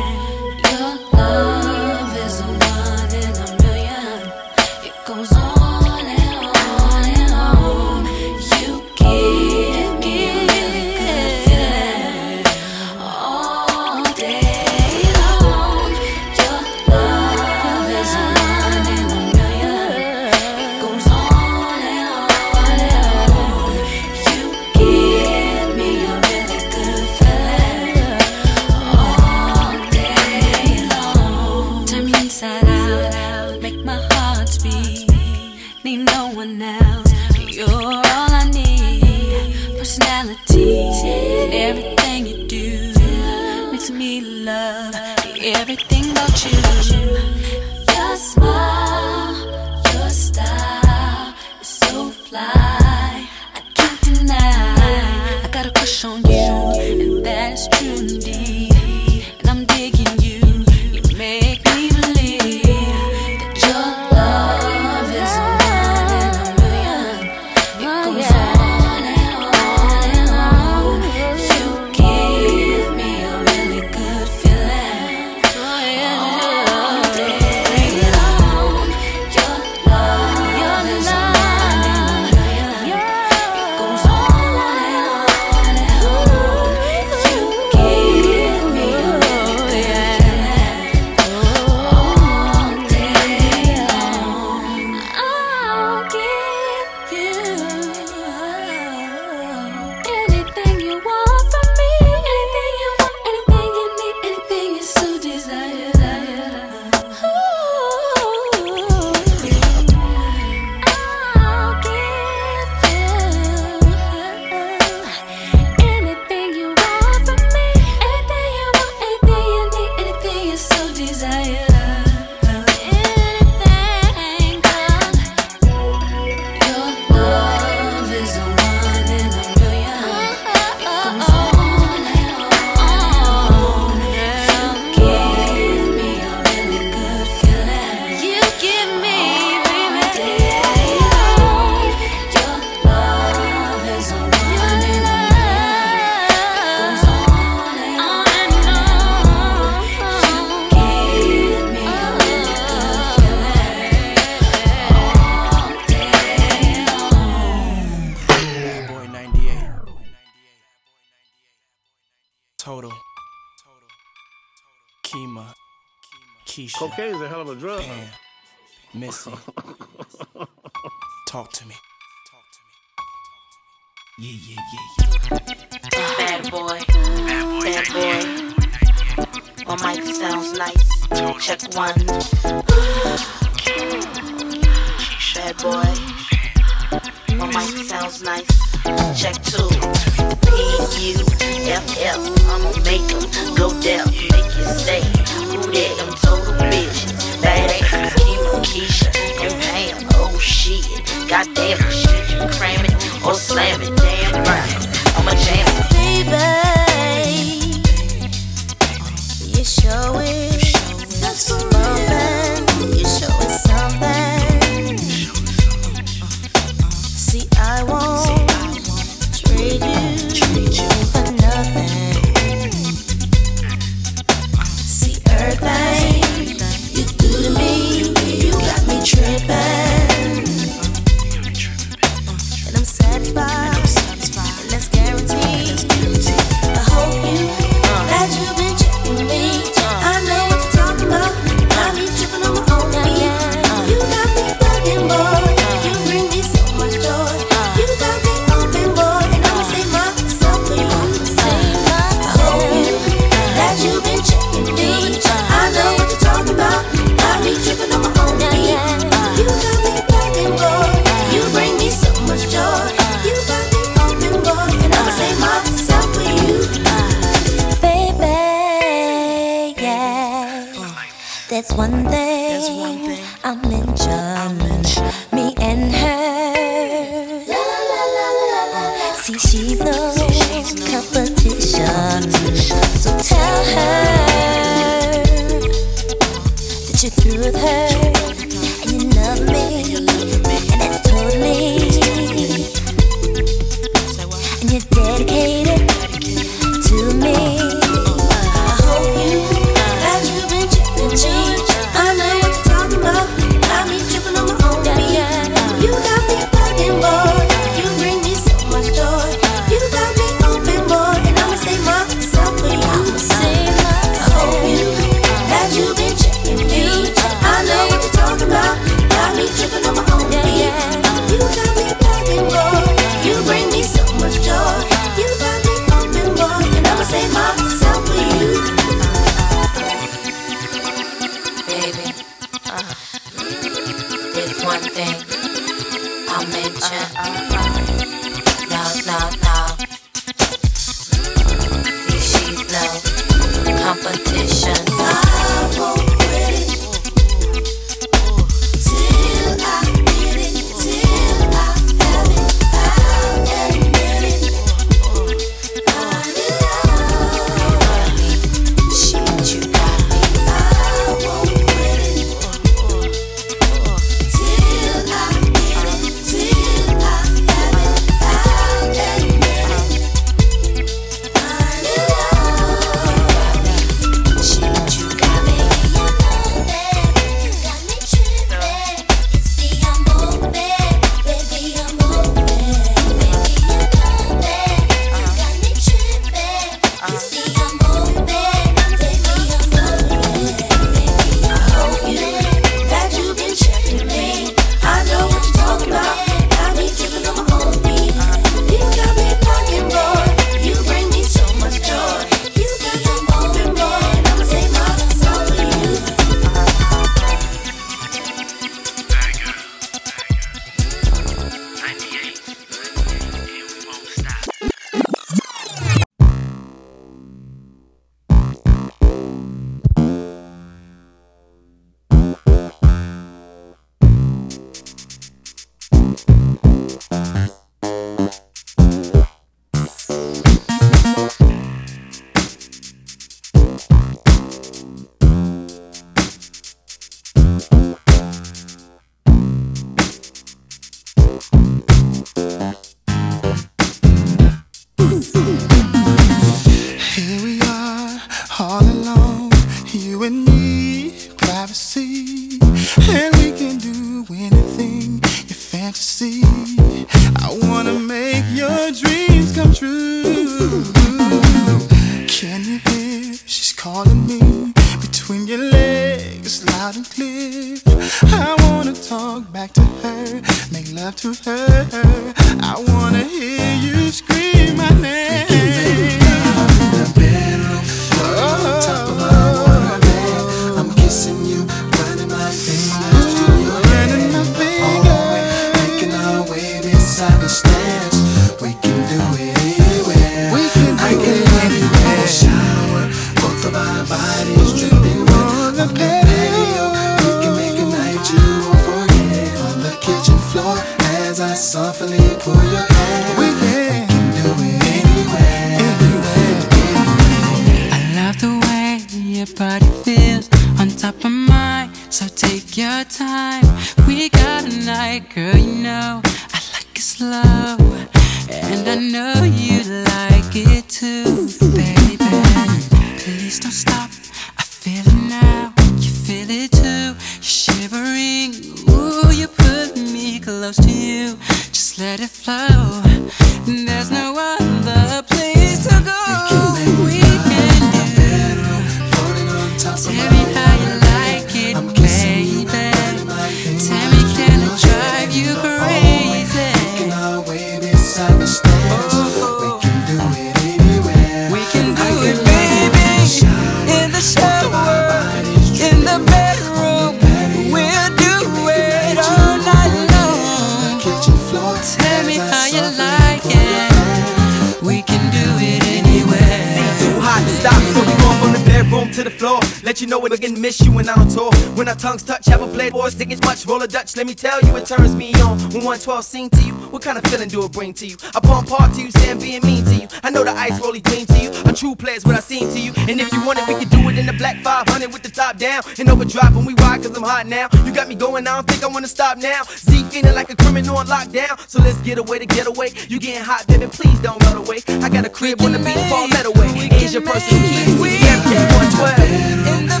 Let me tell you, it turns me on. When 112 sing to you, what kind of feeling do it bring to you? I pump hard to you, saying being mean to you. I know the ice rolly dream to you. A true player's what I seem to you. And if you want it, we can do it in the black 500 with the top down. And overdrive when we ride, cause I'm hot now. You got me going, I don't think I wanna stop now. Z feeling like a criminal on lockdown. So let's get away to get away. You getting hot, baby, please don't run away. I got a crib on the beat, fall that away. Asia person, keys, CDM, 112.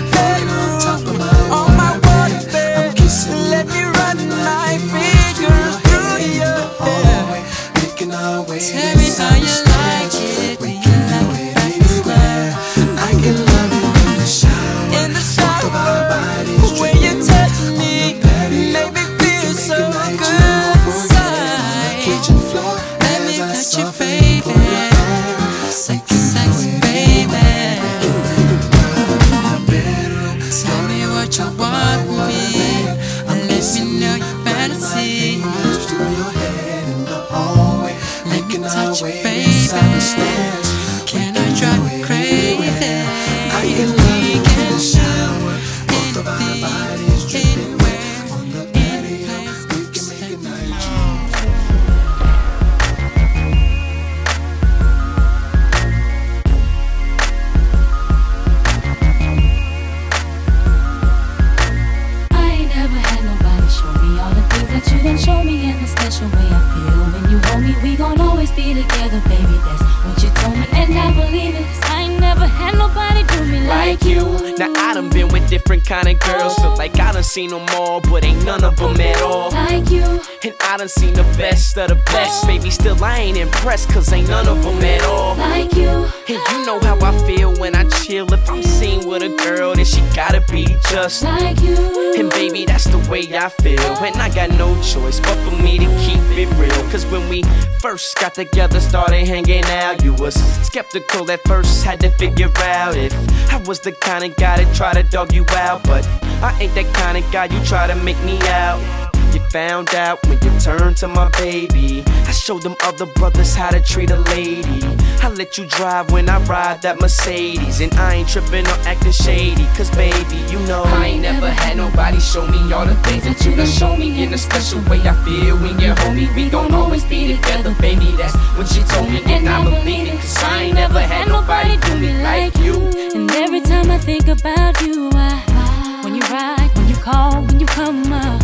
Done seen the best of the best, baby. Still I ain't impressed, cause ain't none of them at all. Like you. And you know how I feel when I chill. If I'm seen with a girl, then she gotta be just like you. And baby, that's the way I feel. And I got no choice but for me to keep it real. Cause when we first got together, started hanging out, you was skeptical at first, had to figure out if I was the kind of guy to try to dog you out. But I ain't that kind of guy you try to make me out. You found out when you turned to my baby. I showed them other brothers how to treat a lady. I let you drive when I ride that Mercedes. And I ain't tripping or acting shady. Cause baby, you know I ain't never had nobody show me all the things that you done show me in a special way. I feel when you're home, we gon' always be together, baby. That's what you told me, and I believe it. Cause I ain't never had nobody do me like you. And every time I think about you, I, when you ride, when you call, when you come up,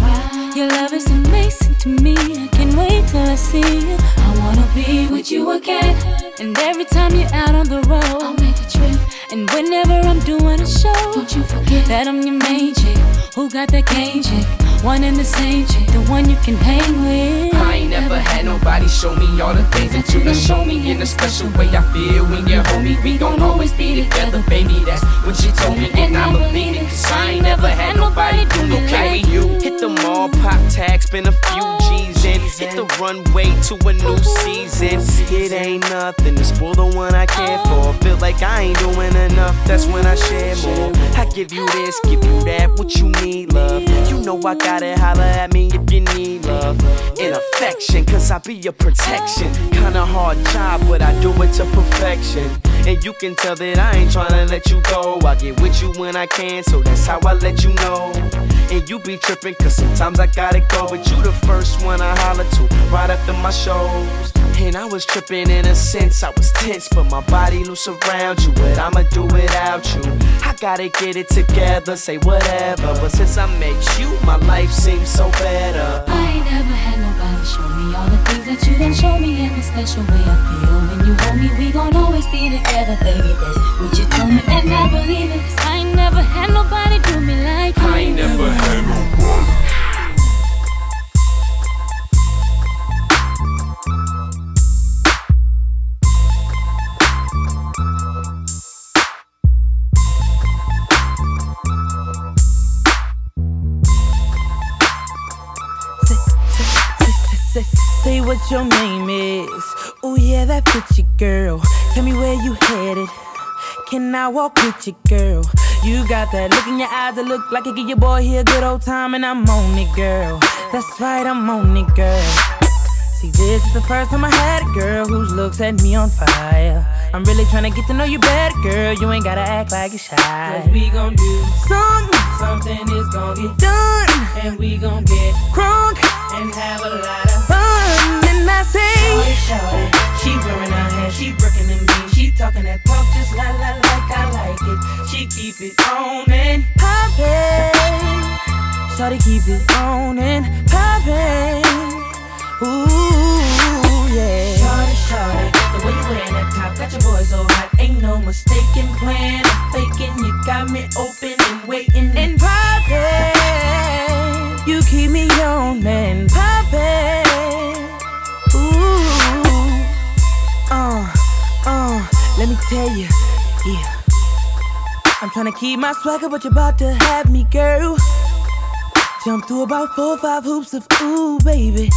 your love is amazing to me. I can't wait till I see you. I wanna be with you again. And every time you're out on the road, I'll make a trip. And whenever I'm doing a show, don't you forget that I'm your main chick. Who got that game chick? One and the same chick, the one you can hang with. I ain't never had nobody show me all the things that you done show me in a special way. I feel when you're home, we gon' always be together, baby. That's what you told me, and I believe it. Cause I ain't never had nobody do me Okay, like you. hit the mall, pop tag, spend a few G's in. Hit the runway to a new season. It ain't nothing to spoil the one I care for. Feel like I ain't doing enough, that's when I share more. I give you this, give you that, what you need, love. You know I gotta holler at me if you need love. In affection, cause I be your protection. Kinda hard job, but I do it to perfection. And you can tell that I ain't tryna let you go. I get with you when I can, so that's how I let you know. And you be tripping, cause sometimes I gotta go. But you the first one I holler to right after my shows. And I was tripping in a sense, I was tense, but my body loose around you. What I'ma do without you? I gotta get it together, say whatever. But since I met you, my life seems so better. I ain't never had nobody show me all the things that you done show me in a special way. I feel when you hold me, we gon' always be together, baby. That's what you told me, and I believe it. 'cause I ain't never had nobody do me like you. I ain't never had nobody. Say what your name is. Oh yeah, that fits you, girl. Tell me where you headed. Can I walk with you, girl? You got that look in your eyes that look like it give your boy here a good old time, and I'm on it, girl. That's right, I'm on it, girl. See, this is the first time I had a girl whose looks set me on fire. I'm really tryna get to know you better, girl. You ain't gotta act like you're shy. Cause we gon' do something, something is gon' get done, and we gon' get crunk and have a lot of fun. Say, oh, Shawty, shawty, she wearing her hair, she brooking them beans, she talking that talk just la la like I like it. She keep it on and poppin'. Shawty keep it on and poppin'. Ooh, yeah. Shawty, shawty, the way you wearing that top got your boy so hot. Ain't no mistaken plan. I'm you got me open and waiting and poppin'. You keep me on and poppin'. Let me tell you, yeah. I'm tryna keep my swagger, but you're about to have me, girl. Jump through about four or five hoops of ooh, baby.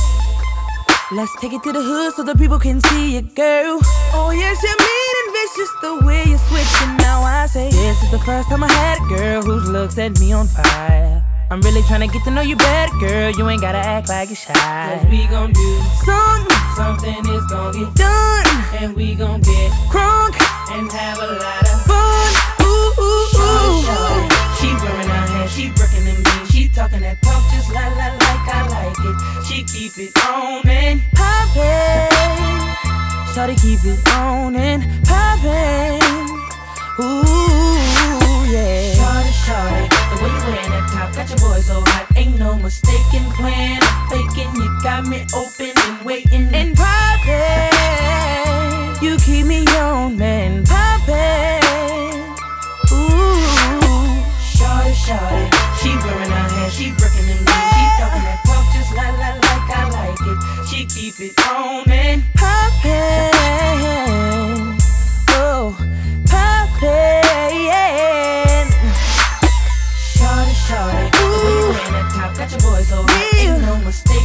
Let's take it to the hood so the people can see you, girl. Oh, yes, you're mean and vicious the way you're switching. Now I say, this is the first time I had a girl whose looks set me on fire. I'm really trying to get to know you better, girl. You ain't gotta act like you're shy. Cause we gon' do something, something is gon' get done, and we gon' get crunk and have a lot of fun. Ooh, ooh, ooh. She wearing her hair, she brooking them beans, she talking that talk just la la like I like it. She keep it on and poppin'. Shawty keep it on and poppin'. Ooh, yeah. Shawty, the way you wearing that top got your boy so hot. Ain't no mistaken plan. Faking, you got me open and waiting and poppin'. You keep me on, man, poppin'. Ooh, shawty, shawty, she wearing her hair, she brooking them beans, she talking that talk just la la like I like it. She keep it on and poppin'.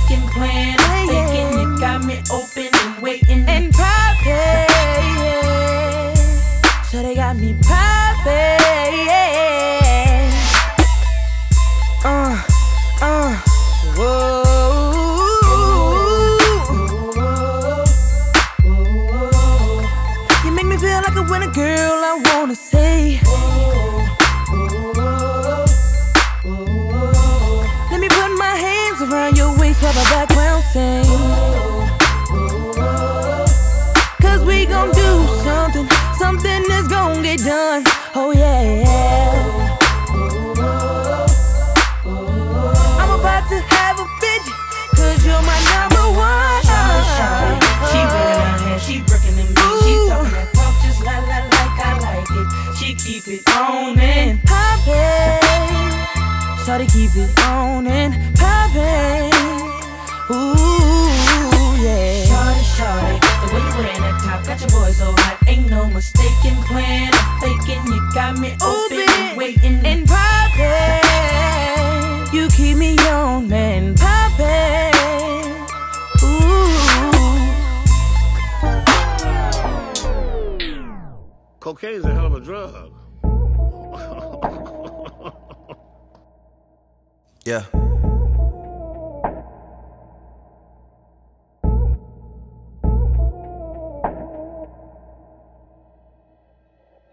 No oh, mistaken thinking you got me open and waiting. And sing. Cause we gon' do something, something that's gon' get done. Oh yeah. I'm about to have a fit, cause you're my number one. She wearing her hair, she brooking them beans, she talking that talk just la la like I like it. She keep it on and poppin'. Shawty keep it on and poppin'. Got your boy so hot. Ain't no mistaken plan. I'm faking, you got me open and waiting and poppin'. You keep me on, man, poppin'. Ooh. Cocaine's a hell of a drug. Yeah.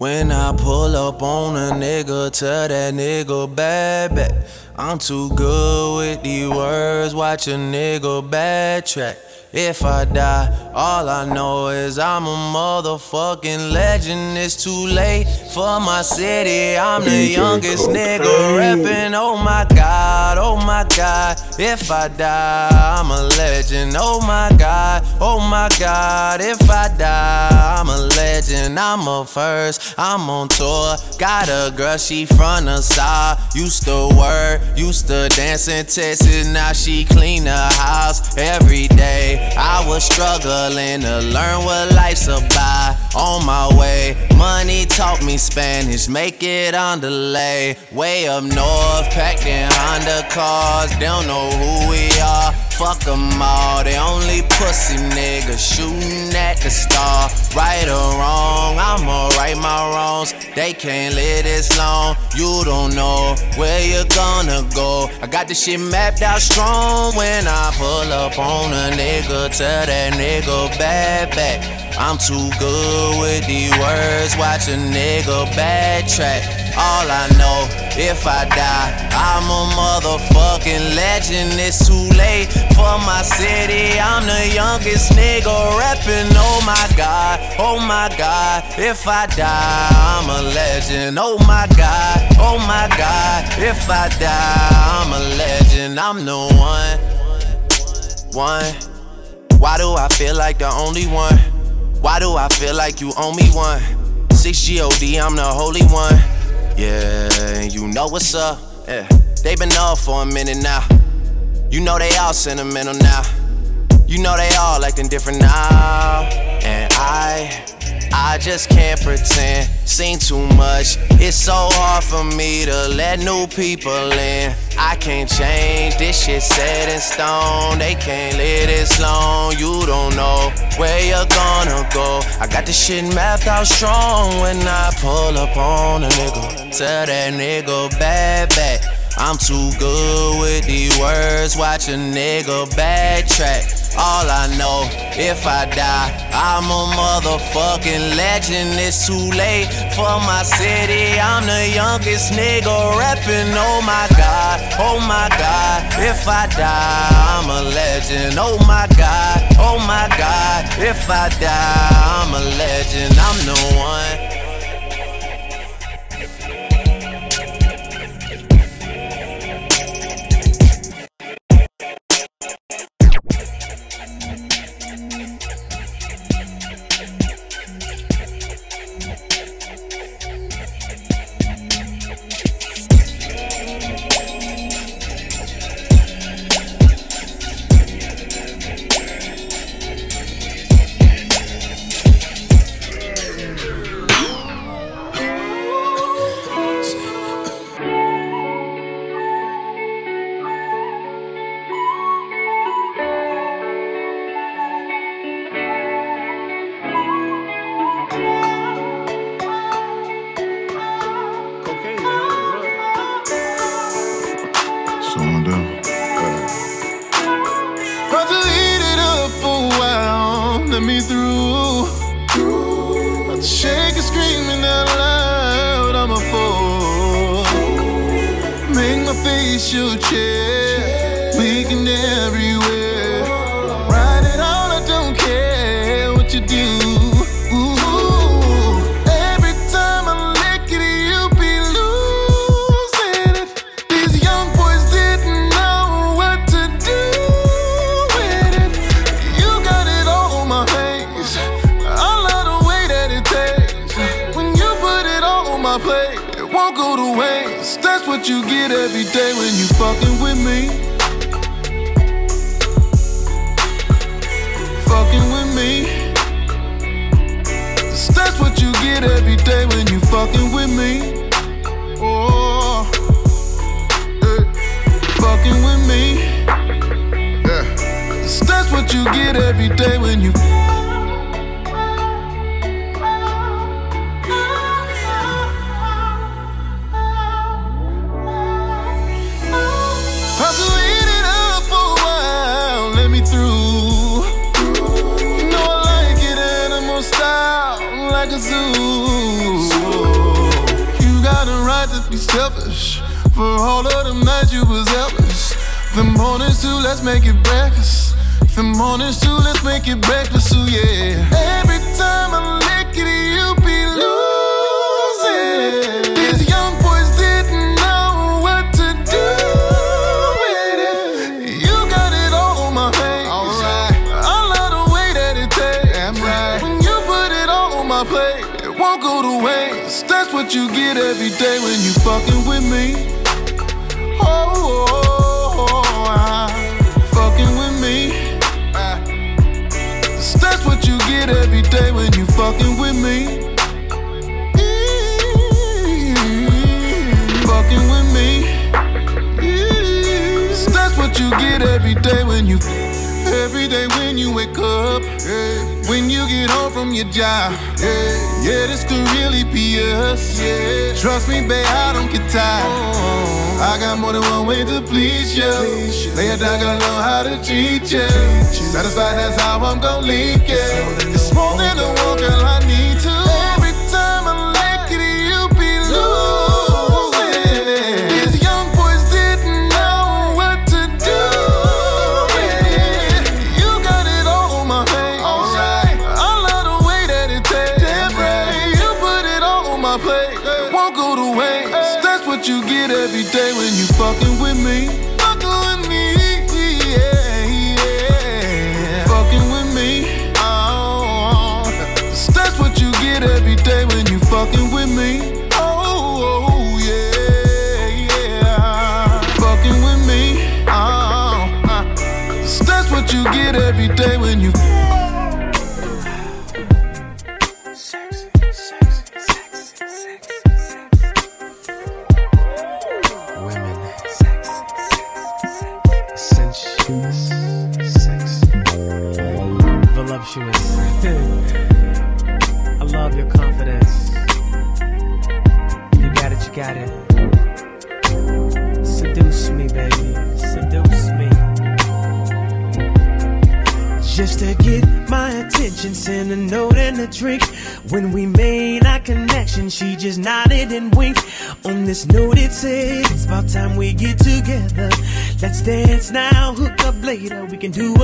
When I pull up on a nigga, tell that nigga bad back. I'm too good with these words, watch a nigga backtrack. If I die, all I know is I'm a motherfucking legend. It's too late for my city. I'm the youngest nigga reppin'. Oh my god, oh my god. If I die, I'm a legend. Oh my god, oh my god. If I die, I'm a legend. I'm a first, I'm on tour. Got a girl, she from the south. Used to work, used to dance in Texas. Now she clean the house every day. I was struggling to learn what life's about. On my way, money taught me Spanish, make it on delay. Way up north, packed in Honda cars, don't know who we are. Fuck them all, they only pussy niggas shooting at the star. Right or wrong, I'ma right my wrongs. They can't live this long, you don't know where you're gonna go. I got this shit mapped out strong when I pull up on a nigga, tell that nigga bad back. I'm too good with these words. Watch a nigga backtrack. All I know, if I die, I'm a motherfucking legend. It's too late for my city. I'm the youngest nigga rapping. Oh my god, oh my god. If I die, I'm a legend. Oh my god, oh my god. If I die, I'm a legend. I'm the one. One. Why do I feel like the only one? Why do I feel like you owe me one? 6 GOD, I'm the holy one. Yeah, you know what's up. Yeah. They been up for a minute now. You know they all sentimental now. You know they all acting different now. And I, I just can't pretend. Seen too much. It's so hard for me to let new people in. I can't change this shit set in stone. They can't live this long. You don't know where you're gonna go. I got this shit mapped out strong when I pull up on a nigga. Tell that nigga bad back. I'm too good with these words. Watch a nigga backtrack. All I know, if I die, I'm a motherfucking legend. It's too late for my city. I'm the youngest nigga rapping. Oh my god, oh my god. If I die, I'm a legend. Oh my god, oh my god. If I die, I'm a legend. I'm the one. My face fucking with me. Oh, eh, fucking with me. Yeah. That's what you get every day when you. Let's make it breakfast. If The mornings too, let's make it breakfast. So yeah. Every time I lick it, you be losing. These young boys didn't know what to do with it. You got it all on my face. Alright. I love the way that it tastes. Damn right. When you put it all on my plate, it won't go to waste. That's what you get every day when you fucking it every day when you fucking with me. Fucking with me. So that's what you get every day when you. Every day when you wake up. When you get home from your job. Yeah, yeah, this could really be us. Yeah. Trust me, babe, I don't get tired. I got more than one way to please you. Lay it down, gonna know how to treat you. Satisfied, that's how I'm gonna leak it. It's more than a walk, girl, I need to. what you get every day when you fucking with me. Fucking with me, yeah, yeah. Fucking with me, oh. So that's what you get every day when you fucking with me. Oh, oh, oh. you get every day when you into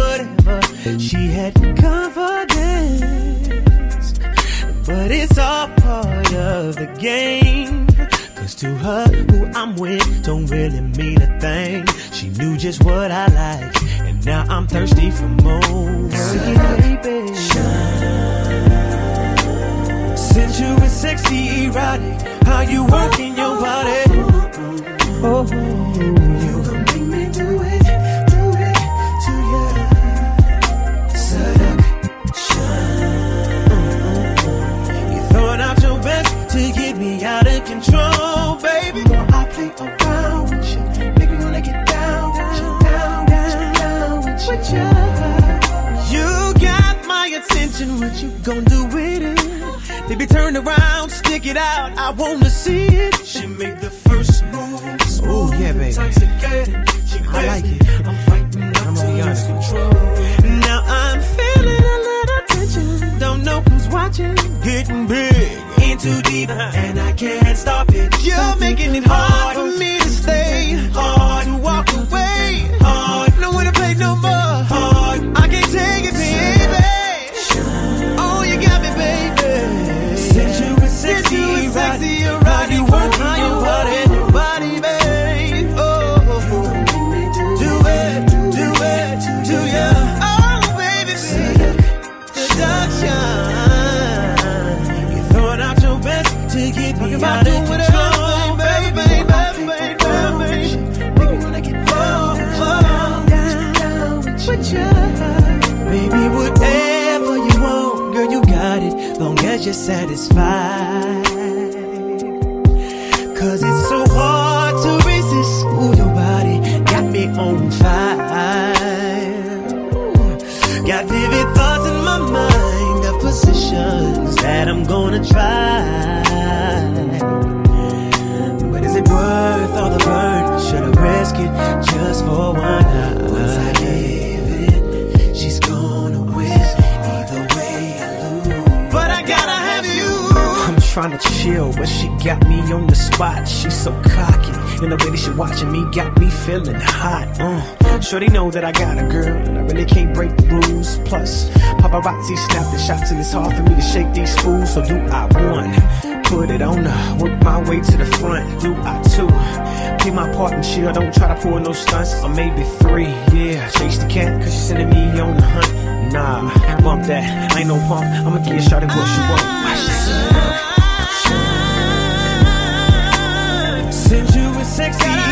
sexy.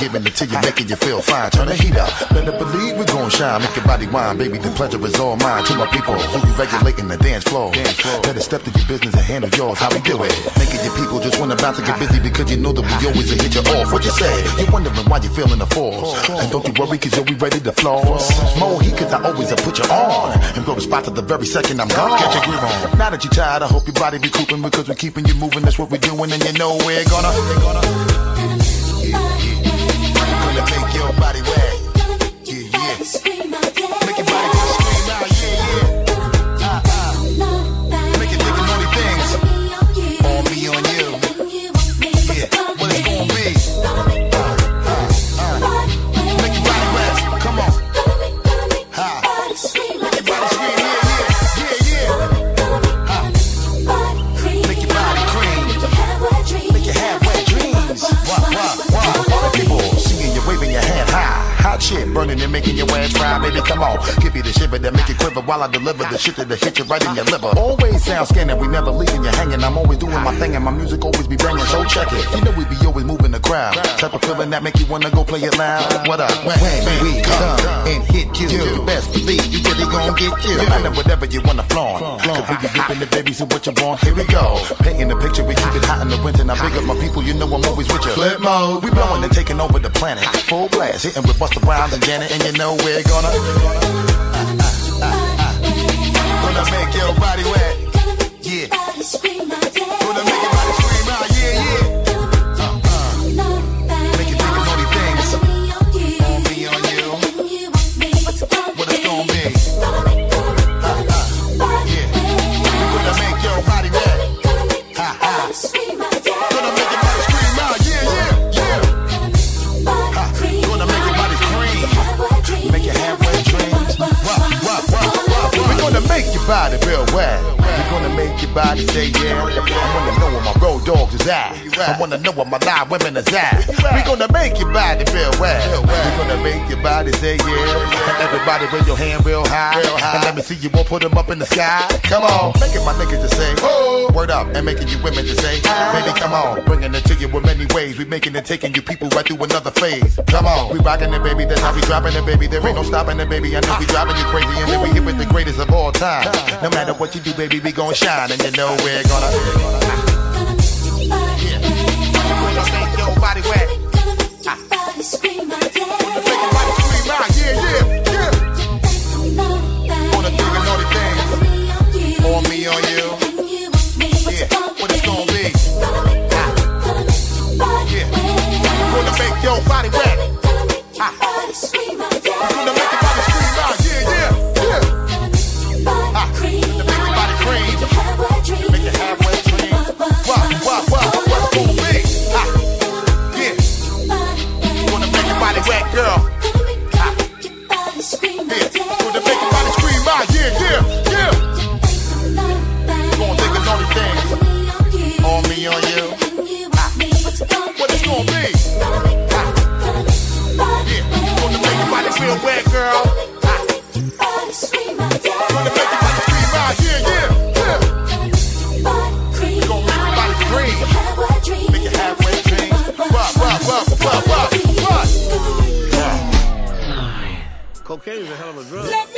giving it to you, making you feel fine. Turn the heat up, better believe we're gonna shine. Make your body wine, baby. The pleasure is all mine. To my people who be regulating the dance floor. Better step to your business and handle yours. How we do it? Making your people just wanna bounce and get busy because you know that we always hit you off. What you say? You're wondering why you're feeling the force. And don't you worry, cause you'll be ready to floss. More heat, cause I always have put you on. And grow a spot to the very second I'm gone. Catch your groove on. Now that you're tired, I hope your body be cooping because we're keeping you moving. That's what we're doing, and you know we're gonna. We're gonna while I deliver the shit that'll hit you right in your liver. Always sound scanning, we never leaving you hanging. I'm always doing my thing and my music always be banging. So check it. You know we be always moving the crowd. Type of feeling that make you wanna go play it loud. What up? When, when we come and hit you, you best believe you really gon' get you. No matter whatever you wanna flaunt. Cause we be dipping the babies so what you want? Here we go. Painting the picture, we keep it hot in the winter. Now big up my people, you know I'm always with you. Flip mode, we blowing and taking over the planet. Full blast, hitting with Busta Rhymes and Janet, and you know we're gonna. Gonna make your body wet. Body real wet. We're gonna make your body say yeah. I wanna know where my road dogs is at. I wanna know where my live women is at. We're gonna make your body real wet. We're gonna make your body say yeah. Everybody raise your hand real high. And let me see you all put them up in the sky. Come on, making my niggas just say, oh, word up, and making you women just say, oh. baby, come on, bringing it to you in many ways. We making it, taking you people right through another phase. Come on, we rocking it, baby. That's how we dropping it, baby. There ain't no stopping it, baby. I know we driving you crazy, and then we hit with the greatest of all time. No matter what you do, baby, we gon' shine, and you know we're gonna. Yeah. Gonna make your body wet. Gonna make your body scream. Yeah, yeah, Cocaine is a hell of a drug. Let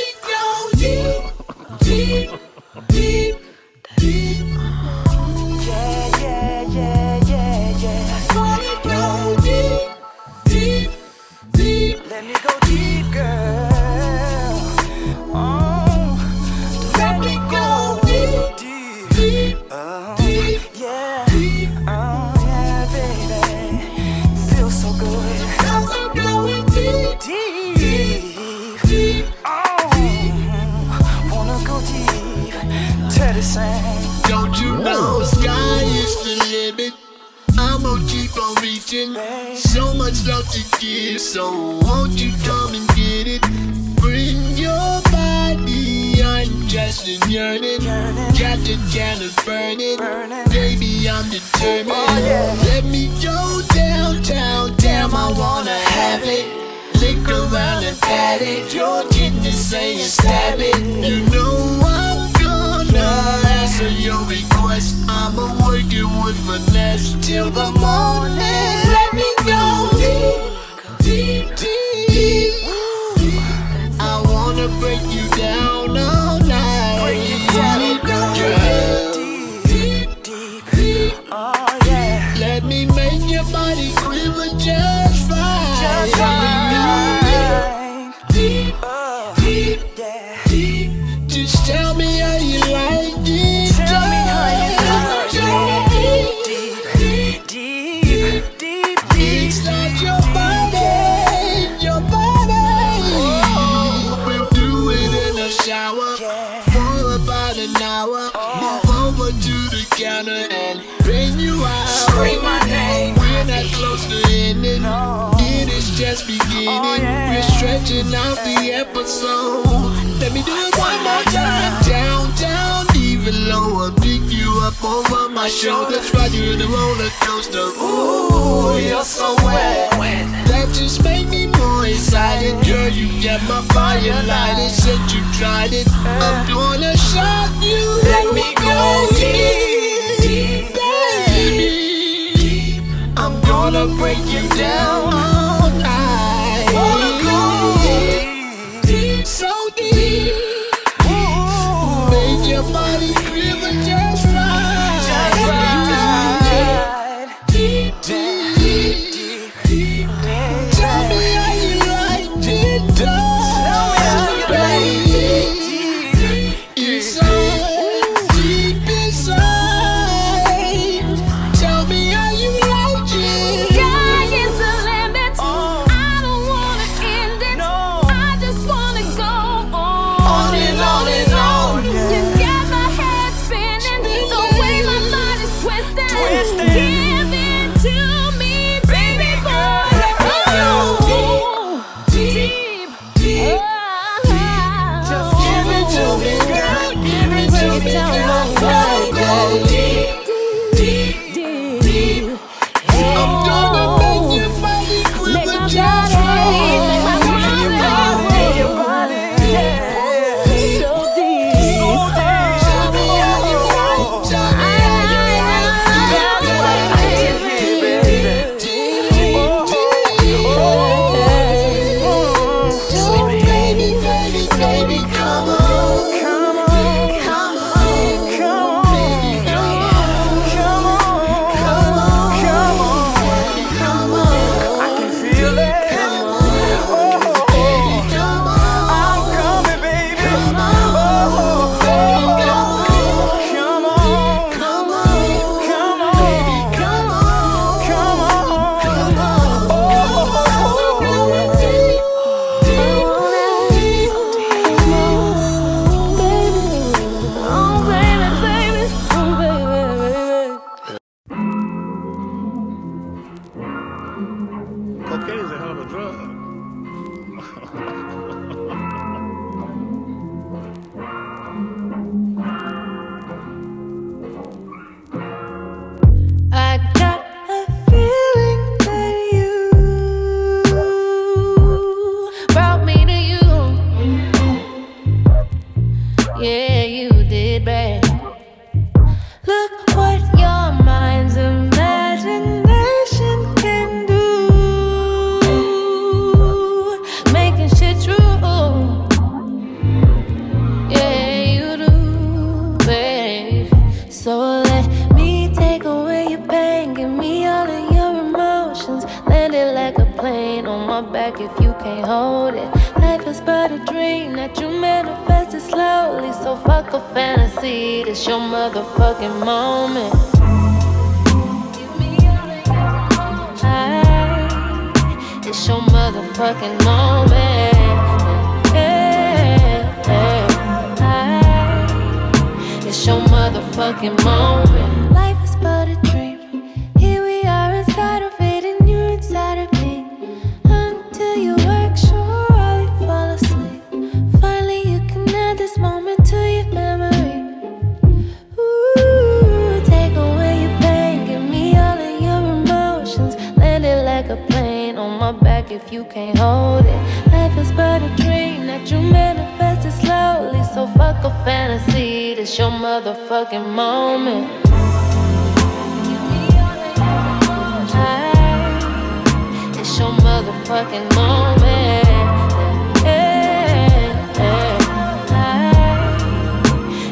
so won't you come and get it? Bring your body, I'm just a yearning. Got the candle burning, baby, I'm determined. Let me go downtown, damn, I wanna have it. Lick around and pat it, your kidney saying stab it. You know I'm gonna answer your request. I'ma work it with finesse till the morning. Let me go deep, deep, deep. I wanna break you down all night. Break you. Deep, deep, deep. Oh yeah. Let me make your body quiver just fine. Just fine. on. It is just beginning. Oh, yeah. We're stretching out the episode. Let me do it one more time. Down, down, even lower. Pick you up over my shoulders. Ride you the roller coaster. Ooh, you're so wet. That just made me more excited. Girl, you get my fire lighted. Said you tried it. I'm gonna shock you. Let me go deep. deep wanna break you down all night. Wanna go deep, deep so deep. fantasy. This your motherfucking moment. Hey, it's your motherfucking moment. Hey, hey, it's your motherfucking moment. you can't hold it. Life is but a dream that you manifest it slowly. So fuck a fantasy, this your motherfucking moment. I, it's your motherfucking moment. Hey,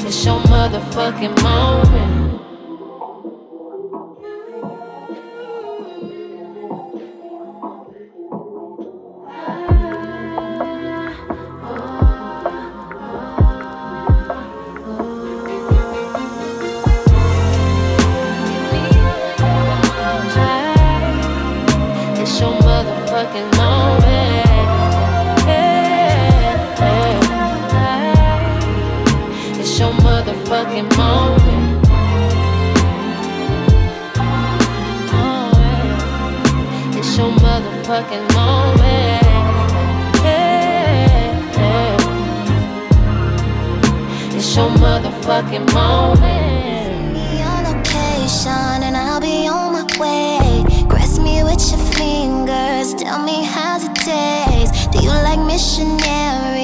it's your motherfucking moment. motherfucking moment. Hey, hey. It's your motherfucking moment. Give Me on location and I'll be on my way. Grasp me with your fingers, tell me how's it taste. Do you like missionary?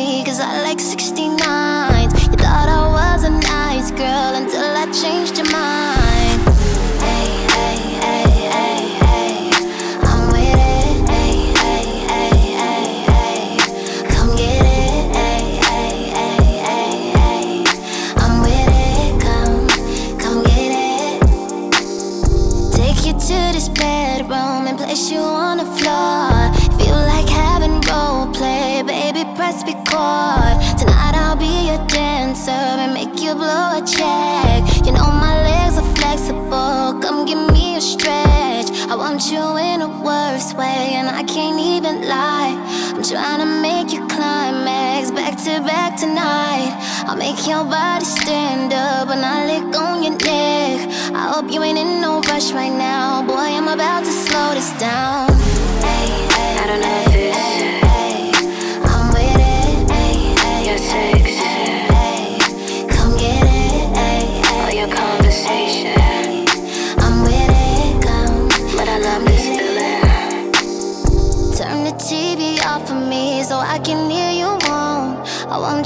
you in a worse way, and I can't even lie. I'm trying to make you climax back to back tonight. I'll make your body stand up when I lick on your neck. I hope you ain't in no rush right now, boy. I'm about to slow this down.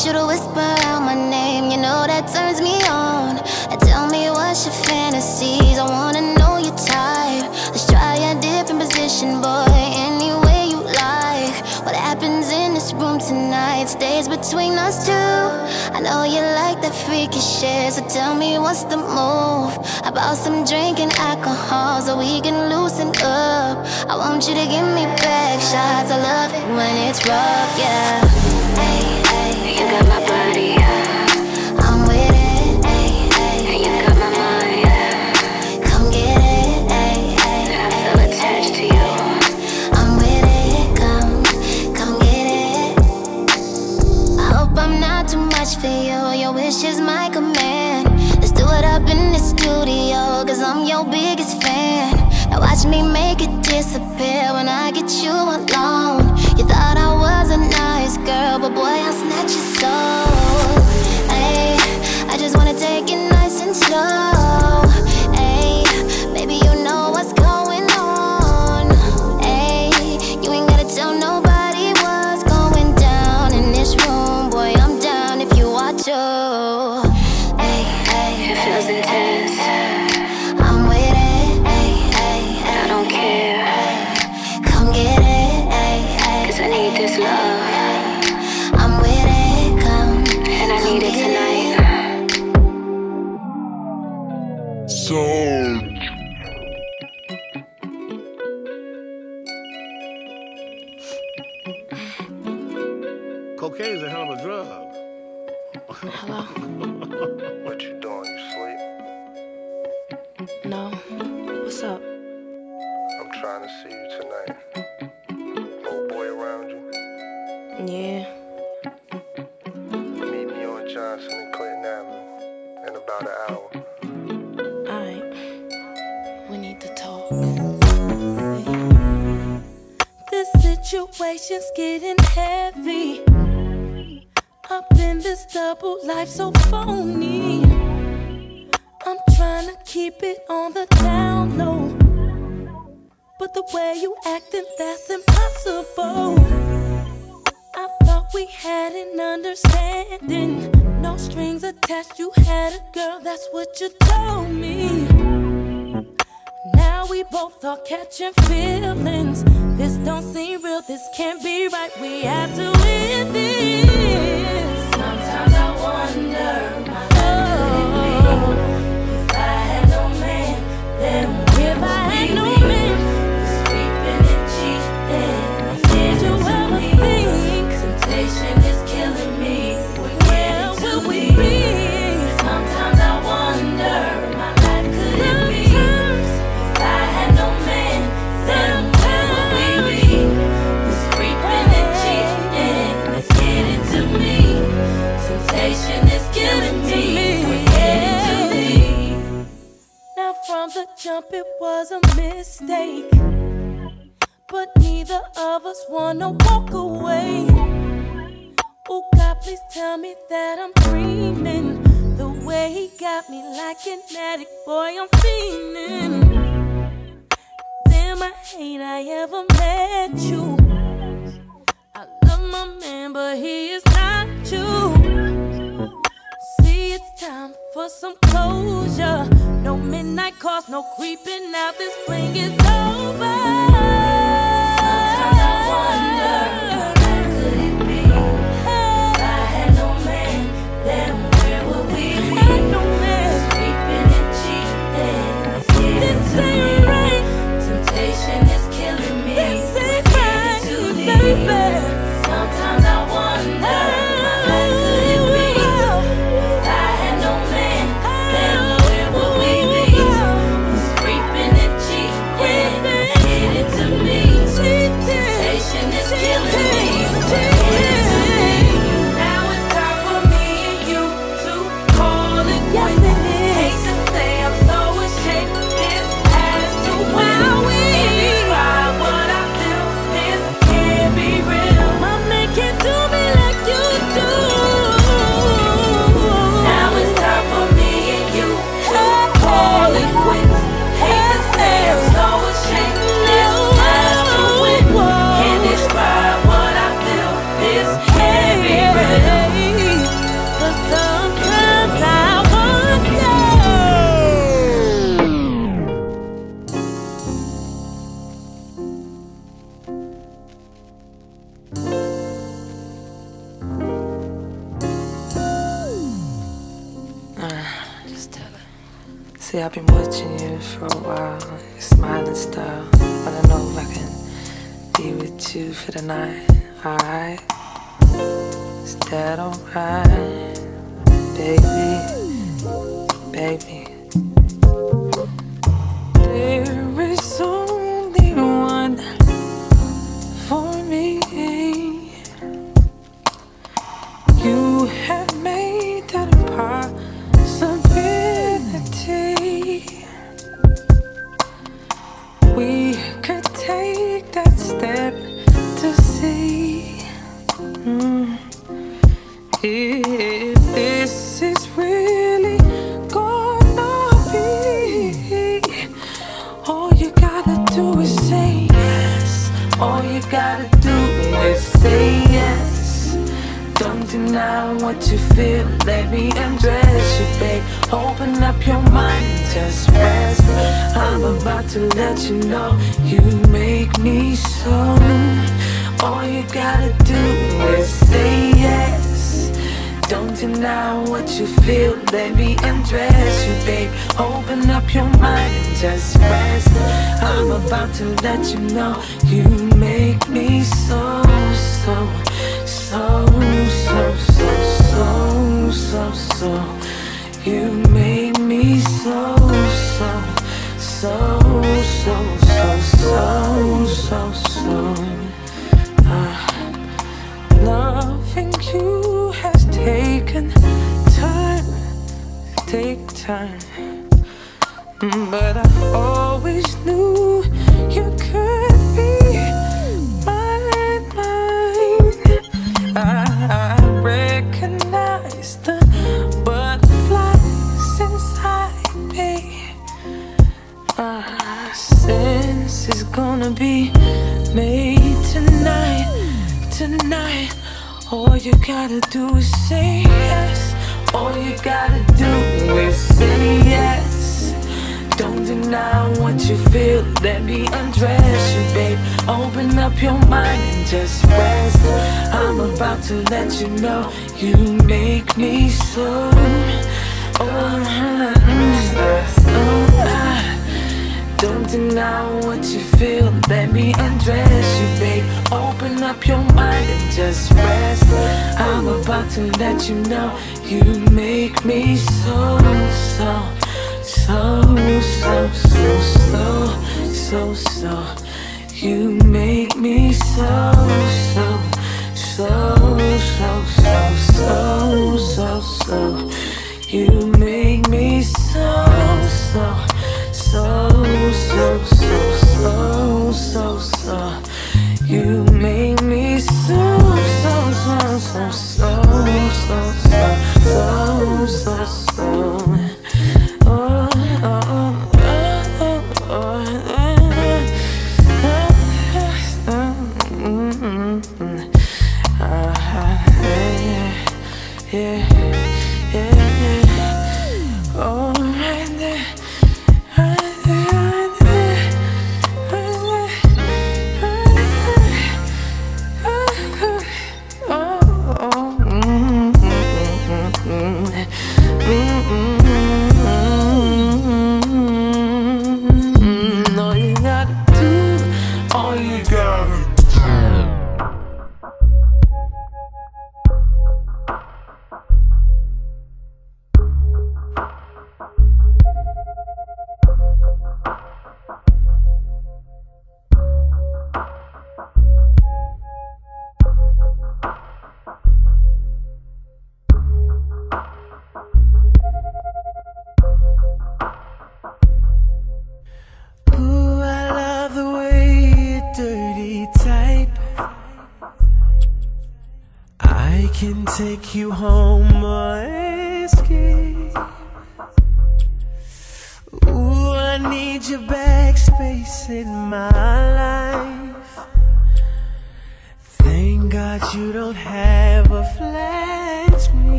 want you to whisper out my name. You know that turns me on. And tell me what's your fantasies. I wanna know your type. Let's try a different position, boy. Any way you like. What happens in this room tonight stays between us two. I know you like that freaky shit, so tell me what's the move about some drinking alcohol so we can loosen up. I want you to give me back shots. I love it when it's rough, yeah. Watch me make it disappear.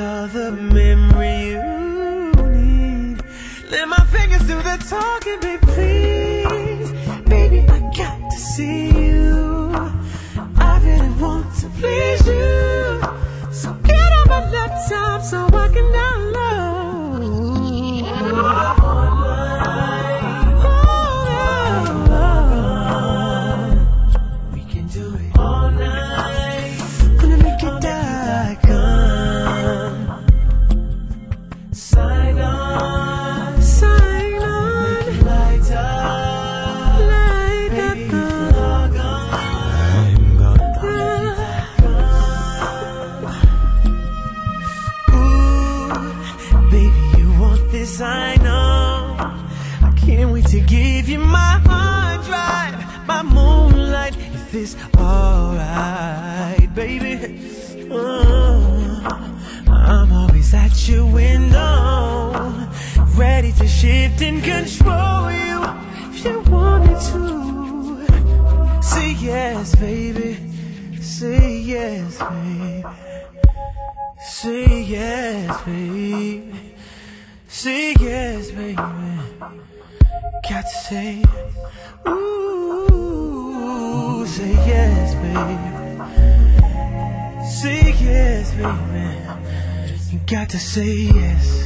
You're the memory you need. Let my fingers do the talking, baby, please. Baby, I got to see you. I really want to please you. So get on my laptop so I can got to say yes.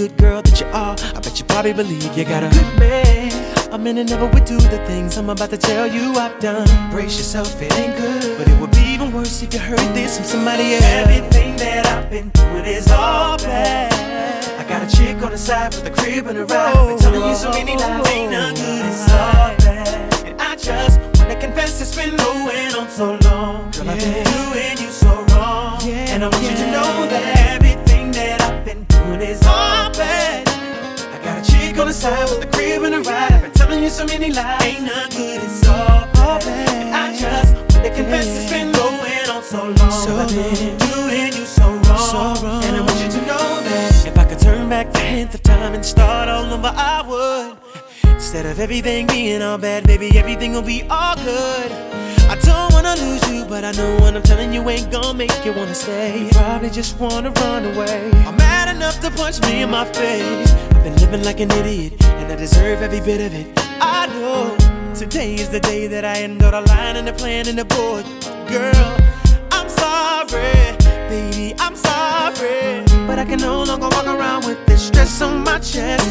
Good girl that you are. I bet you probably believe you got a good man. A man that never would do the things I'm about to tell you I've done. Brace yourself, it ain't good. But it would be even worse if you heard this from somebody else. Everything that I've been doing is all bad. I got a chick on the side with a crib and a ride. Been telling you so many lies, ain't none good, it's all bad. And I just wanna confess it's been going on so long. Girl, I've been doing you so wrong. And I want you to know that everything that I've been doing is all bad. I got a chick on the side with a crib and a ride. I've been telling you so many lies, ain't none good, it's all bad. And I just wanna confess it's been going on so long. So I've been doing you so wrong. And I want you to know that if I could turn back the hands of time and start all over, I would. Instead of everything being all bad, baby, everything will be all good. I don't wanna lose you, but I know what I'm telling you ain't gonna make you wanna stay. You probably just wanna run away. I'm mad enough to punch me in my face. I've been living like an idiot, and I deserve every bit of it. I know today is the day that I end all the line and the plan and the board. Girl, I'm sorry, baby, I'm sorry. But I can no longer walk around with this stress on my chest.